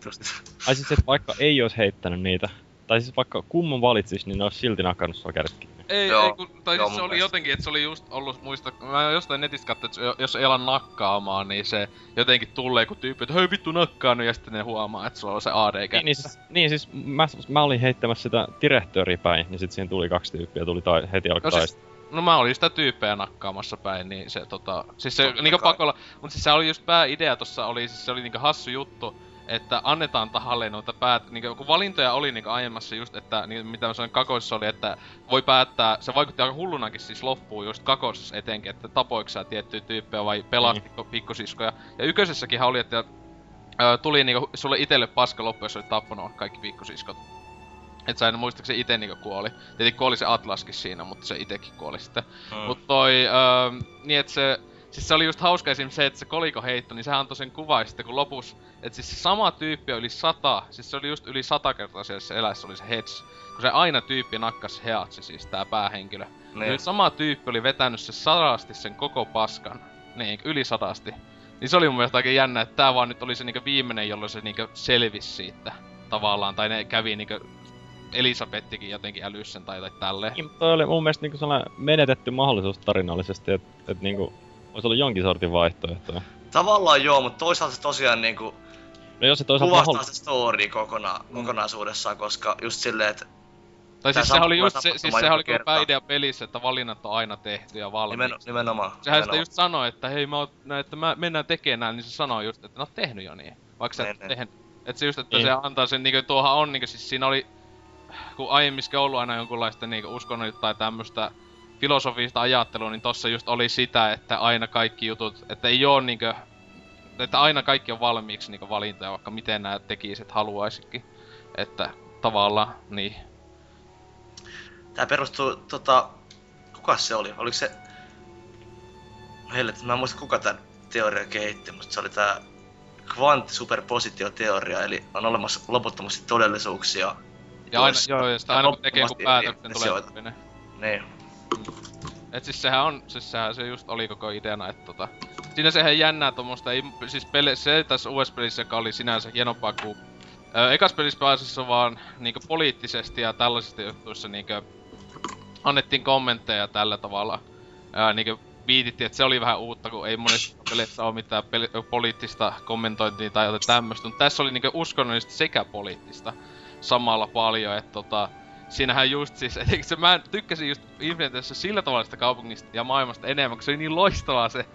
E: ai siis, et vaikka ei ois heittänyt niitä, tai siis vaikka kumman valitsis, niin ne ois silti nakannut sua kädet kiinni.
B: Ei,
D: Joo,
B: ei kun, tai
D: joo,
B: siis se oli
D: mielestä.
B: jotenkin, että se oli just ollut, muista, mä jostain netistä katsoin, että jos ei ala nakkaamaan, niin se jotenkin tulee kun tyyppi, että hei vittu nakkaanut, ja sitten ne huomaa, että sulla on se AD
E: Niin, niin, siis, niin siis mä, mä olin heittämässä sitä direktööriä päin, niin sit siinä tuli kaksi tyyppiä, tuli tai, heti alkoi
B: No
E: no,
B: siis- No mä olin sitä tyyppejä nakkaamassa päin, niin se tota... Siis se
D: Totta
B: niinku pakolla... Mut siis se oli just pääidea tossa oli, siis se oli niinku hassu juttu, että annetaan tahalle noita päät... Niinku kun valintoja oli niinku aiemmassa just, että niin, mitä mä sanoin kakosessa oli, että voi päättää... Se vaikutti aika hullunakin siis loppuun just kakosessa etenkin, että tapoiko sä tiettyjä tyyppejä vai pelastiko pikkusiskoja. Ja ykkösessäkin oli, että ö, tuli niinku sulle itelle paska loppu, jos olit tappanut kaikki pikkusiskot. Et sä en muistaakseni ite niinku kuoli. Tietenkin kuoli se Atlaskin siinä, mutta se itekin kuoli sitten.
D: Mm.
B: Mut toi, öö, niin että se, siis se oli just hauska esim. se, että se koliko heitto, niin sehän antoi sen kuva ja sitten kun lopus, että siis se sama tyyppi oli sata, siis se oli just yli sata kertaa siellä elässä oli se heads. Kun se aina tyyppi nakkas heatsi siis tää päähenkilö. Niin. Nyt sama tyyppi oli vetänyt se sadasti sen koko paskan. Niin, yli sadasti. Niin se oli mun mielestä aika jännä, että tää vaan nyt oli se niinku viimeinen, jolloin se niinku selvisi siitä tavallaan, tai ne kävi niinku Elisabettikin jotenkin älysi sen tai jotain tälleen.
E: Niin, mutta toi oli mun mielestä niinku sellainen menetetty mahdollisuus tarinallisesti, että et niinku olisi ollut jonkin sortin vaihtoehtoja.
D: Tavallaan joo, mutta toisaalta se tosiaan niinku
E: No jos se toisaalta
D: kuvastaa
E: mahdoll...
D: se story kokona, kokonaisuudessaan, koska just silleen, että
B: Tai siis sehän oli just se, siis sehän oli kyllä
D: kerta.
B: pääidea pelissä, että valinnat on aina tehty ja valmiiksi.
D: nimen, nimenomaan.
B: Sehän sitä
D: nimenomaan.
B: just sanoi, että hei, mä oon, no, että mä mennään tekemään, niin se sanoi just, että ne on tehnyt jo niin. Vaikka sä et
D: Niin, niin.
B: tehnyt. Että se just, että
E: Niin.
B: se antaa sen, niinku tuohan on niinku, siis siinä oli, kun aiemminkin ollut aina jonkunlaista niinku uskonnollista tai tämmöstä filosofista ajattelua, niin tossa just oli sitä, että aina kaikki jutut, että ei oo niinku, että aina kaikki on valmiiksi niinku valintoja, vaikka miten nää tekisit haluaisikin. Että tavallaan, niin.
D: Tää perustuu, tota, kuka se oli? Oliko se... Helvetti, mä en muista kuka tän teoria kehitti, mutta se oli tää kvanttisuperpositioteoria, eli on olemassa loputtomasti todellisuuksia.
B: Ja aina, joo, ja sitä aina kun tekee kun
D: loputtomasti
B: päätöksen tulee.
D: Niin.
B: Et siis sehän on, siis sehän se just oli koko ideana, että tota... Siinä sehän jännää tommosta, ei, siis pele, se tässä uudessa pelissä, joka oli sinänsä hienompaa kuin... Ö, ekas pelissä pääasiassa vaan niinkö poliittisesti ja tällaisista jutuissa niinkö... Annettiin kommentteja tällä tavalla. Ää, niinkö viitittiin, että se oli vähän uutta, kun ei monessa peleissä ole mitään peli, poliittista kommentointia tai jotain tämmöstä. Mutta tässä oli niinkö uskonnollisesti sekä poliittista samalla paljon, että tota siinähän just siis, se mä tykkäsin just Infinitessä sillä tavalla sitä kaupungista ja maailmasta enemmän, kun se oli niin loistavaa se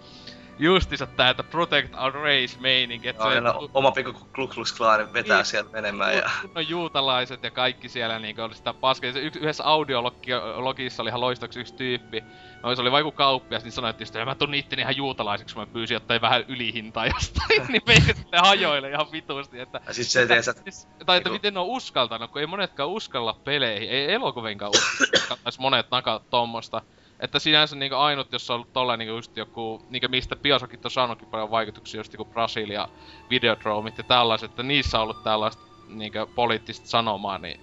B: justiinsa tää, että protect our race meininki, että
D: Joo,
B: se
D: no, oma pikku Ku Klux Klan vetää
B: Niin.
D: sieltä menemään ja...
B: no juutalaiset ja kaikki siellä niinku oli sitä paskaa. Se yks, yhdessä audiologissa oli ihan loistoksi yksi tyyppi. No se oli vaiku kauppias, niin sanoi, että "Ja mä tunnin itteni ihan juutalaiseksi, kun mä pyysin jotain vähän ylihintaa jostain. niin meikä sitten hajoille ihan vitusti, että
D: Ja sit se että
B: Siis, tai että miten ne on uskaltanut, kun ei monetkaan uskalla peleihin, ei elokuviinkaan uskaltaisi monet nakaa tommosta. Että sinänsä niinku ainut, jos on ollut tollain niinku just joku, niinku mistä Biosokit on saanutkin paljon vaikutuksia, just joku Brasilia, Videodromit ja tällaiset, että niissä on ollut tällaista niinku poliittista sanomaa, niin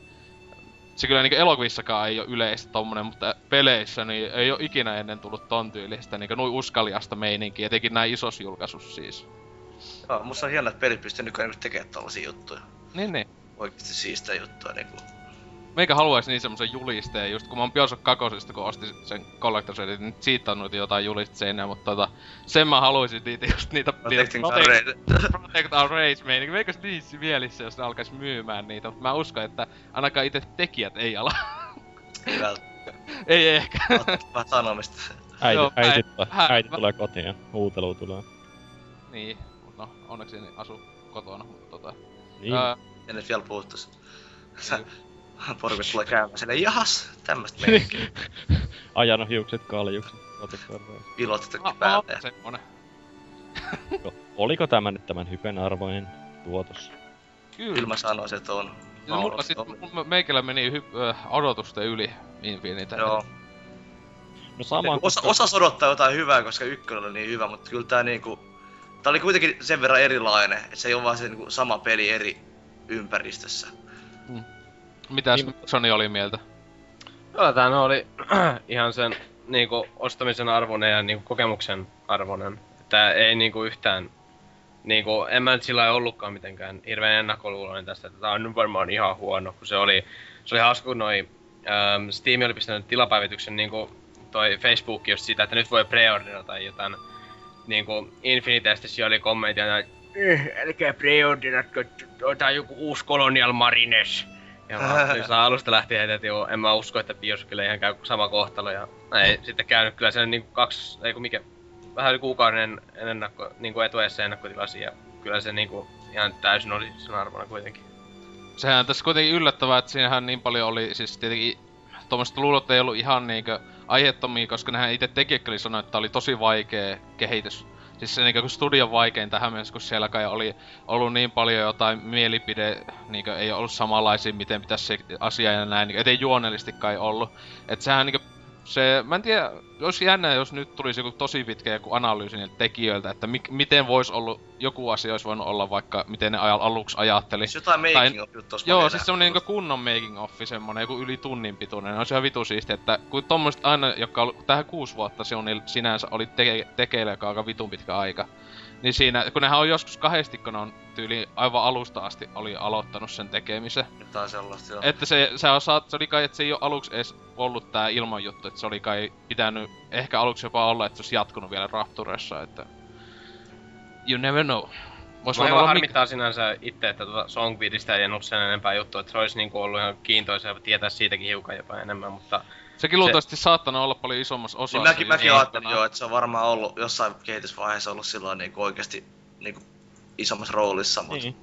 B: se kyllä niinku elokuvissakaan ei ole yleistä tommonen, mutta peleissä niin ei ole ikinä ennen tullut ton tyylistä niinku noin uskaliasta meininkiä, etenkin näin isos julkaisus siis.
D: joo, musta on hienoa, että pelit pystyy nykyään niinku tekemään tollasia juttuja.
B: Niin niin.
D: Oikeesti siistä juttuja niinku.
B: Meikä haluaisi niin semmosen julisteen, just kun mä oon Bioshock 2, kun ostin sen Collector's Edition, niin siitä on noita jotain julisteita mutta tota, sen mä haluaisin niitä just niitä, niitä
D: Protecting our
B: protect,
D: race.
B: protect our race meininki. Meikäs niissä mielissä, jos ne alkais myymään niitä, mutta mä uskon, että ainakaan itse tekijät ei ala.
D: Ei välttämättä.
B: ei ehkä.
D: Vähän sanomista.
E: Äiti,
B: Joo,
E: äiti, äiti
B: mä-
E: tulee kotiin ja huutelu tulee.
B: niin, no onneksi en asu kotona, mutta tota.
E: Niin.
B: Ää,
D: Ja nyt vielä puuttus. Sä, porukat tulee käymään silleen, jahas, tämmöstä meininkiä.
E: Ajanut hiukset kaljukset. Protektorreja.
D: Pilottitakin
B: a-
D: päälle.
B: a- semmonen.
E: Oliko tämä nyt tämän hypen arvoinen tuotos?
B: Kyllä.
D: Kyllä mä sanoisin, että on.
B: Ja mulla sit, meikällä meni hy- ö, odotusten yli Infinite.
D: Joo.
E: No sama,
D: Osa, osa odottaa jotain hyvää, koska ykkönen oli niin hyvä, mutta kyllä tää niinku... Tää oli kuitenkin sen verran erilainen, että se ei ole vaan se niinku sama peli eri ympäristössä.
B: Mitäs
E: Niin.
B: Sony oli mieltä?
C: No oli ihan sen niinku ostamisen arvoinen ja niinku kokemuksen arvoinen. Tää ei niinku yhtään niinku, en mä nyt sillä ollutkaan mitenkään hirveän ennakkoluuloinen tästä, että tää on nyt varmaan ihan huono, kun se oli, se oli hauska, kun noi ähm, Steam oli pistänyt tilapäivityksen niinku toi Facebook just sitä, että nyt voi preorderata jotain niinku Infinitestä siellä oli kommentteja, että "Eh, älkää preorderatko, on joku uusi Colonial Marines. Ja saa alusta lähtien, että joo, en mä usko, että Bioshockille ihan käy sama kohtalo. Ja ei sitten käynyt kyllä sen niinku kaksi, ei kun mikä, vähän yli kuukauden ennakko, niinku etuajassa ennakkotilasi ja kyllä se niinku ihan täysin oli sen arvona kuitenkin.
B: Sehän tässä kuitenkin yllättävää, että siinähän niin paljon oli, siis tietenkin tuommoista luulot ei ollut ihan niinkö aiheettomia, koska nehän itse tekijäkin oli sanonut, että oli tosi vaikea kehitys. Siis se niinkö studion vaikein tähän mennessä, kun siellä kai oli ollut niin paljon jotain mielipide, niinkö ei ollut samanlaisia, miten pitäisi se asia ja näin, niinkö, ettei juonellisesti kai ollut. Et sehän niinkö se, mä en tiedä, olisi jännä, jos nyt tulisi joku tosi pitkä joku analyysi niiltä tekijöiltä, että mi- miten voisi ollut, joku asia olisi voinut olla vaikka, miten ne aj- aluksi ajatteli.
D: Siis jotain
B: Tai-
D: making of juttu
B: Joo, siis semmonen niinku kunnon making offi semmonen, joku yli tunnin pituinen. On se ihan vitu siisti, että kun tommoset aina, jotka on ollut tähän kuusi vuotta se on sinänsä oli teke- tekeillä, joka on aika vitun pitkä aika. Niin siinä, kun nehän on joskus kahdesti, kun on tyyli aivan alusta asti oli aloittanut sen tekemisen.
D: Jotain sellaista, joo.
B: Että se, se, on, se oli kai, että se ei ole aluksi edes ollut tää ilman juttu, että se oli kai pitänyt ehkä aluksi jopa olla, että se olisi jatkunut vielä Rapturessa, että... You never know. Vois vaan olla mikä...
C: harmittaa sinänsä itse, että tuota Songbeatista ei ollut sen enempää juttu, että se olisi niinku ollut ihan kiintoisa tietää siitäkin hiukan jopa enemmän, mutta
B: Sekin luultavasti saattanut olla paljon isommassa osassa.
D: Niin mäkin, mäkin ajattelin joo, että se on varmaan ollut jossain kehitysvaiheessa ollut silloin niinku oikeesti niinku isommassa roolissa, mut
E: Niin.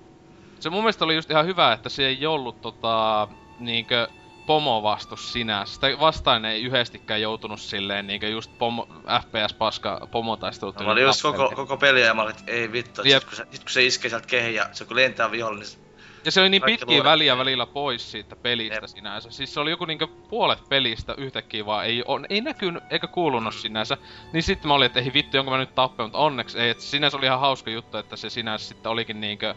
B: Se mun mielestä oli just ihan hyvä, että se ei ollut tota, niinkö pomovastus sinänsä. Sitä vastaan ei yhdestikään joutunut silleen niinkö just pomo, FPS-paska pomotaistelut.
D: Mä olin just koko, koko peliä ja mä olin, että ei vittu,
B: Jep.
D: sit kun, se, sit kun se iskee sieltä kehiin ja se kun lentää viholle, niin se-
B: Ja se oli niin
D: Kaikki
B: pitkiä väliä välillä pois siitä pelistä
D: Jep.
B: sinänsä. Siis se oli joku niinkö puolet pelistä yhtäkkiä vaan ei, on, ei näkynyt eikä kuulunut sinänsä. Niin sitten mä olin, että ei vittu, onko mä nyt tappanut, mutta onneksi ei. Et sinänsä oli ihan hauska juttu, että se sinänsä sitten olikin niinkö,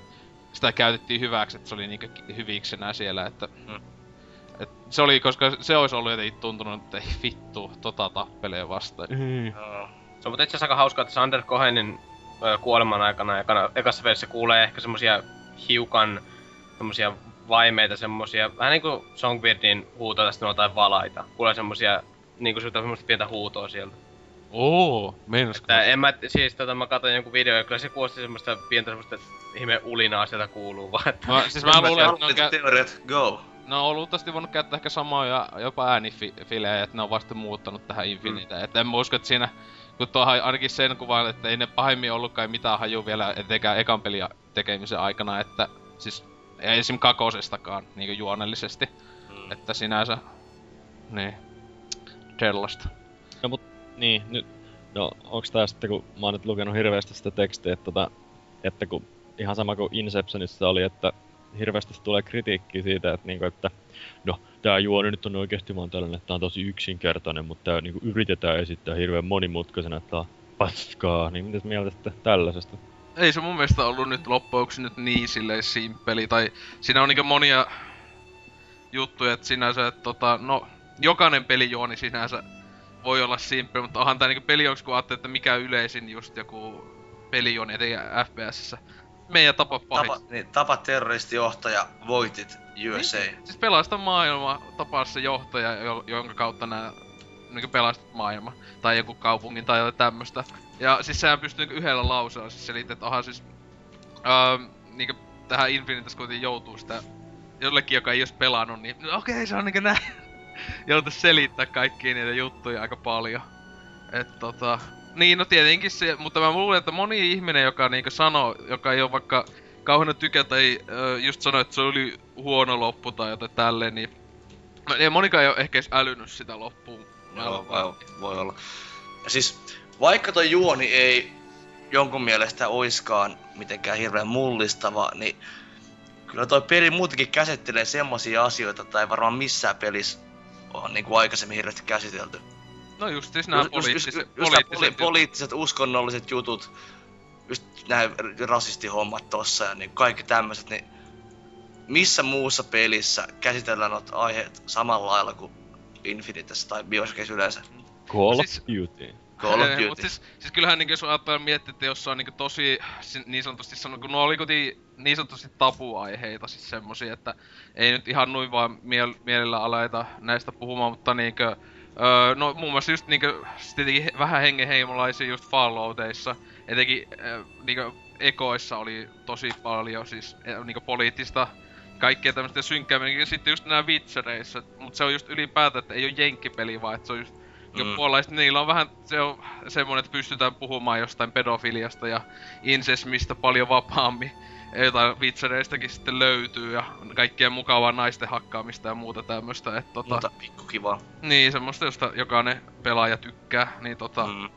B: sitä käytettiin hyväksi, että se oli niinkö ki- hyviksenä siellä, että...
D: Mm.
B: Et se oli, koska se olisi ollut jotenkin tuntunut, että ei vittu, tota tappelee vastaan.
D: joo.
C: Se on mutta itse asiassa aika hauskaa, että Sander Cohenin kuoleman aikana ekana, ekassa pelissä kuulee ehkä semmosia hiukan semmosia vaimeita, semmosia, vähän niinku Songbeardin huutoa tästä jotain valaita. Kuulee semmosia, niinku semmoista pientä huutoa sieltä.
B: Oo, meinasko?
C: Tää, en mä, siis tota, mä katsoin jonkun video, ja kyllä se kuulosti semmoista pientä semmoista ihme ulinaa sieltä kuuluu vaan, että...
B: Mä, siis mä luulen, että ne on,
D: teoriat, go!
B: ne on luultavasti voinut käyttää ehkä samoja jopa äänifilejä, että ne on vasta muuttanut tähän Infinite. Mm. Et en mä usko, että siinä, kun tuohan ainakin sen kuvan, että ei ne pahemmin ollutkaan mitään haju vielä etenkään ekan pelin tekemisen aikana, että siis ei esim. kakosestakaan niinku juonellisesti.
D: Mm.
B: Että sinänsä, niin, sellaista.
E: Niin, nyt, no onks tää sitten, kun mä oon nyt lukenut hirveästi sitä tekstiä, että, tota, että kun ihan sama kuin Inceptionissa oli, että hirveästi tulee kritiikkiä siitä, että, niinku, että no, tää juoni nyt on oikeesti vaan tällainen, että tää on tosi yksinkertainen, mutta tää niinku yritetään esittää hirveän monimutkaisena, että tää on paskaa, niin mitäs mieltä sitten tällaisesta?
B: Ei se mun mielestä ollut nyt loppujen lopuksi nyt niin silleen simppeli, tai siinä on niinku monia juttuja, että sinänsä, että tota, no, jokainen pelijuoni sinänsä voi olla simppeli, mutta onhan tää niinku pelijuoksi, kun ajattelee, että mikä yleisin just joku pelijuoni, ettei FPSssä. Meidän tapa pahis.
D: Tapa, niin, tapa terroristijohtaja, voitit USA.
B: Siis pelasta maailma, tapaa se johtaja, jo- jonka kautta nää niinku pelastat maailma. Tai joku kaupungin tai jotain tämmöstä. Ja siis sehän pystyy niinku yhdellä lauseella siis selittämään, että onhan siis... Öö, niinku tähän Infinitas kuitenkin joutuu sitä jollekin, joka ei olisi pelannut, niin no okei, se on niinku näin. Joutuu selittää kaikkia niitä juttuja aika paljon. Et tota... Niin, no tietenkin se, mutta mä luulen, että moni ihminen, joka niinku sanoo, joka ei ole vaikka kauheena tykä tai ö, just sanoi, että se oli huono loppu tai jotain tälleen, niin ei monikaan ei ole ehkä edes älynyt sitä loppuun.
D: Joo, voi, voi olla. Ja siis, vaikka toi juoni ei jonkun mielestä oiskaan mitenkään hirveän mullistava, niin kyllä toi peli muutenkin käsittelee semmosia asioita, tai varmaan missään pelissä on niinku aikaisemmin hirveästi käsitelty.
B: No just siis nämä
D: just-
B: poliittiset,
D: just
B: poliittiset
D: poli- poliittiset, uskonnolliset jutut, just nämä rasistihommat tossa ja niin kaikki tämmöiset, niin missä muussa pelissä käsitellään noita aiheet samalla lailla kuin Infinitessä tai Bioshockissa yleensä?
E: Call
B: Siis-
E: of Duty.
D: Call of Duty.
B: Mut siis, siis kyllähän niinku jos ajattelee miettiä, että jos on niinku tosi si- niin sanotusti sano, kun no oli kuitenkin niin sanotusti tabuaiheita, siis semmosia, että ei nyt ihan noin vaan miel- mielellä aleta näistä puhumaan, mutta niinkö, öö, no muun muassa just niinkö, tietenkin vähän hengenheimolaisia just Fallouteissa, etenkin öö, niinkö ekoissa oli tosi paljon siis ö, niinkö poliittista kaikkea tämmöistä synkkää, ja sitten just nää Witchereissä, mutta se on just ylipäätään, että ei ole jenkkipeli, vaan että se on just mm.
D: Mm.
B: puolelaiset, niillä on vähän, se on semmonen, että pystytään puhumaan jostain pedofiliasta ja incesmistä paljon vapaammin. Jotain vitsereistäkin sitten löytyy ja kaikkea mukavaa naisten hakkaamista ja muuta tämmöstä, että tota,
D: Mutta pikku kiva.
B: niin semmoista, josta jokainen pelaaja tykkää, niin tota,
D: Mm.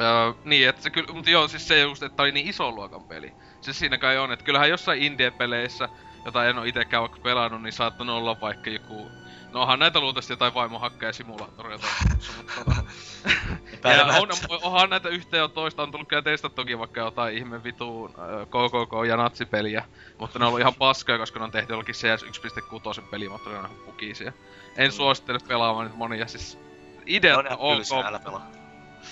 B: Öö, niin, että se kyllä, mutta joo, siis se just, että tää oli niin iso luokan peli. Se siinä kai on, että kyllähän jossain indie-peleissä, jota en oo itekään vaikka pelannut, niin saattanut olla vaikka joku... No onhan näitä luultavasti jotain vaimohakkeja simulaattoria tai semmoista, mutta tota... ja on, onhan näitä yhteen ja toista, on tullut kyllä testattukin vaikka jotain ihme vituun KKK ja natsipeliä, mutta ne on ollut ihan paskoja, koska ne on tehty jollakin CS 1.6 pelimoottorilla, ne on ihan pukisia. En suosittele pelaamaan nyt monia, siis idea
D: on ihan
B: on
D: tylsää, älä pelaa.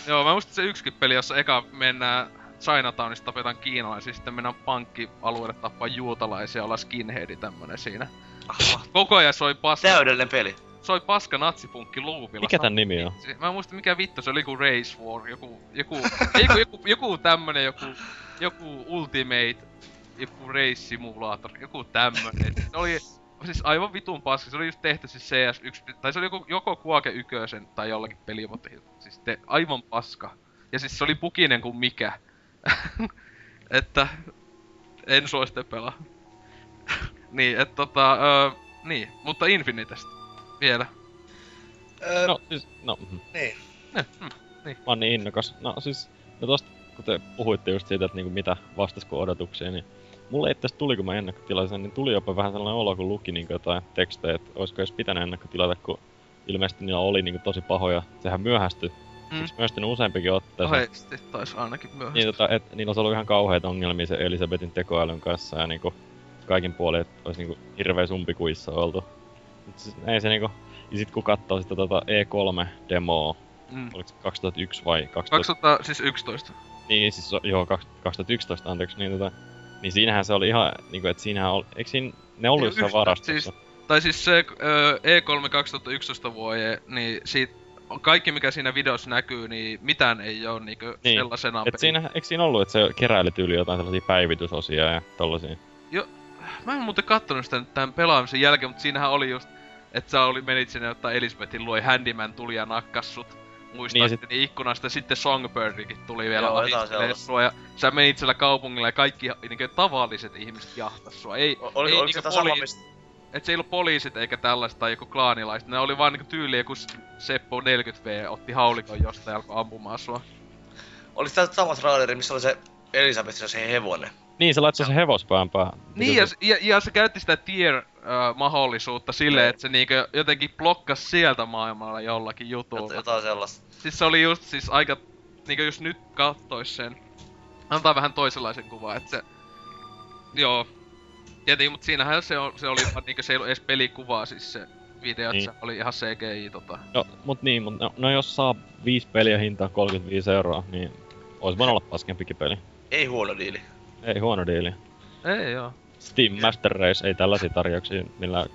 B: Joo, mä muistin se yksikin peli, jossa eka mennään Chinatownissa tapetaan kiinalaisia, sitten mennään pankkialueelle tappaa juutalaisia, olla skinheadi tämmönen siinä. Koko ajan soi paska,
D: Täydellinen peli.
B: soi paska natsipunkki luupilla.
E: Mikä tän nimi on?
B: Mä en muista mikä vittu, se oli joku Race War, joku, joku, ei, joku, joku, joku tämmönen, joku, joku Ultimate, joku Race Simulator, joku tämmönen. Se oli siis aivan vitun paska, se oli just tehty siis CS1, tai se oli joku, joko Quake 1 tai jollakin pelimuotoilla. Siis te, aivan paska. Ja siis se oli pukinen kuin mikä. että en suosittele pelaa. Niin, että tota, öö, niin, mutta Infinitestä vielä.
D: Öö,
E: No siis, no, mhm.
D: niin.
B: Eh, mm,
E: mä oon niin innokas. No siis, no tosta, kun te puhuitte just siitä, että niinku mitä vastasko odotuksia, niin mulle itse tuli, kun mä ennakkotilasin, niin tuli jopa vähän sellainen olo, kun luki niinku jotain tekstejä, että olisiko edes pitänyt ennakkotilata, kun ilmeisesti niillä oli niinku tosi pahoja. Sehän myöhästyi.
B: Mm.
E: Mm. Siksi myöhästynyt useampikin otteeseen.
B: Oheisti taisi ainakin myöhästi.
E: Niin, tota, et, niillä olisi ollut ihan kauheita ongelmia se Elisabetin tekoälyn kanssa ja niinku kaikin puolin, että olisi niinku hirveä sumpikuissa oltu. Mut siis, ei se niinku... Ja sit kun katsoo sitä tota E3-demoa,
B: Mm.
E: oliko se 2001 vai 2000?
B: 2000, siis 11.
E: Niin, siis joo, kaks- 2011 anteeksi, niin tota... Niin siinähän se oli ihan, niinku, että siinähän oli, eikö siinä, ne ollut jossain varastossa?
B: siis- Tai siis se ö, E3 2011 vuoden, niin siitä kaikki mikä siinä videossa näkyy, niin mitään ei oo niinku
E: Niin.
B: sellaisena
E: Et siinä, eikö siinä ollut, että se keräili tyyli jotain sellaisia päivitysosia ja tollasia?
B: Mä en muuten kattonut sitä nyt tämän pelaamisen jälkeen, mutta siinähän oli just, että sä oli, menit sinne ottaa Elisabetin luo, Handyman tuli ja nakkas sut. Muistaakseni niin, ikkunasta, sitten Songbirdikin tuli vielä
D: Joo,
B: sua, ja sä menit siellä kaupungilla ja kaikki niinku tavalliset ihmiset jahtas sua. Ei,
D: O- Oli,
B: ei
D: oliko
B: niinku
D: se tää sama,
B: poli-
D: mistä...
B: Et se ei ollut poliisit eikä tällaista tai joku klaanilaiset. Ne oli vaan niinku tyyli joku S- Seppo 40V otti haulikon jostain ja alkoi ampumaan sua.
D: Oliko tää sama traileri, missä oli se Elisabeth ja se hevonen?
E: Niin, se laittoi se hevospään päähän.
B: Niin, ja, s- ja, ja se käytti sitä tier-mahdollisuutta silleen,
D: Niin.
B: että se niinkö jotenkin blokkas sieltä maailmalla jollakin
D: Jot,
B: jutulla.
D: jotain sellaista.
B: Siis se oli just siis aika, niinkö just nyt kattois sen, antaa vähän toisenlaisen kuvan, että se, joo. Tietenkin, mut siinähän se, on, se oli vaan niinkö se ei ollut edes pelikuvaa siis se video,
E: Niin.
B: niin. se oli ihan CGI tota.
E: No, mut niin, mut no, no jos saa viisi peliä hintaa 35 euroa, niin ois voinut olla paskempikin peli.
D: Ei huono diili.
E: Ei huono diili.
B: Ei joo.
E: Steam Master Race ei tällaisia tarjouksia millään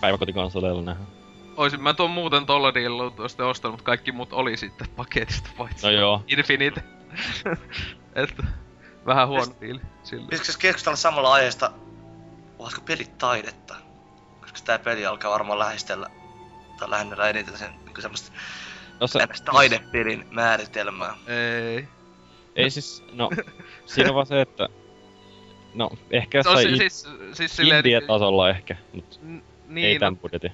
E: päiväkotikonsoleilla nähdä.
B: Oisin mä tuon muuten tolla dealilla tuosta ostanut, mutta kaikki muut oli sitten paketista paitsi
E: No joo.
B: Infinite. että vähän huono diili sillä.
D: Pitäisikö keskustella samalla aiheesta, ovatko pelit taidetta? Koska tää peli alkaa varmaan lähestellä, tai lähennellä eniten sen niin semmoista
E: No se,
D: taidepelin määritelmää.
B: Ei.
E: Ei siis, no, siinä on vaan se, että... No, ehkä
B: on
E: jossain
B: si-
E: i-
B: siis, siis silleen...
E: indie-tasolla ehkä, mut
B: n-
E: ei
B: Niin,
E: tän
B: no,
E: budjetin.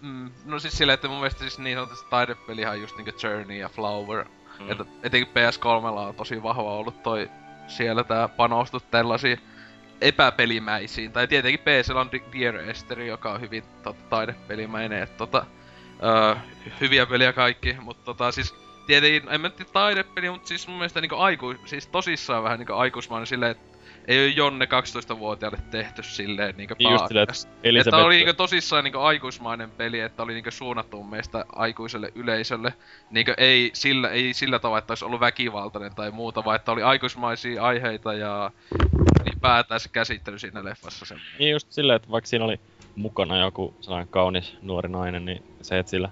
B: mm, no siis silleen, että mun mielestä siis niin sanotusti taidepelihan on just niinku Journey ja Flower.
D: Mm.
B: Että etenkin PS3 on tosi vahva ollut toi siellä tää panostus tällaisiin epäpelimäisiin. Tai tietenkin PCllä on Dear Esther, joka on hyvin tota, taidepelimäinen. Et, tota, öö, hyviä peliä kaikki, mutta tota, siis tietenkin, en mä tiedä taidepeli, mutta siis mun mielestä niinku aiku, siis tosissaan vähän niinku aikuismainen silleen, että ei oo Jonne 12-vuotiaalle tehty silleen niinku
E: Niin just silleen, että
B: Että oli niinku tosissaan niinku aikuismainen peli, että oli niinku suunnattu mielestä aikuiselle yleisölle. Niinku ei sillä, ei sillä tavalla, että olisi ollut väkivaltainen tai muuta, vaan että oli aikuismaisia aiheita ja ylipäätään se käsittely siinä leffassa sen.
E: Niin just silleen, että vaikka siinä oli mukana joku sellainen kaunis nuori nainen, niin se, että sillä...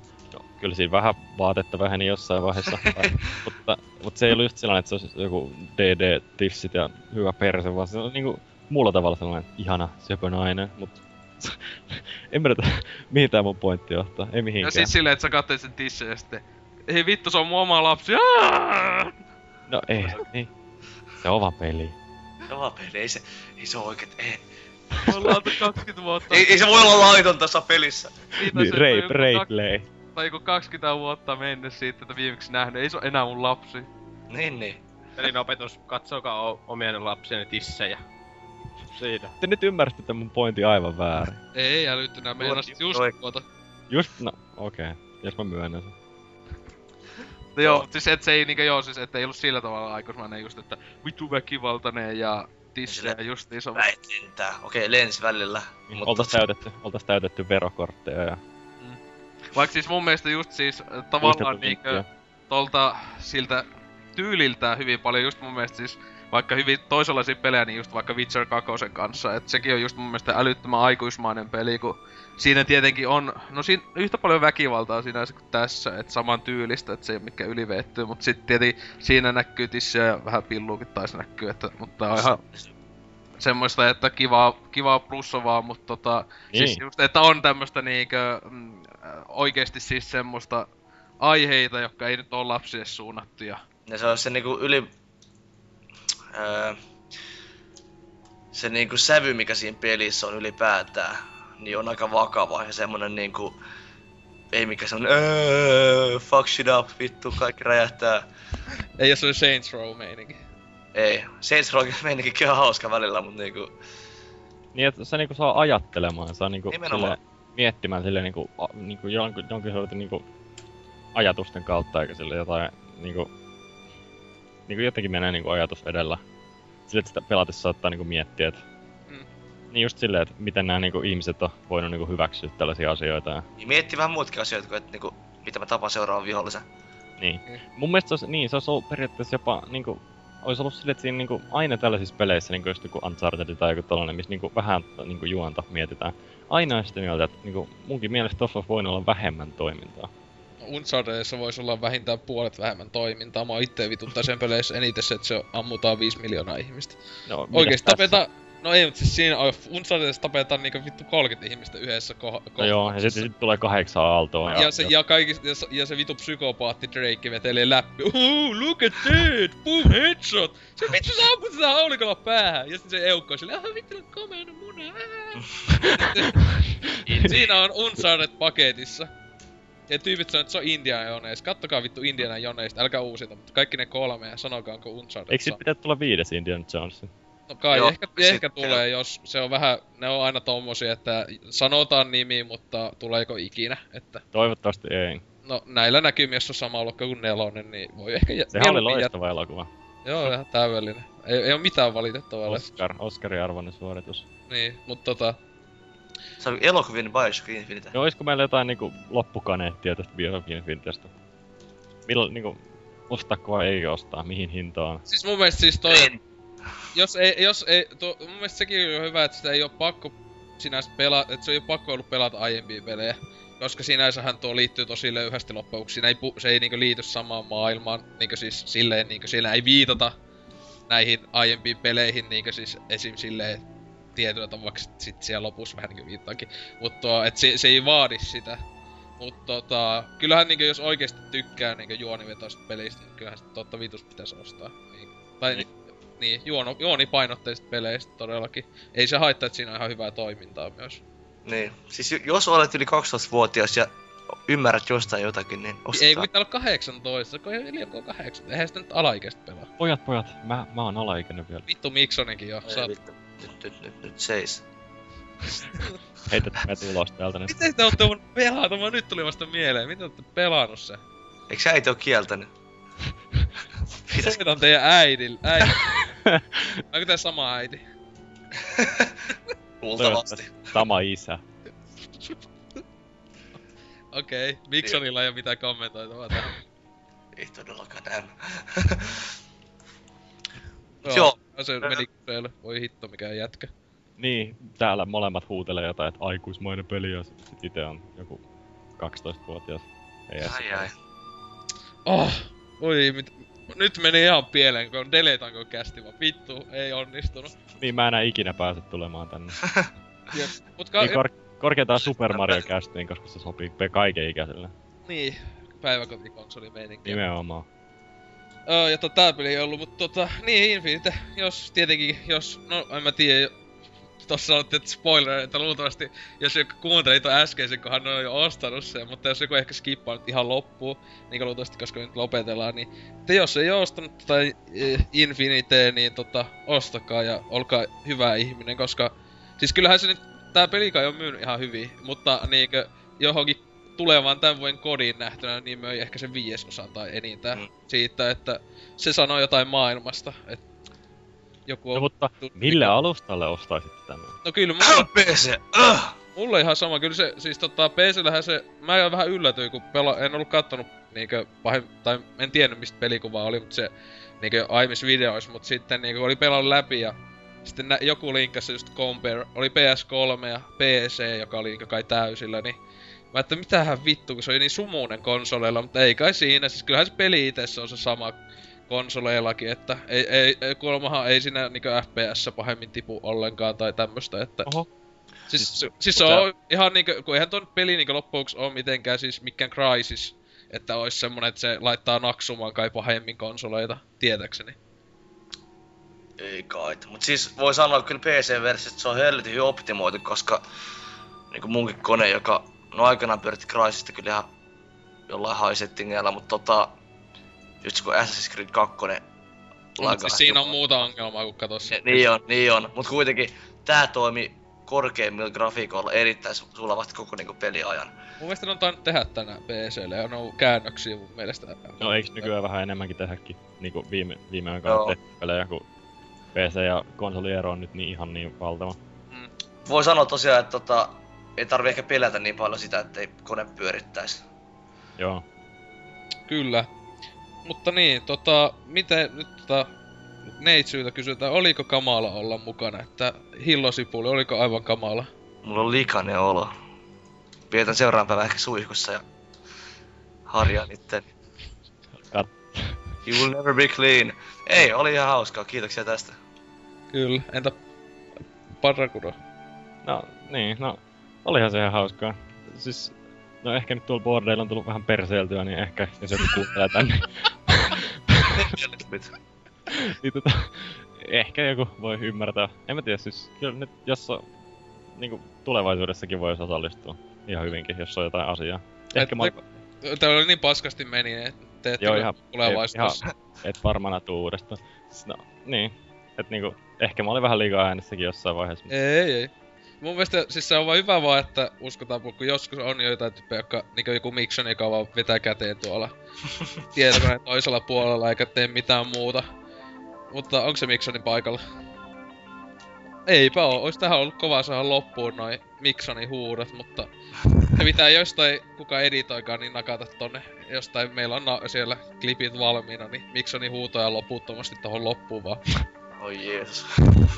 E: No, kyllä siinä vähän vaatetta väheni jossain vaiheessa, mutta, mutta se ei ollut just sellainen, että se olisi joku DD-tissit ja hyvä perse, vaan se on niinku muulla tavalla sellainen ihana söpö nainen, mutta en mä tiedä, mihin tää mun pointti johtaa, ei mihinkään.
B: siis silleen, että sä katsoit sen tissejä ja sitten ei vittu, se on mun oma lapsi. Aaah!
E: No ei, ei. Se on vaan peli.
D: Kova peli, ei se, ei se oo oikeet, ei.
B: Ollaan oltu 20 vuotta.
D: Ei, ei se voi olla laiton tässä pelissä.
E: Niin,
B: se,
E: rape, rape
B: kak-
E: play.
B: Tai joku 20 vuotta mennyt siitä, että viimeksi nähnyt. Ei se ole enää mun lapsi.
D: Niin, niin.
C: Pelin opetus, katsokaa o- omien lapsieni tissejä. Siinä.
E: Te nyt ymmärsitte mun pointin aivan väärin.
B: Ei älyttynä, meinasit just
D: Toi-
B: tuota.
E: Just, no okei. Okay. Jos mä myönnän sen.
B: No joo, siis et se ei niinkö joo, siis et ei ollut sillä tavalla aikuismainen just, että vittu väkivaltainen ja tissejä
D: Sille-
B: justiinsa.
D: Väit lentää. Okei, lens välillä.
E: Mutta... Oltais täytetty, oltais täytetty verokortteja ja
B: Vaikka siis mun mielestä just siis äh, tavallaan niinkö tolta siltä tyyliltään hyvin paljon, just mun mielestä siis vaikka hyvin toisenlaisia pelejä, niin just vaikka Witcher 2 kanssa, että sekin on just mun mielestä älyttömän aikuismainen peli, kun siinä tietenkin on, no siinä yhtä paljon väkivaltaa siinä kuin tässä, että saman tyylistä, että se ei ole mikään ylivettyy, mutta sitten tietenkin siinä näkyy tissiä ja vähän pilluukin taisi näkyy, että, mutta on ihan semmoista, että kivaa, kivaa plussovaa, mutta tota, niin. siis just, että on tämmöstä niinkö, mm, oikeesti siis semmoista aiheita, jotka ei nyt ole lapsille suunnattuja.
D: Ja se on se niinku yli... Öö, se niinku sävy, mikä siinä pelissä on ylipäätään, niin on aika vakava ja semmonen niinku... Ei mikä semmonen öö, fuck shit up, vittu, kaikki räjähtää.
B: Ei jos se Saints Row meininki.
D: Ei, Saints Row meininkikin on hauska välillä, mut niinku...
E: Niin, että se niinku saa ajattelemaan, saa niinku sille, miettimään sille niinku, a, niinku jonkin, jonkin sortin niinku ajatusten kautta, eikä sille jotain niinku, niinku jotenkin menee niinku ajatus edellä. Sille, että sitä pelatessa saattaa niinku miettiä, että
B: Mm.
E: niin just silleen, että miten nämä niinku ihmiset on voinut niinku hyväksyä tällaisia asioita. Ja,
D: Niin miettii vähän muutkin asioita kuin, että niinku, mitä mä tapaan seuraavan vihollisen.
E: niin.
B: Mm.
E: Mun mielestä se olisi, niin, se olisi ollut periaatteessa jopa niinku, olisi ollut silleen, että siinä niinku, aina tällaisissa peleissä, niinku just joku Uncharted tai joku tällainen, missä niinku, vähän niinku, juonta mietitään. Aina on sitä mieltä, että niinku, munkin mielestä tossa olisi voinut olla vähemmän toimintaa.
B: Unchartedissa voisi olla vähintään puolet vähemmän toimintaa. Mä oon itse vituttaa sen peleissä eniten se, että se ammutaan 5 miljoonaa ihmistä.
E: No,
B: Oikeesti
E: tässä?
B: No ei, mutta siis siinä on- Unchartedissa tapetaan niinku vittu 30 ihmistä yhdessä ko-
E: No joo, ja sitten sit tulee kahdeksan aaltoa.
B: Ja, se, ja, kaikista, ja, se- ja se vitu psykopaatti Drake vetelee läpi. Ooh, look at that! Boom, headshot! Se vittu sä amput sitä haulikolla päähän! Ja sitten se eukko on silleen, ah vittu on komeana muna! aa." Siinä on Uncharted paketissa. Ja tyypit sanoo, että se on Indiana Jones. Kattokaa vittu Indiana Jones, älkää uusita, mutta kaikki ne kolme ja sanokaa, onko Uncharted
E: Eikö sit pitää tulla viides Indiana Jones?
B: No kai,
D: Joo,
B: ehkä,
D: sit-
B: ehkä tulee, jos se on vähän, ne on aina tommosia, että sanotaan nimi, mutta tuleeko ikinä, että
E: Toivottavasti ei.
B: No näillä näkymiä, jos on sama luokka kuin nelonen, niin voi ehkä jä-
E: Sehän oli loistava elokuva.
B: jät- Joo, ihan täydellinen. Ei, ei oo mitään valitettavaa. Os...
E: Oscar, Oscarin arvoinen suoritus.
B: Niin, mut tota...
D: Se on elokuvien Bioshock Infinite.
E: Ja olisiko meillä jotain niinku loppukaneettia tästä Bioshock Infinitestä? Milloin niinku, ostaako vai ei ostaa, mihin hintaan?
B: Siis mun mielestä siis toi...
D: En.
B: Jos ei, jos ei... Tuo, mun mielestä sekin on hyvä, että sitä ei oo pakko sinänsä pelata... Että se ei oo pakko ollut pelata aiempia pelejä. Koska sinänsähän tuo liittyy tosi löyhästi lopuksi. Siinä ei, se ei niinku liity samaan maailmaan. Niinku siis silleen niinku siinä ei viitata näihin aiempiin peleihin niinku siis esim. silleen tietyllä tavalla sit, siellä lopussa vähän niinku viittaakin. Mut tuo, et se, se ei vaadi sitä. Mut tota, kyllähän niinku jos oikeesti tykkää niinku juonivetoista pelistä, niin kyllähän sit totta vitus pitäisi ostaa. Niin, tai niin, niin juono, juonipainotteisista peleistä todellakin. Ei se haittaa, että siinä on ihan hyvää toimintaa myös.
D: Niin. Siis jos olet yli 12-vuotias ja ymmärrät jostain jotakin, niin ostetaan.
B: Ei pitää olla 18, kun ei liian 8. Eihän sitä nyt alaikäistä pelaa.
E: Pojat, pojat, mä, mä oon alaikäinen vielä.
B: Vittu Miksonenkin jo.
D: Ei
B: Sä...
D: vittu. Nyt, nyt, nyt, nyt seis.
E: Heität me ulos täältä nyt.
B: Miten te ootte mun pelata? Mä nyt tuli vasta mieleen. Miten te ootte pelannut se?
D: Eikö sä äiti oo kieltänyt? Pitäis...
B: Soitan teidän äidil. Äiti. Onko tää sama äiti?
D: Luultavasti.
E: Sama isä.
B: Okei. Okay. Miksonilla ei oo mitään kommentoitavaa tähän.
D: Ei todellakaan näin.
B: Joo.
D: Joo.
B: Se meni kysely. Voi hitto, mikä jätkä.
E: Niin, täällä molemmat huutelee jotain, että aikuismainen peli ja sit ite on joku 12-vuotias. Ei
D: Ai ai.
B: Oh, oi, mit... Nyt meni ihan pieleen, kun deletanko kästi vaan. Vittu, ei onnistunut.
E: Niin mä enää ikinä pääse tulemaan tänne.
B: Jep. Mut ka-
E: Niin kor- korkeintaan Super Mario Castiin, koska se sopii kaiken ikäiselle.
B: niin, päiväkotikonsoli meininki.
E: Nimenomaan.
B: Öö, ja tota, tää peli ei ollut, mutta tota, niin Infinite, jos tietenkin, jos, no en mä tiedä, tossa sanottiin, että spoiler, että luultavasti, jos joku kuunteli ton äskeisen, kun hän on jo ostanut sen, mutta jos joku ehkä skippaa nyt ihan loppuun, niin kuin luultavasti, koska nyt lopetellaan, niin te jos ei oo ostanut tai Infinite, niin tota, ostakaa ja olkaa hyvä ihminen, koska siis kyllähän se nyt, tää peli kai on myynyt ihan hyvin, mutta niinkö johonkin tulevaan tämän vuoden kodin nähtynä, niin möi ehkä sen viiesosan tai enintään
D: mm.
B: siitä, että se sanoo jotain maailmasta, että joku on...
E: No mutta mille alustalle ostaisitte tämän?
B: No kyllä, mulla,
D: PC! Uh!
B: mulla ihan sama, kyllä se, siis tota, PCllähän se, mä vähän yllätyin, kun pela, en ollut kattonut niinkö pahin, tai en tiennyt mistä pelikuva oli, mutta se niinkö aiemmissa videoissa, mutta sitten niinkö oli pelannut läpi ja sitten nä, joku linkkasi just compare, oli PS3 ja PC, joka oli niinkö kai täysillä, niin Mä että mitähän vittu, kun se oli niin sumuinen konsoleilla, mutta ei kai siinä. Siis kyllähän se peli itse on se sama konsoleillakin, että ei, ei, ei kuulemmahan ei siinä niinku FPS pahemmin tipu ollenkaan tai tämmöstä, että...
C: Oho.
B: Siis, siis, siis se on ihan niinku, kun eihän ton peli niinku loppuksi ole mitenkään siis mikään Crysis, että olisi semmonen, että se laittaa naksumaan kai pahemmin konsoleita, tietäkseni.
D: Ei kai. Mut siis voi sanoa että kyllä PC-versiosta se on helvetin hyvin optimoitu, koska niinku munkin kone, joka no aikanaan pyöritti Crysista kyllä ihan jollain high settingeillä, mutta tota, just kun Assassin's Creed 2
B: Mut siis siinä on muuta ongelmaa kuin katossa.
D: Ni, niin on, niin on. Mut kuitenkin tää toimi korkeimmilla grafiikoilla erittäin su- sulavasti koko niinku peliajan.
B: Mun mielestä ne on tainnut tehdä tänään PClle ja ne on käännöksiä mun mielestä.
E: No eiks nykyään vähän enemmänkin tehdäkin niinku viime, viime aikoina tehty pelejä, kun PC ja konsoliero on nyt niin ihan niin valtava.
D: Voi sanoa tosiaan, että tota, ei tarvi ehkä pelätä niin paljon sitä, ettei kone pyörittäisi.
E: Joo.
B: Kyllä. Mutta niin, tota, miten nyt tota, neitsyiltä kysytään, oliko kamala olla mukana, että hillosipuli, oliko aivan kamala?
D: Mulla on likainen olo. Vietän seuraavan päivän ehkä suihkussa ja harjaan itten.
E: Kat-
D: You will never be clean. Ei, oli ihan hauskaa. Kiitoksia tästä.
B: Kyllä, entä Parrakuro?
E: No niin, no olihan se ihan hauskaa. Siis, no ehkä nyt tuolla bordeilla on tullut vähän perseeltyä, niin ehkä jos joku kuuntelee tänne, niin tota, ehkä joku voi ymmärtää. En mä tiedä, siis kyllä nyt jos on, niinku tulevaisuudessakin voisi osallistua ihan hyvinkin, jos on jotain asiaa. Ehkä mä,
B: Täällä oli niin paskasti meni, että te
E: Joo, ihan-
B: tulevaisuudessa.
E: et varmana tuu uudestaan. Siis No, niin. Et niinku, ehkä mä olin vähän liikaa äänessäkin jossain vaiheessa.
B: Ei, ei. Mun mielestä siis se on vaan hyvä vaan, että uskotaan, kun joskus on joitain tyyppejä, jotka niinku joku Mikson, joka vaan vetää käteen tuolla tietokoneen toisella puolella eikä tee mitään muuta. Mutta onko se Miksonin paikalla? Eipä oo. Ois tähän ollut kova saada loppuun noin Miksonin huudot, mutta se pitää jostain, kuka editoikaan, niin nakata tonne. Jostain meillä on na- siellä klipit valmiina, niin Miksonin huutoja loputtomasti tohon loppuun vaan.
D: Oi Jeesus.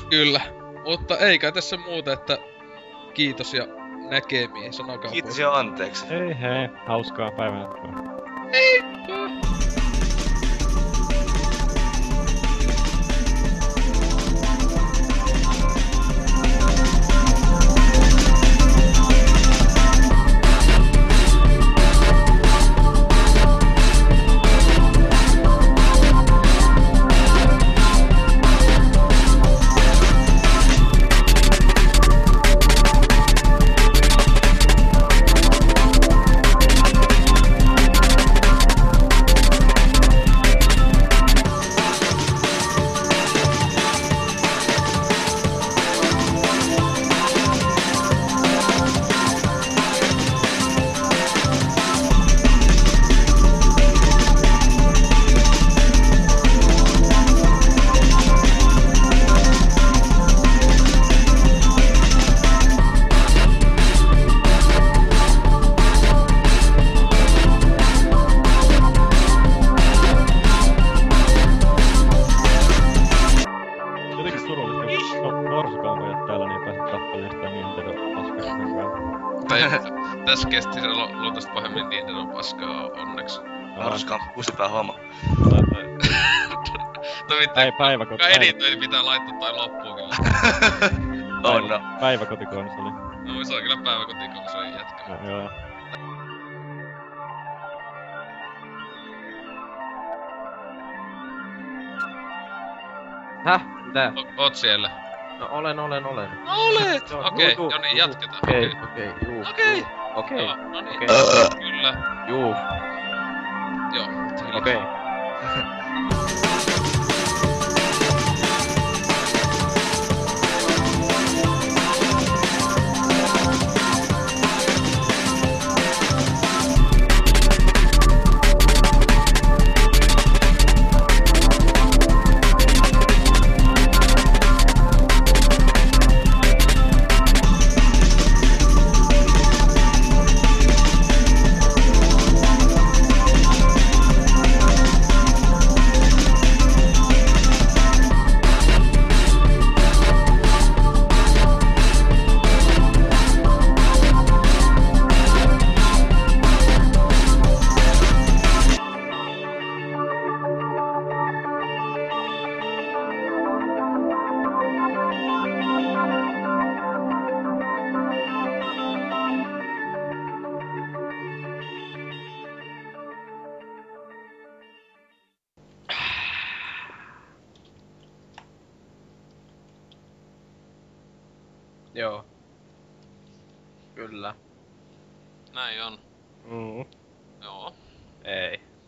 B: Kyllä. Mutta ei kai tässä muuta, että kiitos ja näkemiin, sanokaa
D: Kiitos ja anteeksi.
E: Hei hei, hauskaa päivänjatkoa. Jotenkin
D: Kusipää homma.
B: No
E: Päi,
B: mitään,
E: päiväkoti,
B: kuka
E: päivä,
B: editointi pitää laittaa tai loppuun kyllä.
D: Oh no.
E: päiväkotikonsoli.
B: No se on kyllä päiväkotikonsolin jätkä.
E: No, joo.
C: Häh? Mitä?
B: O- Oot siellä?
C: No olen, olen, olen.
B: No olet! Okei,
C: juu,
B: no niin jatketaan.
C: Okei,
B: Okei.
C: juu.
B: Okei.
C: Okei,
B: Joo, no niin.
C: Okei.
B: Kyllä.
C: juu,
B: Joo.
C: okei. Joo.
B: Näin on.
C: Mm.
B: Joo.
C: Ei.